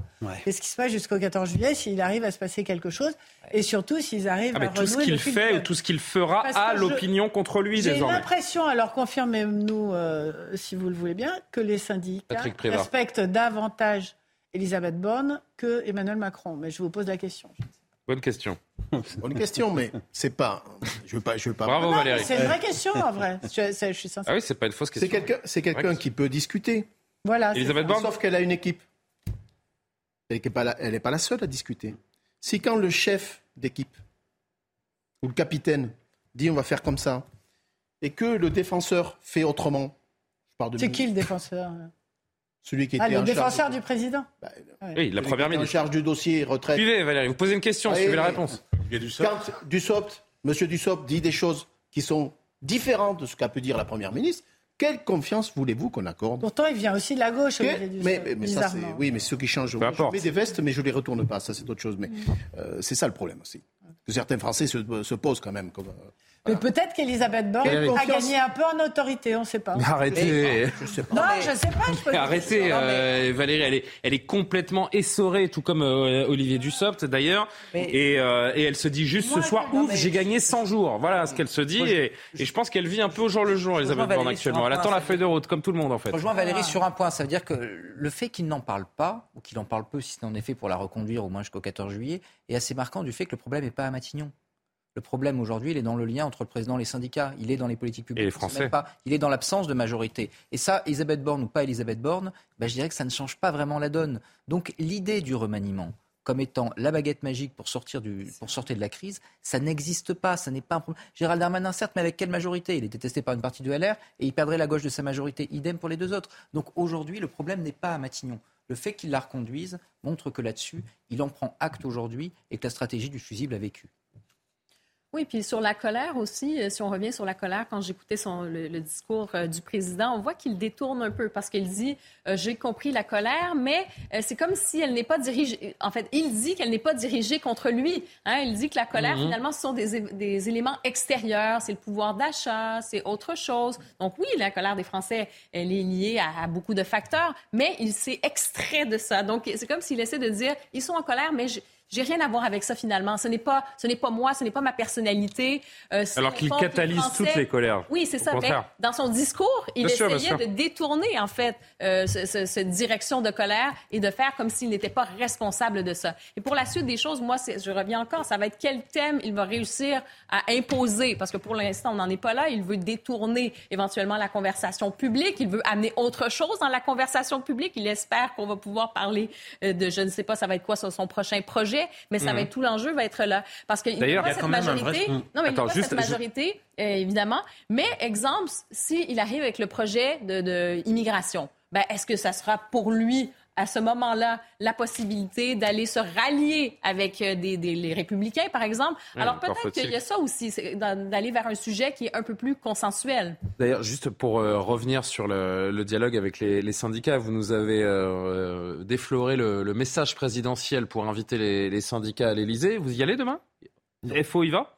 ce qui se passe jusqu'au 14 juillet, s'il arrive à se passer quelque chose et surtout s'ils arrivent ah, à tout ce qu'il fait ou tout ce qu'il fera à l'opinion contre lui. J'ai l'impression, alors confirmez-nous euh, si vous le voulez bien, que les syndicats respectent davantage Elisabeth Borne que Emmanuel Macron. Mais je vous pose la question. Bonne question. Bonne question, mais c'est pas. Je veux pas. Je veux pas. Bravo Valérie. C'est une vraie question en vrai. Je, suis sincère. Ah oui, c'est pas une fausse question. C'est quelqu'un, c'est quelqu'un qui peut discuter. Voilà. Elisabeth Borne Sauf qu'elle a une équipe. Elle n'est pas, pas, la seule à discuter. Si quand le chef d'équipe ou le capitaine dit on va faire comme ça, et que le défenseur fait autrement, C'est qui le défenseur celui qui ah, était le défenseur du président bah, Oui, la première ministre. En charge du dossier retraite. Suivez, Valérie, vous posez une question, suivez la réponse. Quand Dussopt, M. Dussopt dit des choses qui sont différentes de ce qu'a pu dire la première ministre, quelle confiance voulez-vous qu'on accorde? Pourtant, il vient aussi de la gauche. mais, mais, ça, oui, mais ceux qui changent, je mets des vestes, mais je les retourne pas. Ça, c'est autre chose. Mais euh, c'est ça le problème aussi. Que certains Français se, se posent quand même. Comme, euh, mais peut-être qu'Elisabeth Borne a gagné un peu en autorité, on ne sait pas. Arrêtez. je sais pas. Non, je ne sais pas. Arrêtez, euh, Valérie, elle est, elle est complètement essorée, tout comme euh, Olivier Dussopt d'ailleurs. Et, euh, et, elle se dit juste ce soir, ouf, j'ai gagné 100 jours. Voilà ce qu'elle se dit. et, et, je pense qu'elle vit un peu au jour le jour, Elisabeth Borne, actuellement. Elle attend la feuille de route, comme tout le monde en fait. Je rejoins Valérie sur un point. Ça veut dire que le fait qu'il n'en parle pas, ou qu'il en parle peu, si c'est en effet pour la reconduire au moins jusqu'au 14 juillet, est assez marquant du fait que le problème n'est pas à Matignon. Le problème aujourd'hui, il est dans le lien entre le président et les syndicats. Il est dans les politiques publiques. Et les Français. Pas. Il est dans l'absence de majorité. Et ça, Elisabeth Borne ou pas Elisabeth Borne, ben, je dirais que ça ne change pas vraiment la donne. Donc l'idée du remaniement comme étant la baguette magique pour sortir, du, pour sortir de la crise, ça n'existe pas, ça n'est pas un problème. Gérald Darmanin, certes, mais avec quelle majorité? Il est détesté par une partie de LR et il perdrait la gauche de sa majorité. Idem pour les deux autres. Donc aujourd'hui, le problème n'est pas à Matignon. Le fait qu'il la reconduise montre que là-dessus, il en prend acte aujourd'hui et que la stratégie du fusible a vécu. Oui, puis sur la colère aussi, euh, si on revient sur la colère, quand j'écoutais le, le discours euh, du président, on voit qu'il détourne un peu parce qu'il dit euh, j'ai compris la colère, mais c'est comme si elle n'est pas dirigée. En fait, il dit qu'elle n'est pas dirigée contre lui. Hein. Il dit que la colère, mhm. finalement, ce sont des, des éléments extérieurs, c'est le pouvoir d'achat, c'est autre chose. Donc oui, la colère des Français, elle est liée à, à beaucoup de facteurs, mais il s'est extrait de ça. Donc c'est comme s'il essaie de dire ils sont en colère, mais je, j'ai rien à voir avec ça finalement. Ce n'est pas, ce n'est pas moi, ce n'est pas ma personnalité. Euh, Alors qu'il catalyse toutes les colères. Oui, c'est ça. Mais dans son discours, il essayait de détourner en fait euh, cette direction de colère et de faire comme s'il n'était pas responsable de ça. Et pour la suite des choses, moi, je reviens encore, ça va être quel thème il va réussir à imposer, parce que pour l'instant, on n'en est pas là. Il veut détourner éventuellement la conversation publique. Il veut amener autre chose dans la conversation publique. Il espère qu'on va pouvoir parler euh, de, je ne sais pas, ça va être quoi son prochain projet mais ça va mhm. être tout l'enjeu va être là. Parce qu'il n'y a pas cette majorité. Non, mais il a pas cette majorité, évidemment. Mais exemple, s'il arrive avec le projet d'immigration, de, ben, est-ce que ça sera pour lui à ce moment-là la possibilité d'aller se rallier avec euh, des, les républicains, par exemple. Alors peut-être qu'il y a ça aussi, d'aller vers un sujet qui est un peu plus consensuel. D'ailleurs, juste pour euh, revenir sur le, dialogue avec les, syndicats, vous nous avez euh, défloré le, message présidentiel pour inviter les, syndicats à l'Elysée. Vous y allez demain? FO y va?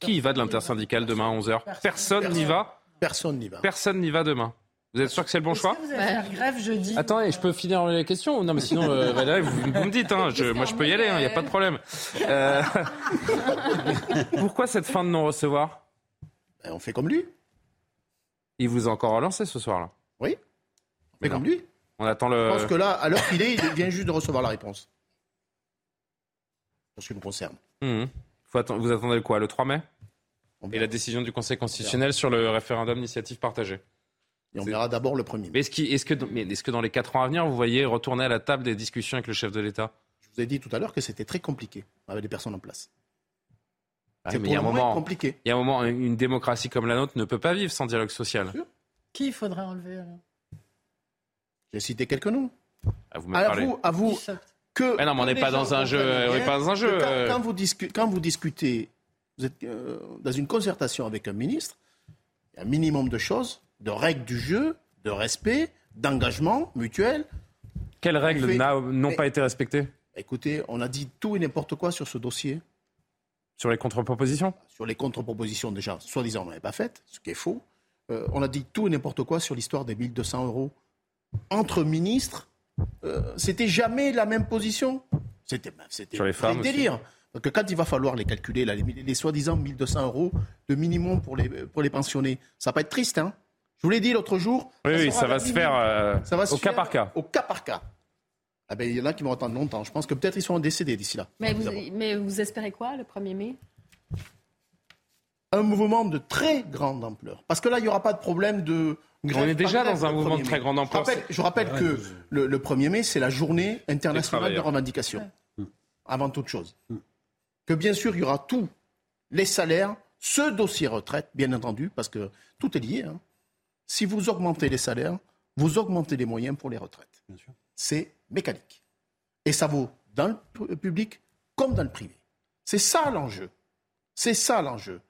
Qui y va de l'intersyndicale demain à 11h Personne n'y va Personne n'y va. Personne n'y va demain. Vous êtes sûr que c'est le bon choix vous allez faire grève jeudi Attendez, je peux finir les questions Non, mais sinon, euh, vous, me dites, hein, moi je peux y aller, il hein, n'y a pas de problème. Euh, pourquoi cette fin de non-recevoir? Ben, On fait comme lui. Il vous a encore relancé ce soir-là Oui. On fait comme lui. On attend le. Je pense que là, à l'heure qu'il est, il vient juste de recevoir la réponse. Pour ce qui nous concerne. Mmh. Vous attendez quoi Le 3 mai? Et la décision du Conseil constitutionnel sur le référendum d'initiative partagée et on verra d'abord le premier. Mais est-ce, que, est que dans les quatre ans à venir, vous voyez retourner à la table des discussions avec le chef de l'État? Je vous ai dit tout à l'heure que c'était très compliqué avec des personnes en place. Ah, il y a un moment compliqué. Il y a un moment, une démocratie comme la nôtre ne peut pas vivre sans dialogue social. Qui faudrait enlever alors? J'ai cité quelques noms. À vous, à vous, à vous que. Mais non, mais on n'est pas dans un jeu. On n'est pas dans un jeu. Quand, vous quand, vous discutez, vous êtes euh, dans une concertation avec un ministre, il y a un minimum de choses de règles du jeu, de respect, d'engagement mutuel. Quelles règles n'ont pas été respectées Écoutez, on a dit tout et n'importe quoi sur ce dossier. Sur les contre-propositions Sur les contre-propositions, déjà, soi-disant, on n'avait pas faites, ce qui est faux. Euh, on a dit tout et n'importe quoi sur l'histoire des 1200 euros. Entre ministres, euh, c'était jamais la même position. C'était sur les femmes délire. Donc quand il va falloir les calculer, les, les soi-disant 1200 euros de minimum pour les, pour les pensionnés, ça va pas être triste, hein je vous l'ai dit l'autre jour. Oui, ça, va se faire euh, au cas par cas. Au cas par cas. Ah ben, il y en a qui vont attendre longtemps. Je pense que peut-être ils seront décédés d'ici là. Mais vous, mais vous, espérez quoi le 1er mai? Un mouvement de très grande ampleur. Parce que là, il n'y aura pas de problème de on est déjà dans un mouvement de très grande ampleur. Je rappelle, que le, 1er mai, c'est la journée internationale de revendication, avant toute chose. Mm. Que bien sûr, il y aura tous les salaires, ce dossier retraite, bien entendu, parce que tout est lié. Hein. Si vous augmentez les salaires, vous augmentez les moyens pour les retraites. C'est mécanique. Et ça vaut dans le public comme dans le privé. C'est ça l'enjeu. C'est ça l'enjeu.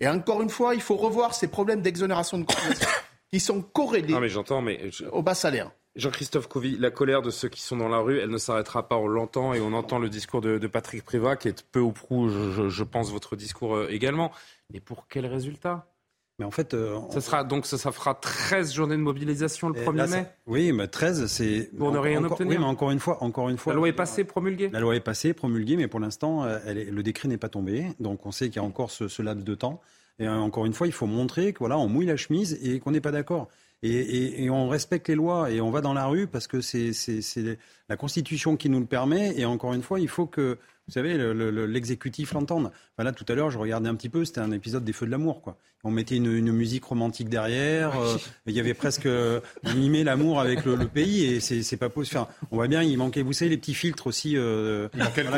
Et encore une fois, il faut revoir ces problèmes d'exonération de cotisation qui sont corrélés mais j'entends, mais au bas salaire. Jean-Christophe Couvi, la colère de ceux qui sont dans la rue, elle ne s'arrêtera pas. On l'entend et on entend le discours de, Patrick Privat, qui est peu ou prou, je, pense, votre discours euh, également. Mais pour quel résultat? Mais en fait, euh, ça sera donc ça, fera 13 journées de mobilisation le 1er mai. oui, mais 13 c'est pour ne rien obtenir. Oui, mais encore une fois, encore une fois, la loi est passée, promulguée. La loi est passée, promulguée, mais pour l'instant, euh, le décret n'est pas tombé, donc on sait qu'il y a encore ce, ce laps de temps. Et encore une fois, il faut montrer que voilà, on mouille la chemise et qu'on n'est pas d'accord. Et, on respecte les lois et on va dans la rue parce que c'est la Constitution qui nous le permet. Et encore une fois, il faut que, vous savez, l'exécutif l'entende. là, tout à l'heure, je regardais un petit peu, c'était un épisode des Feux de l'amour. quoi. On mettait une, musique romantique derrière. Euh, il y avait presque euh, mimé l'amour avec le, pays et c'est pas possible. Enfin, on voit bien, il manquait, vous savez, les petits filtres aussi. Euh, il manquait le Je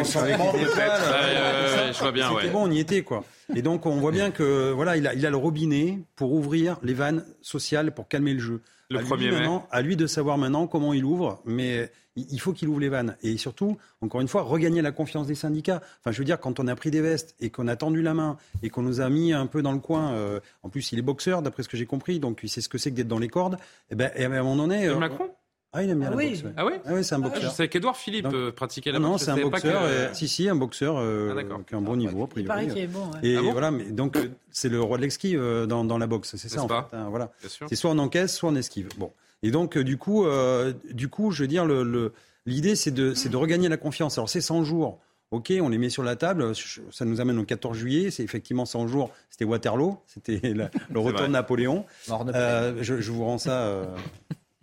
vois bien, C'était bon, on y était, quoi. Et donc, on voit bien que voilà, il a, il a le robinet pour ouvrir les vannes sociales, pour calmer le jeu. Le à premier lui, À lui de savoir maintenant comment il ouvre, mais il faut qu'il ouvre les vannes. Et surtout, encore une fois, regagner la confiance des syndicats. Enfin, je veux dire, quand on a pris des vestes et qu'on a tendu la main et qu'on nous a mis un peu dans le coin, euh, en plus, il est boxeur, d'après ce que j'ai compris, donc il sait ce que c'est que d'être dans les cordes, et, eh ben, et à un moment donné. Euh, Macron? Ah, il aime bien ah la oui. boxe. Ah oui ah oui c'est un boxeur. je sais qu'Edouard Philippe euh, pratiquait la boxe. Non, c'est un boxeur. Que... Si, si, un boxeur euh, ah, qui a un bon niveau, a priori. Il paraît qu'il est bon. Ouais. Et ah voilà, mais donc c'est le roi de l'esquive dans, dans, la boxe, c'est ça en fait. Hein, voilà. C'est soit on encaisse, soit on esquive. Bon. Et donc, du coup, euh, du coup, je veux dire, l'idée, le, c'est de, de regagner la confiance. Alors, c'est 100 jours. OK, on les met sur la table. Ça nous amène au 14 juillet. C'est effectivement 100 jours. C'était Waterloo. C'était le retour de Napoléon. Euh, je, je, vous rends ça. Euh,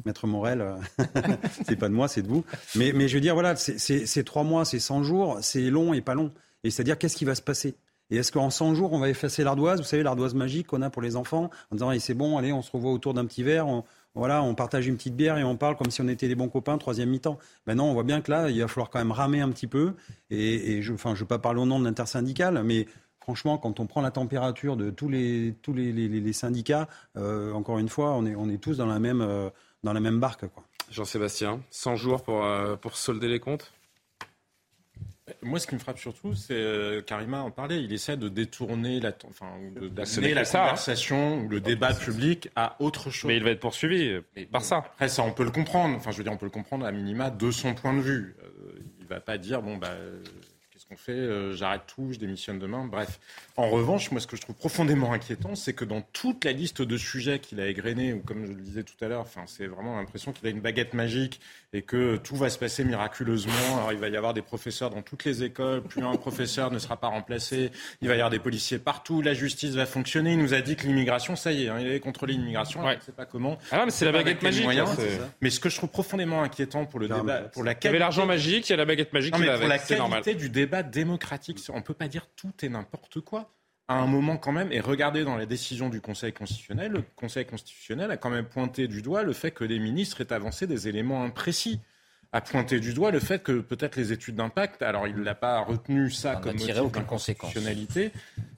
Maître Morel, c'est pas de moi, c'est de vous. Mais, je veux dire, voilà, c'est trois mois, c'est 100 jours, c'est long et pas long. Et c'est-à-dire, qu'est-ce qui va se passer? Et est-ce qu'en 100 jours, on va effacer l'ardoise? Vous savez, l'ardoise magique qu'on a pour les enfants, en disant, c'est bon, allez, on se revoit autour d'un petit verre, on, voilà, on partage une petite bière et on parle comme si on était des bons copains, troisième mi-temps. Maintenant, on voit bien que là, il va falloir quand même ramer un petit peu. Et, je, enfin, je veux pas parler au nom de l'intersyndicale, mais franchement, quand on prend la température de tous les, syndicats, euh, encore une fois, on est, on est tous dans la même, euh, dans la même barque. Jean-Sébastien, 100 jours pour, euh, pour solder les comptes? Moi, ce qui me frappe surtout, c'est euh, Karima en parlait. Il essaie de détourner la, enfin, de, bah, la hein. conversation ou le débat public à autre chose. Mais il va être poursuivi par ça. Après, ça, on peut le comprendre. Enfin, je veux dire, on peut le comprendre à minima de son point de vue. Euh, il va pas dire bon bah qu'on fait euh, J'arrête tout, je démissionne demain. Bref. En revanche, moi, ce que je trouve profondément inquiétant, c'est que dans toute la liste de sujets qu'il a égrenés, ou comme je le disais tout à l'heure, enfin, c'est vraiment l'impression qu'il a une baguette magique et que tout va se passer miraculeusement. Alors, il va y avoir des professeurs dans toutes les écoles, plus un professeur ne sera pas remplacé. Il va y avoir des policiers partout. La justice va fonctionner. Il nous a dit que l'immigration, ça y est, hein, il avait contrôlé l'immigration. Ouais. Je ne sais pas comment. Ah, mais c'est la baguette magique. mais ce que je trouve profondément inquiétant pour le débat, pour la qualité. Il y avait l'argent magique, il y a la baguette magique. Non, mais pour la qualité du débat démocratique. On ne peut pas dire tout et n'importe quoi à un moment quand même, et regardez dans les décisions du Conseil constitutionnel, le Conseil constitutionnel a quand même pointé du doigt le fait que les ministres aient avancé des éléments imprécis. A pointé du doigt le fait que peut-être les études d'impact, alors il n'a pas retenu ça comme motif d'inconstitutionnalité,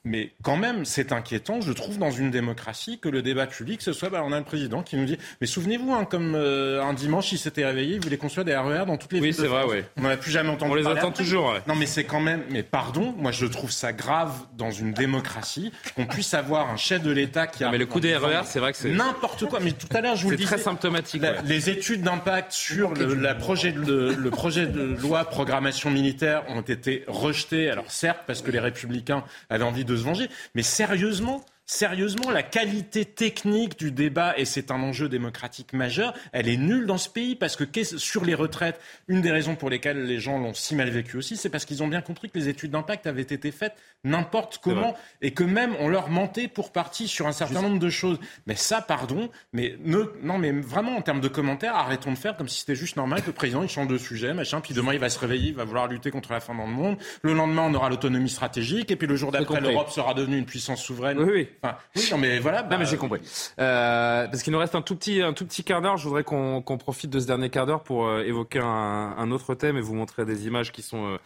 mais quand même c'est inquiétant, je trouve, dans une démocratie que le débat public, ce soit, bah, on a le président qui nous dit, mais souvenez-vous, hein, comme euh, un dimanche il s'était réveillé, il voulait construire des RER dans toutes les villes. Oui, c'est vrai, oui. On n'en a plus jamais entendu On les attend toujours. Non, mais c'est quand même, mais pardon, moi je trouve ça grave dans une démocratie qu'on puisse avoir un chef de l'État qui a. mais le coup des RER, c'est vrai que c'est. N'importe quoi, mais tout à l'heure je vous le disais. C'est très symptomatique. Les études d'impact sur le, la projet le, projet de loi programmation militaire ont été rejetés. Alors certes, parce que les républicains avaient envie de se venger, mais sérieusement, sérieusement, la qualité technique du débat, et c'est un enjeu démocratique majeur, elle est nulle dans ce pays parce que sur les retraites, une des raisons pour lesquelles les gens l'ont si mal vécu aussi, c'est parce qu'ils ont bien compris que les études d'impact avaient été faites n'importe comment et que même on leur mentait pour partie sur un certain nombre de choses. Mais ça, pardon, mais ne, non, mais vraiment en termes de commentaires, arrêtons de faire comme si c'était juste normal que le président il change de sujet, machin, puis demain il va se réveiller, il va vouloir lutter contre la fin dans le monde. Le lendemain, on aura l'autonomie stratégique, et puis le jour d'après, l'Europe sera devenue une puissance souveraine. Oui, oui oui, non, mais voilà. non, mais j'ai compris. Euh, parce qu'il nous reste un tout petit, un tout petit quart d'heure. Je voudrais qu'on profite de ce dernier quart d'heure pour euh, évoquer un, un, autre thème et vous montrer des images qui sont euh,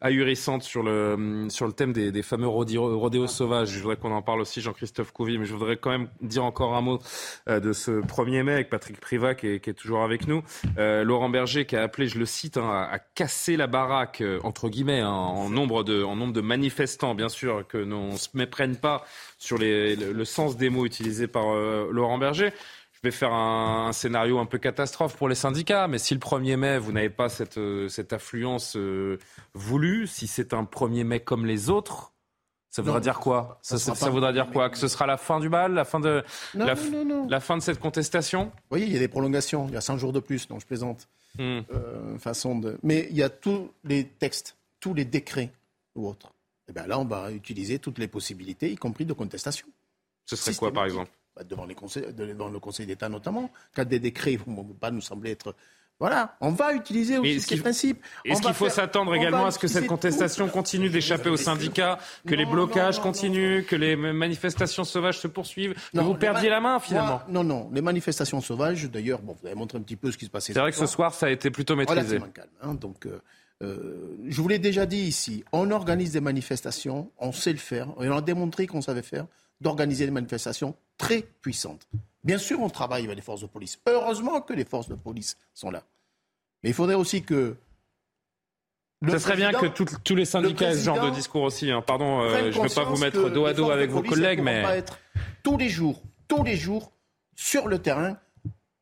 ahurissante sur le, sur le thème des, des fameux rodéos, sauvages. Je voudrais qu'on en parle aussi, Jean-Christophe Couvi, mais je voudrais quand même dire encore un mot euh, de ce 1er mai avec Patrick Privat qui est, qui est toujours avec nous. Euh, Laurent Berger qui a appelé, je le cite, hein, à, casser la baraque, euh, entre guillemets, hein, en, nombre de, en nombre de manifestants, bien sûr, que l'on ne se méprenne pas sur les, le, le, sens des mots utilisés par euh, Laurent Berger je vais faire un, scénario un peu catastrophe pour les syndicats, mais si le 1er mai, vous n'avez pas cette, euh, cette affluence euh, voulue, si c'est un 1er mai comme les autres, ça voudra dire quoi? Ça, ça, voudra dire quoi? Que ce sera la fin du bal, la fin de la, la, fin de cette contestation? Oui, il y a des prolongations. Il y a 100 jours de plus, donc je plaisante. Hmm. Euh, façon de. Mais il y a tous les textes, tous les décrets ou autres. Et eh bien là, on va utiliser toutes les possibilités, y compris de contestation. Ce serait quoi, par exemple? Devant, les conseils, devant le Conseil d'État notamment, quand des décrets ne vont pas nous sembler être voilà, on va utiliser aussi ces principes. Est-ce qu'il faut s'attendre également à ce que cette contestation continue d'échapper aux syndicats, que les blocages continuent, que les manifestations sauvages se poursuivent, que vous perdiez la main finalement Non, non, les manifestations sauvages, d'ailleurs, bon, vous avez montré un petit peu ce qui se passait. C'est vrai que ce soir, ça a été plutôt maîtrisé. calme. Hein, donc, euh, euh, je vous l'ai déjà dit ici, on organise des manifestations, on sait le faire, et on a démontré qu'on savait faire d'organiser des manifestations très puissantes. Bien sûr, on travaille avec les forces de police. Heureusement que les forces de police sont là. Mais il faudrait aussi que ça serait bien que tous les syndicats aient ce genre de discours aussi. Hein. Pardon, euh, je ne veux pas vous mettre dos à dos avec vos collègues, mais. Pas être tous les jours, tous les jours, sur le terrain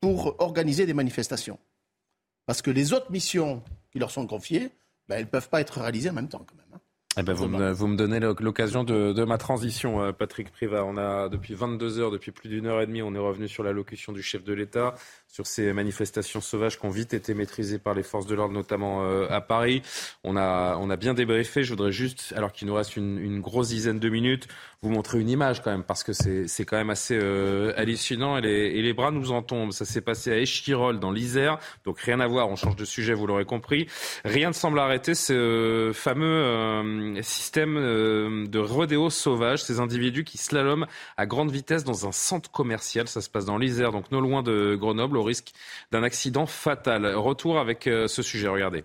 pour organiser des manifestations. Parce que les autres missions qui leur sont confiées, ben, elles ne peuvent pas être réalisées en même temps quand même. Hein. Eh ben vous, me, vous, me, donnez l'occasion de, de, ma transition, euh, Patrick Privat. On a depuis 22 heures, depuis plus d'une heure et demie, on est revenu sur l'allocution du chef de l'État, sur ces manifestations sauvages qui ont vite été maîtrisées par les forces de l'ordre, notamment euh, à Paris. On a, on a bien débriefé. Je voudrais juste, alors qu'il nous reste une, une, grosse dizaine de minutes, vous montrer une image quand même, parce que c'est quand même assez euh, hallucinant et les, et les, bras nous en tombent. Ça s'est passé à Échirol, dans l'Isère, donc rien à voir. On change de sujet, vous l'aurez compris. Rien ne semble arrêter ce fameux système euh, de rodéo sauvage, ces individus qui slaloment à grande vitesse dans un centre commercial. Ça se passe dans l'Isère, donc non loin de Grenoble, au risque d'un accident fatal. Retour avec euh, ce sujet, regardez.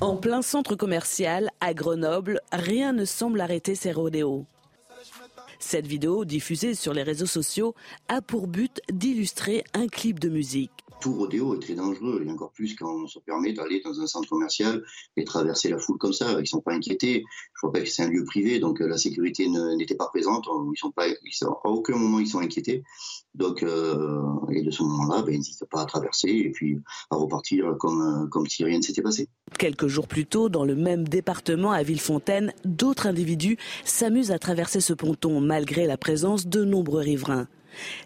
En plein centre commercial, à Grenoble, rien ne semble arrêter ces rodéos. Cette vidéo, diffusée sur les réseaux sociaux, a pour but d'illustrer un clip de musique tout rodéo est très dangereux, et encore plus quand on se permet d'aller dans un centre commercial et traverser la foule comme ça. Ils ne sont pas inquiétés. Je pas que c'est un lieu privé, donc euh, la sécurité n'était pas présente. Ils sont pas, à aucun moment ils sont inquiétés. Donc, euh, et de ce moment-là, ben, ils n'hésitent pas à traverser et puis à repartir comme, euh, comme si rien ne s'était passé. Quelques jours plus tôt, dans le même département à Villefontaine, d'autres individus s'amusent à traverser ce ponton malgré la présence de nombreux riverains.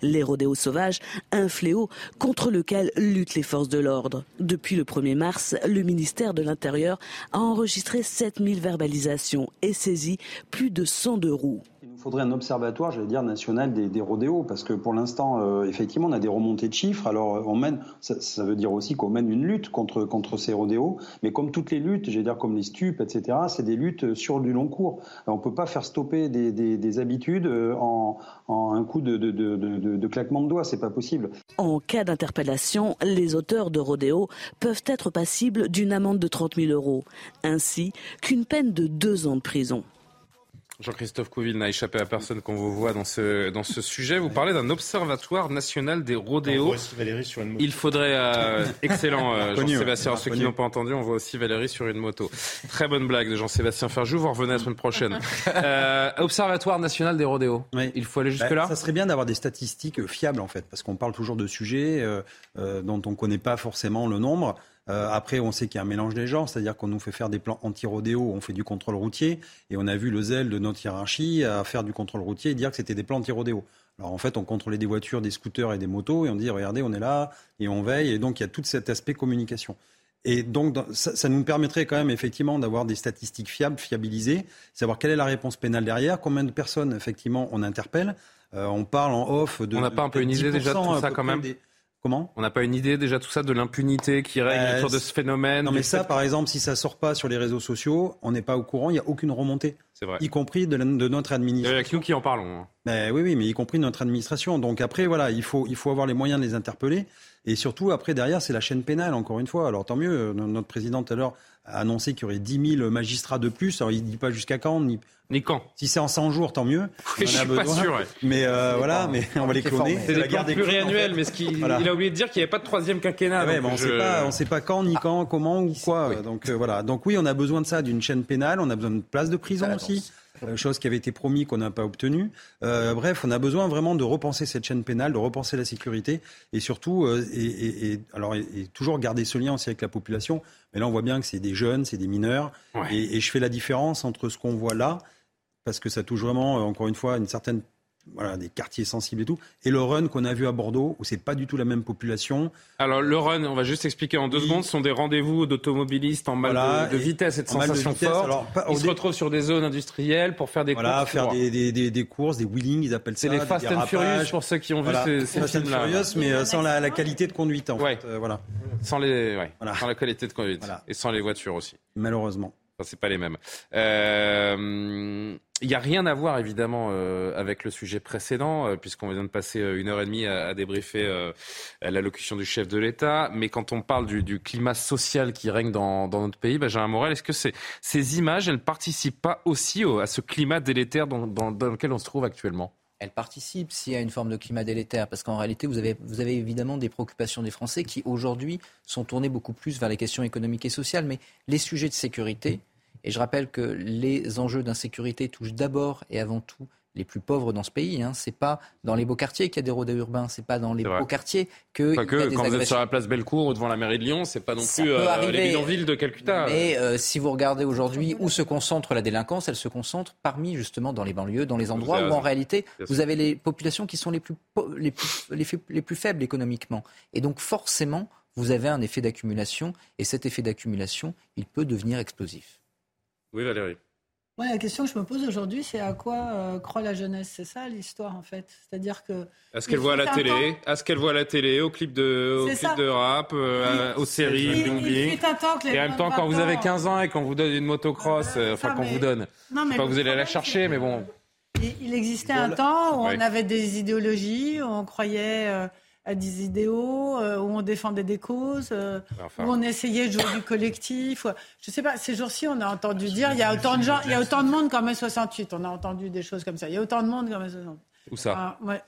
Les rodéos sauvages, un fléau contre lequel luttent les forces de l'ordre. Depuis le 1er mars, le ministère de l'Intérieur a enregistré 7000 verbalisations et saisi plus de 100 de roues faudrait un observatoire, j'allais dire, national des, rodéos, parce que pour l'instant, euh, effectivement, on a des remontées de chiffres. Alors, euh, on mène, ça, veut dire aussi qu'on mène une lutte contre, contre ces rodéos, mais comme toutes les luttes, j'allais dire comme les stupes, etc., c'est des luttes sur du long cours. on ne peut pas faire stopper des, des, des habitudes euh, en, en, un coup de, de, de, de claquement de doigts, c'est pas possible. En cas d'interpellation, les auteurs de rodéos peuvent être passibles d'une amende de 30 000 euros, ainsi qu'une peine de deux ans de prison. Jean-Christophe Couville n'a échappé à personne qu'on vous voit dans ce, dans ce sujet. Vous parlez d'un observatoire national des rodéos. Il faudrait, euh, excellent euh, Jean-Sébastien, ceux qui n'ont pas entendu, on voit aussi Valérie sur une moto. Très bonne blague de Jean-Sébastien Ferjou, vous revenez la semaine prochaine. Euh, observatoire national des rodéos. Il faut aller jusque-là bah, Ça serait bien d'avoir des statistiques fiables en fait, parce qu'on parle toujours de sujets dont on ne connaît pas forcément le nombre. Euh, après, on sait qu'il y a un mélange des genres, c'est-à-dire qu'on nous fait faire des plans anti-rodéo, on fait du contrôle routier, et on a vu le zèle de notre hiérarchie à faire du contrôle routier et dire que c'était des plans anti-rodéo. Alors en fait, on contrôlait des voitures, des scooters et des motos, et on dit regardez, on est là et on veille, et donc il y a tout cet aspect communication. Et donc, ça, nous permettrait quand même effectivement d'avoir des statistiques fiables, fiabilisées, savoir quelle est la réponse pénale derrière, combien de personnes effectivement on interpelle. Euh, on parle en off de. On n'a pas un peu une idée déjà de tout ça quand même Comment? On n'a pas une idée déjà tout ça de l'impunité qui règne euh, autour de ce phénomène Non mais ça, par exemple, si ça sort pas sur les réseaux sociaux, on n'est pas au courant, il n'y a aucune remontée. C'est vrai. Y compris de, notre administration. Il y a nous qui en parlons. Hein. Ben, oui, oui, mais y compris de notre administration. Donc après, voilà, il faut, il faut avoir les moyens de les interpeller. Et surtout, après, derrière, c'est la chaîne pénale, encore une fois. Alors tant mieux, notre président tout à l'heure a annoncé qu'il y aurait 10 000 magistrats de plus. Alors il ne dit pas jusqu'à quand, ni, ni quand. Si c'est en 100 jours, tant mieux. je suis pas sûr. Mais euh, voilà, mais on va les cloner. C'est des plans pluriannuels, mais ce qui, il a oublié de dire qu'il n'y avait pas de troisième quinquennat. on ne sait pas, on sait pas quand, ni quand, comment ou quoi. Donc euh, voilà. Donc oui, on a besoin de ça, d'une chaîne pénale. On a besoin de places de prison aussi. Euh, chose qui avait été promis qu'on n'a pas obtenue. bref, on a besoin vraiment de repenser cette chaîne pénale, de repenser la sécurité et surtout, et, alors, et, toujours garder ce lien aussi avec la population. Mais là, on voit bien que c'est des jeunes, c'est des mineurs, et, je fais la différence entre ce qu'on voit là parce que ça touche vraiment, euh, encore une fois, une certaine voilà, des quartiers sensibles et tout. Et le run qu'on a vu à Bordeaux, où c'est pas du tout la même population. Alors le run, on va juste expliquer en deux secondes, ce sont des rendez-vous d'automobilistes en mal de, vitesse et de sensation forte. Alors, ils se retrouvent sur des zones industrielles pour faire des voilà, courses. faire des, des, des, courses, des wheelings, ils appellent ça. C'est les Fast and Furious pour ceux qui ont vu ces, ces Fast and Furious, mais euh, sans la, la, qualité de conduite en ouais. fait. Euh, voilà. Sans, les, ouais. sans la qualité de conduite. Et sans les voitures aussi. Malheureusement. C'est pas les mêmes. Euh, il n'y a rien à voir évidemment euh, avec le sujet précédent, euh, puisqu'on vient de passer euh, une heure et demie à, débriefer l'allocution du chef de l'État. Mais quand on parle du, climat social qui règne dans, notre pays, Benjamin Morel, est-ce que ces images, elles participent pas aussi à ce climat délétère dans, lequel on se trouve actuellement? Elles participent s'il y a une forme de climat délétère, parce qu'en réalité, vous avez, vous avez évidemment des préoccupations des Français qui, aujourd'hui, sont tournées beaucoup plus vers les questions économiques et sociales, mais les sujets de sécurité, et je rappelle que les enjeux d'insécurité touchent d'abord et avant tout les plus pauvres dans ce pays. Hein. C'est pas dans les beaux quartiers qu'il y a des rodéos urbains, c'est pas dans les beaux quartiers que. Pas que quand vous êtes sur la place Bellecour ou devant la mairie de Lyon, c'est pas non plus euh, les bidonvilles de Calcutta. Mais euh, si vous regardez aujourd'hui où se concentre la délinquance, elle se concentre parmi justement dans les banlieues, dans les endroits où en réalité vous avez les populations qui sont les plus, les plus, les plus faibles économiquement. Et donc forcément, vous avez un effet d'accumulation et cet effet d'accumulation, il peut devenir explosif. Oui, Valérie. La question que je me pose aujourd'hui, c'est à quoi euh, croit la jeunesse? C'est ça l'histoire en fait. C'est-à-dire que. Est-ce qu'elle voit à la télé? À ce qu'elle voit à la télé, au clip de, au clip de rap, euh, aux séries, bling bling? Et en même temps, quand vous avez 15 ans et qu'on vous donne une motocross, euh, enfin qu'on vous donne, non, mais pas vous allez la chercher, mais bon. Il, existait un temps où on avait des idéologies, où on croyait à des idéaux, euh, où on défendait des causes, euh, où on essayait de jouer du collectif. Je sais pas, ces jours-ci, on a entendu dire, il y a autant de gens, il y a autant de monde qu'en mai 68. On a entendu des choses comme ça. Il y a autant de monde qu'en mai 68. Où ça ouais.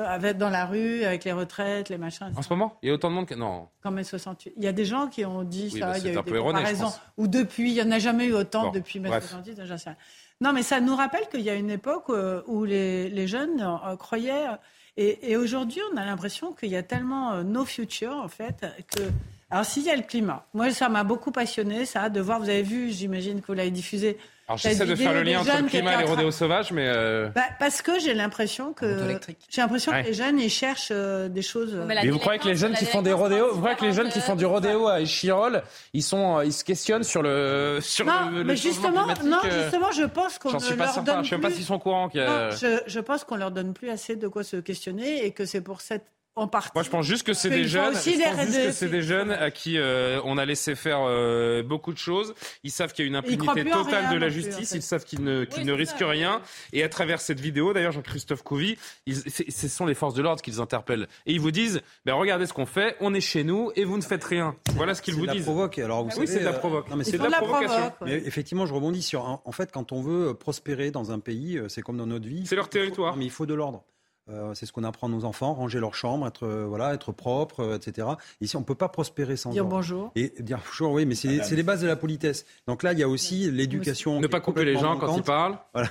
Euh, avec, dans la rue, avec les retraites, les machins. En ce moment Il y a autant de monde que... Non. Qu'en mai 68. Il y a des gens qui ont dit ça, bah, il y a eu des comparaisons. Ou depuis, il n'y en a jamais eu autant depuis mai 68, j'en sais rien. Non, mais ça nous rappelle qu'il y a une époque où les, les jeunes croyaient et, aujourd'hui, on a l'impression qu'il y a tellement euh, no future, en fait, que. Alors, s'il y a le climat, moi, ça m'a beaucoup passionné, ça, de voir, vous avez vu, j'imagine que vous l'avez diffusé, alors j'essaie de faire le lien entre le climat et les rodéos sauvages, mais euh... bah, parce que j'ai l'impression que j'ai l'impression que les jeunes ils cherchent euh, des choses. Mais, vous croyez que les jeunes qui font des rodéos, vous croyez que les jeunes qui font du rodéo à Échirol, ils sont, euh, ils se questionnent sur le sur non, le, mais justement, non, euh, justement, je pense qu'on ne leur donne Je sais pas s'ils sont courants. Non, je, je pense qu'on leur donne plus assez de quoi se questionner et que c'est pour cette moi, je pense juste que c'est des jeunes. que c'est des jeunes à qui euh, on a laissé faire euh, beaucoup de choses. Ils savent qu'il y a une impunité totale de la justice. Ils savent qu'ils ne, risquent rien. Et à travers cette vidéo, d'ailleurs, Jean-Christophe Couvi, ce sont les forces de l'ordre qu'ils interpellent. Et ils vous disent ben, regardez ce qu'on fait, on est chez nous et vous ne faites rien. Voilà ce qu'ils vous disent. Provoque. Alors, vous oui, c'est de la euh, provoque. Non, mais c'est de la, provocation. Mais effectivement, je rebondis sur. En fait, quand on veut prospérer dans un pays, c'est comme dans notre vie. C'est leur territoire. mais il faut de l'ordre. Euh, c'est ce qu'on apprend à nos enfants, ranger leur chambre, être euh, voilà, être propre, euh, etc. Ici, on ne peut pas prospérer sans dire bonjour. Et dire bonjour, oui, mais c'est les bases de la politesse. Donc là, il y a aussi l'éducation. Ne pas couper les gens quand ils parlent. Voilà.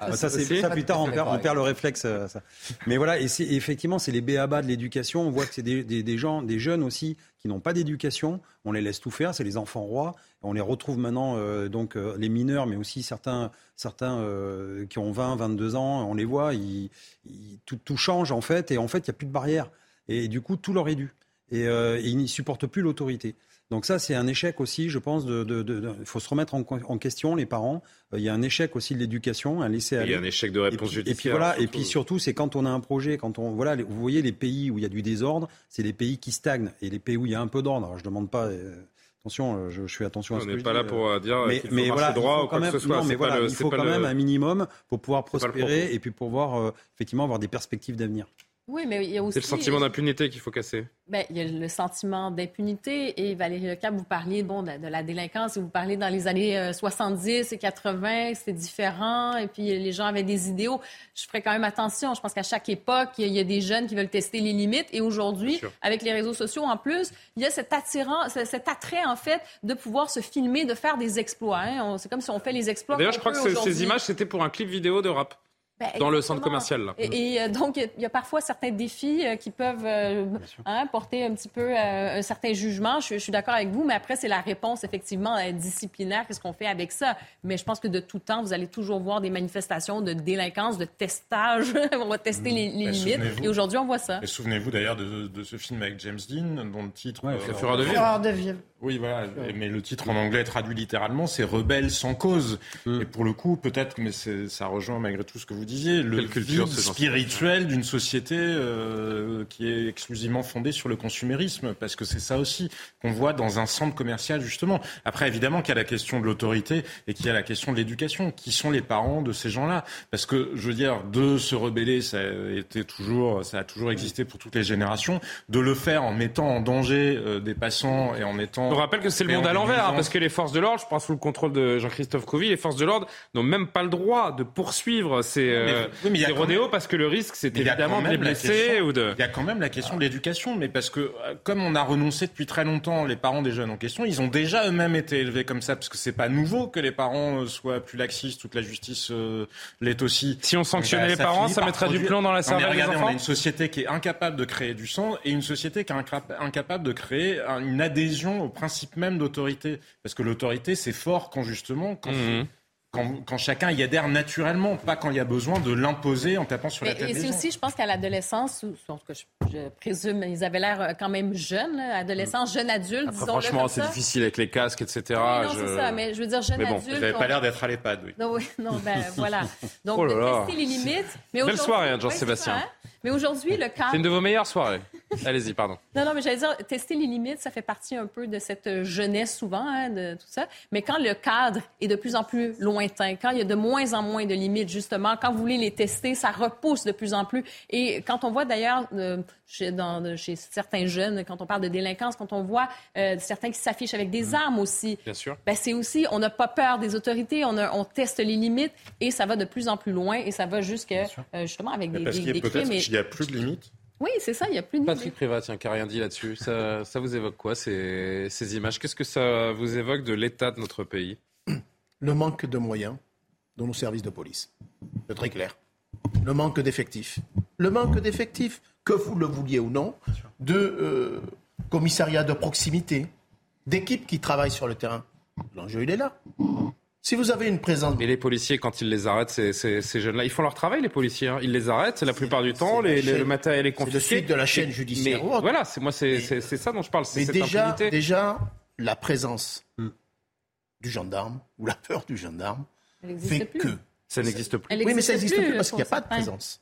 Ah, ça, c'est ça plus tard, on perd, on perd le réflexe. Ça. Mais voilà, et, effectivement, c'est les béabas de l'éducation. On voit que c'est des, des, des gens, des jeunes aussi qui n'ont pas d'éducation. On les laisse tout faire, c'est les enfants rois. On les retrouve maintenant, euh, donc euh, les mineurs, mais aussi certains, certains euh, qui ont 20, 22 ans. On les voit, tout, change en fait, et en fait, il n'y a plus de barrière. Et du coup, tout leur est dû. et, et il n'y supporte plus l'autorité. Donc ça, c'est un échec aussi, je pense. Il de, de, faut se remettre en, en, question, les parents. Euh, il y a un échec aussi de l'éducation, un laisser aller. Il y a un échec de réponse et puis, Et puis voilà. Et puis surtout, c'est quand on a un projet, quand on voilà, vous voyez les pays où il y a du désordre, c'est les pays qui stagnent et les pays où il y a un peu d'ordre. Alors je demande pas. Euh, attention, euh, je, je, fais attention à ce on que n'est pas là pour dire mais, qu'il faut mais voilà, droit ou quoi même, que ce soit. Non, mais voilà, il faut quand même un minimum pour pouvoir prospérer et puis pour pouvoir effectivement avoir des perspectives d'avenir. Oui, mais il y a aussi. C'est le sentiment d'impunité qu'il faut casser. Ben, il y a le sentiment d'impunité. Et Valérie Lecap, vous parliez bon, de, la délinquance. Vous parliez dans les années 70 euh, et 80, c'était différent. Et puis les gens avaient des idéaux. Je ferais quand même attention. Je pense qu'à chaque époque, il y a des jeunes qui veulent tester les limites. Et aujourd'hui, avec les réseaux sociaux en plus, il y a cet attirant, cet attrait en fait de pouvoir se filmer, de faire des exploits. Hein. C'est comme si on fait les exploits. D'ailleurs, je crois que ces images, c'était pour un clip vidéo de rap. Ben, dans le centre commercial. Là. Et, euh, donc, il y a parfois certains défis euh, qui peuvent euh, hein, porter un petit peu un certain jugement. Je, suis d'accord avec vous, mais après, c'est la réponse effectivement disciplinaire. Qu'est-ce qu'on fait avec ça? Mais je pense que de tout temps, vous allez toujours voir des manifestations de délinquance, de testage. on va tester les, les limites. Et aujourd'hui, on voit ça. Et souvenez-vous d'ailleurs de, de, ce film avec James Dean, dont le titre... Ouais, euh, Fureur de vivre. de vivre. Oui, voilà. Mais le titre en anglais traduit littéralement, c'est Rebelle sans cause. Mm. Et pour le coup, peut-être, mais ça rejoint malgré tout ce que vous disiez, le vide spirituel d'une société euh, qui est exclusivement fondée sur le consumérisme, parce que c'est ça aussi qu'on voit dans un centre commercial justement. Après, évidemment, qu'il y a la question de l'autorité et qu'il y a la question de l'éducation. Qui sont les parents de ces gens-là? Parce que, je veux dire, de se rebeller, ça a été toujours, ça a toujours existé pour toutes les générations. De le faire en mettant en danger euh, des passants et en mettant on rappelle que c'est le monde à l'envers, hein, parce que les forces de l'ordre, je pense sous le contrôle de Jean-Christophe Covy, les forces de l'ordre n'ont même pas le droit de poursuivre ces, euh, rodéos parce que le risque, c'est évidemment de les blesser ou de. Il y a quand même la question de l'éducation, mais parce que euh, comme on a renoncé depuis très longtemps, les parents des jeunes en question, ils ont déjà eux-mêmes été élevés comme ça, parce que c'est pas nouveau que les parents euh, soient plus laxistes, toute la justice l'est aussi. Si on sanctionnait bah, les parents, ça mettrait du plomb dans la cervelle des enfants. On a une société qui est incapable de créer du sang et une société qui est incapable de créer une adhésion au principe même d'autorité. Parce que l'autorité, c'est fort quand justement, quand, mhm. Quand, chacun y adhère naturellement, pas quand il y a besoin de l'imposer en tapant sur la tête et c'est aussi, je pense qu'à l'adolescence, en tout cas, je, présume, ils avaient l'air euh, quand même jeunes, adolescents, jeunes adultes, Franchement, c'est difficile avec les casques, etc. non, c'est ça, mais je veux dire, jeunes mais bon, adultes. N'avez pas l'air d'être à l'EHPAD, oui. Non, oui, non, ben voilà. Donc, oh tester les limites. Mais Belle soirée, hein, Jean-Sébastien. Hein. Mais aujourd'hui, le cadre. C'est une de vos meilleures soirées. Allez-y, pardon. Non, non, mais j'allais dire, tester les limites, ça fait partie un peu de cette jeunesse souvent, hein, de tout ça. Mais quand le cadre est de plus en plus lointain, quand il y a de moins en moins de limites, justement, quand vous voulez les tester, ça repousse de plus en plus. Et quand on voit d'ailleurs euh, chez, chez, certains jeunes, quand on parle de délinquance, quand on voit euh, certains qui s'affichent avec des mmh. armes aussi, Bien sûr. Ben, c'est aussi, on n'a pas peur des autorités, on, on, teste les limites et ça va de plus en plus loin et ça va jusqu'à, euh, justement, avec des, parce des, des crimes. Il n'y a plus de limites oui, c'est ça, il n'y a plus de Patrick Privat, tiens, qui n'a rien dit là-dessus. Ça, ça, vous évoque quoi, ces, ces images? Qu'est-ce que ça vous évoque de l'état de notre pays? Le manque de moyens dans nos services de police. C'est très clair. Le manque d'effectifs. Le manque d'effectifs, que vous le vouliez ou non, de euh, commissariats de proximité, d'équipes qui travaillent sur le terrain. L'enjeu, il est là. Si vous avez une présence. Et les policiers, quand ils les arrêtent, ces, ces, jeunes-là, ils font leur travail, les policiers. Hein. Ils les arrêtent la plupart du temps. Les, le matériel est confisqué. C'est le suite de la chaîne judiciaire. Mais, voilà, c'est moi, c'est ça dont je parle. Mais déjà, déjà, la présence hmm. Du gendarme ou la peur du gendarme fait plus. que ça n'existe plus. oui, mais ça n'existe plus, parce qu'il n'y a pas de présence.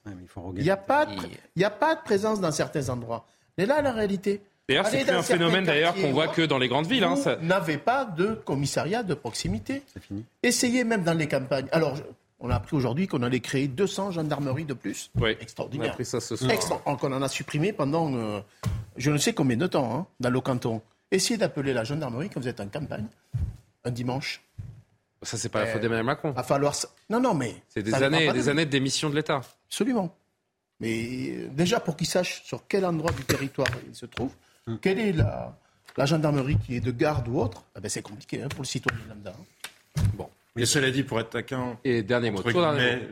il n'y a, pas de, il a pas de présence dans certains endroits. Mais là, la réalité, D'ailleurs, c'est plus un phénomène d'ailleurs qu'on voit que dans les grandes villes. Hein, vous n'avez pas de commissariat de proximité. C'est fini. Essayez même dans les campagnes. Alors, on a appris aujourd'hui qu'on allait créer 200 gendarmeries de plus. Oui. Extraordinaire. On a appris ça ce soir. Extra on en a supprimé pendant euh, je ne sais combien de temps hein, dans le canton. Essayez d'appeler la gendarmerie quand vous êtes en campagne, un dimanche. Ça, c'est pas la faute d'Emmanuel Macron. Va falloir. Non, non, mais. C'est des années, des années de démission de l'État. Absolument. Mais euh, déjà, pour qu'ils sachent sur quel endroit du territoire ils se trouvent, Hum. Quelle est la, gendarmerie qui est de garde ou autre ah ben C'est compliqué hein, pour le citoyen lambda. Hein. Bon. Mais cela dit, pour être taquin, et dernier mot,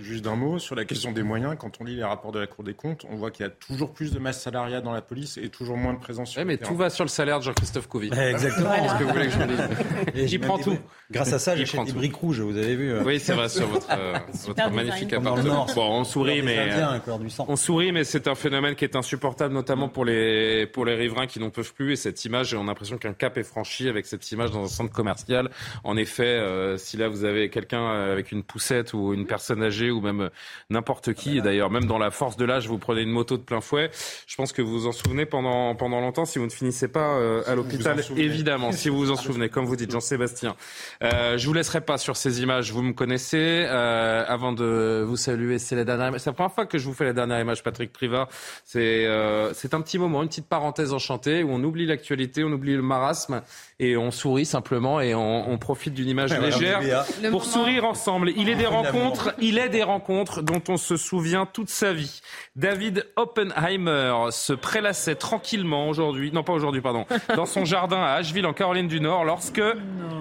juste d'un mot sur la question des moyens. Quand on lit les rapports de la Cour des comptes, on voit qu'il y a toujours plus de masse salariale dans la police et toujours moins de présence sur mais tout va sur le salaire de Jean-Christophe Couvi. exactement. ce que vous voulez que je J'y prends tout. Grâce à ça, j'achète des briques rouges. Vous avez vu euh. Oui, c'est vrai sur votre, euh, votre magnifique appartement. Bon, on sourit, mais on sourit, mais c'est un phénomène qui est insupportable, notamment pour les pour les riverains qui n'en peuvent plus. Et cette image, on a l'impression qu'un cap est franchi avec cette image dans un centre commercial. En effet, euh, si là vous avez quelqu'un avec une poussette ou une personne âgée ou même n'importe qui, et d'ailleurs même dans la force de l'âge, vous prenez une moto de plein fouet, je pense que vous vous en souvenez pendant, pendant longtemps si vous ne finissez pas euh, à l'hôpital, évidemment, si vous vous en souvenez, comme vous dites, Jean-Sébastien. Euh, je vous laisserai pas sur ces images, vous me connaissez. Euh, avant de vous saluer, c'est la dernière C'est la première fois que je vous fais la dernière image, Patrick Privat. C'est euh, c'est un petit moment, une petite parenthèse enchantée où on oublie l'actualité, on oublie le marasme et on sourit simplement et on, on profite d'une image légère pour sourire ensemble. Il est des rencontres, il est des rencontres dont on se souvient toute sa vie. David Oppenheimer se prélassait tranquillement aujourd'hui, non pas aujourd'hui, pardon, dans son jardin à Asheville en Caroline du Nord lorsque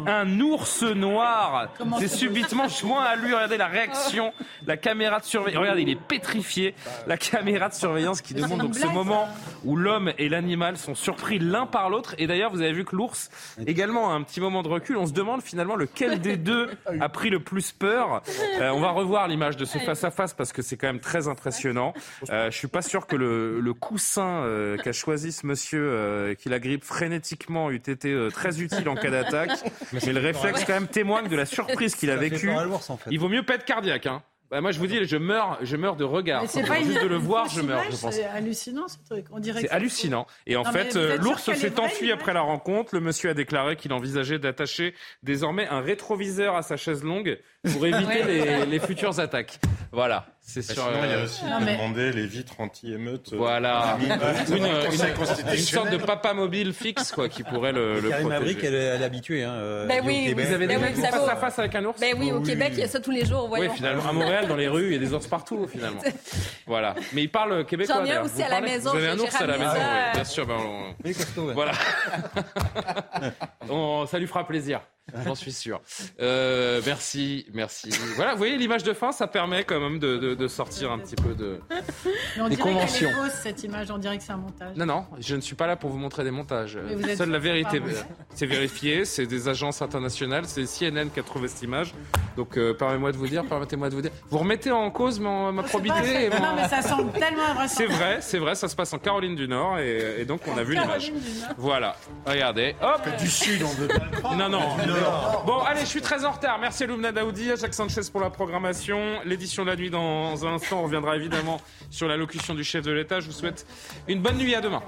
un ours noir s'est subitement joint à lui. Regardez la réaction, la caméra de surveillance. Regardez, il est pétrifié. La caméra de surveillance qui demande donc ce moment où l'homme et l'animal sont surpris l'un par l'autre. Et d'ailleurs, vous avez vu que l'ours également a un petit moment de recul. On se demande finalement lequel des deux a pris le plus peur. Euh, on va revoir l'image de ce face à face parce que c'est quand même très impressionnant. Euh, je suis pas sûr que le, le coussin euh, qu'a choisi ce monsieur euh, qui la grippe frénétiquement eût été euh, très utile en cas d'attaque. Mais le réflexe quand même témoigne de la surprise qu'il a vécue. Il vaut mieux pas être cardiaque. Hein. Bah, moi, je vous dis, je meurs, je meurs de regard. C'est pas juste de le voir, je meurs, je pense. C'est hallucinant, ce truc. On dirait c'est hallucinant. Et en fait, l'ours s'est enfui après la rencontre. Le monsieur a déclaré qu'il envisageait d'attacher désormais un rétroviseur à sa chaise longue pour éviter les, les futures attaques. Voilà. C'est sûr. Sinon, il y a aussi demander les vitres anti-émeutes. Euh, voilà. une, une, sorte de papa mobile fixe, quoi, qui pourrait le, le Karim Maverick, elle, elle est habituée. Hein, euh, ben oui, vous avez des oui, face à face avec un ours Ben oui, au Québec, il y a ça tous les jours. Voyons. Oui, finalement. À Montréal, dans les rues, il y a des ours partout, finalement. voilà. Mais il parle québécois. J'en ai aussi à la maison. Vous avez un ours à la maison, bien sûr. Ben, Voilà. Ça lui fera plaisir. J'en suis sûr. Euh, merci, merci. Voilà, vous voyez l'image de fin, ça permet quand même de, de, de sortir un petit peu de on des conventions. Fausse, cette image, on dirait que c'est un montage. Non, non, je ne suis pas là pour vous montrer des montages. Seule la vérité, c'est vérifié, c'est des agences internationales, c'est CNN qui a trouvé cette image. Donc euh, permettez-moi de vous dire, permettez-moi de vous dire, vous remettez en cause ma, ma probité. Non, mais ça semble tellement vrai. C'est vrai, c'est vrai, ça se passe en Caroline du Nord et, et donc on a vu l'image. Voilà, regardez, hop. Du Sud, on veut pas. Non, non. Bon, allez, je suis très en retard. Merci à Lumna Daoudi, à Jacques Sanchez pour la programmation. L'édition de la nuit dans un instant. On reviendra évidemment sur l'allocution du chef de l'État. Je vous souhaite une bonne nuit. À demain.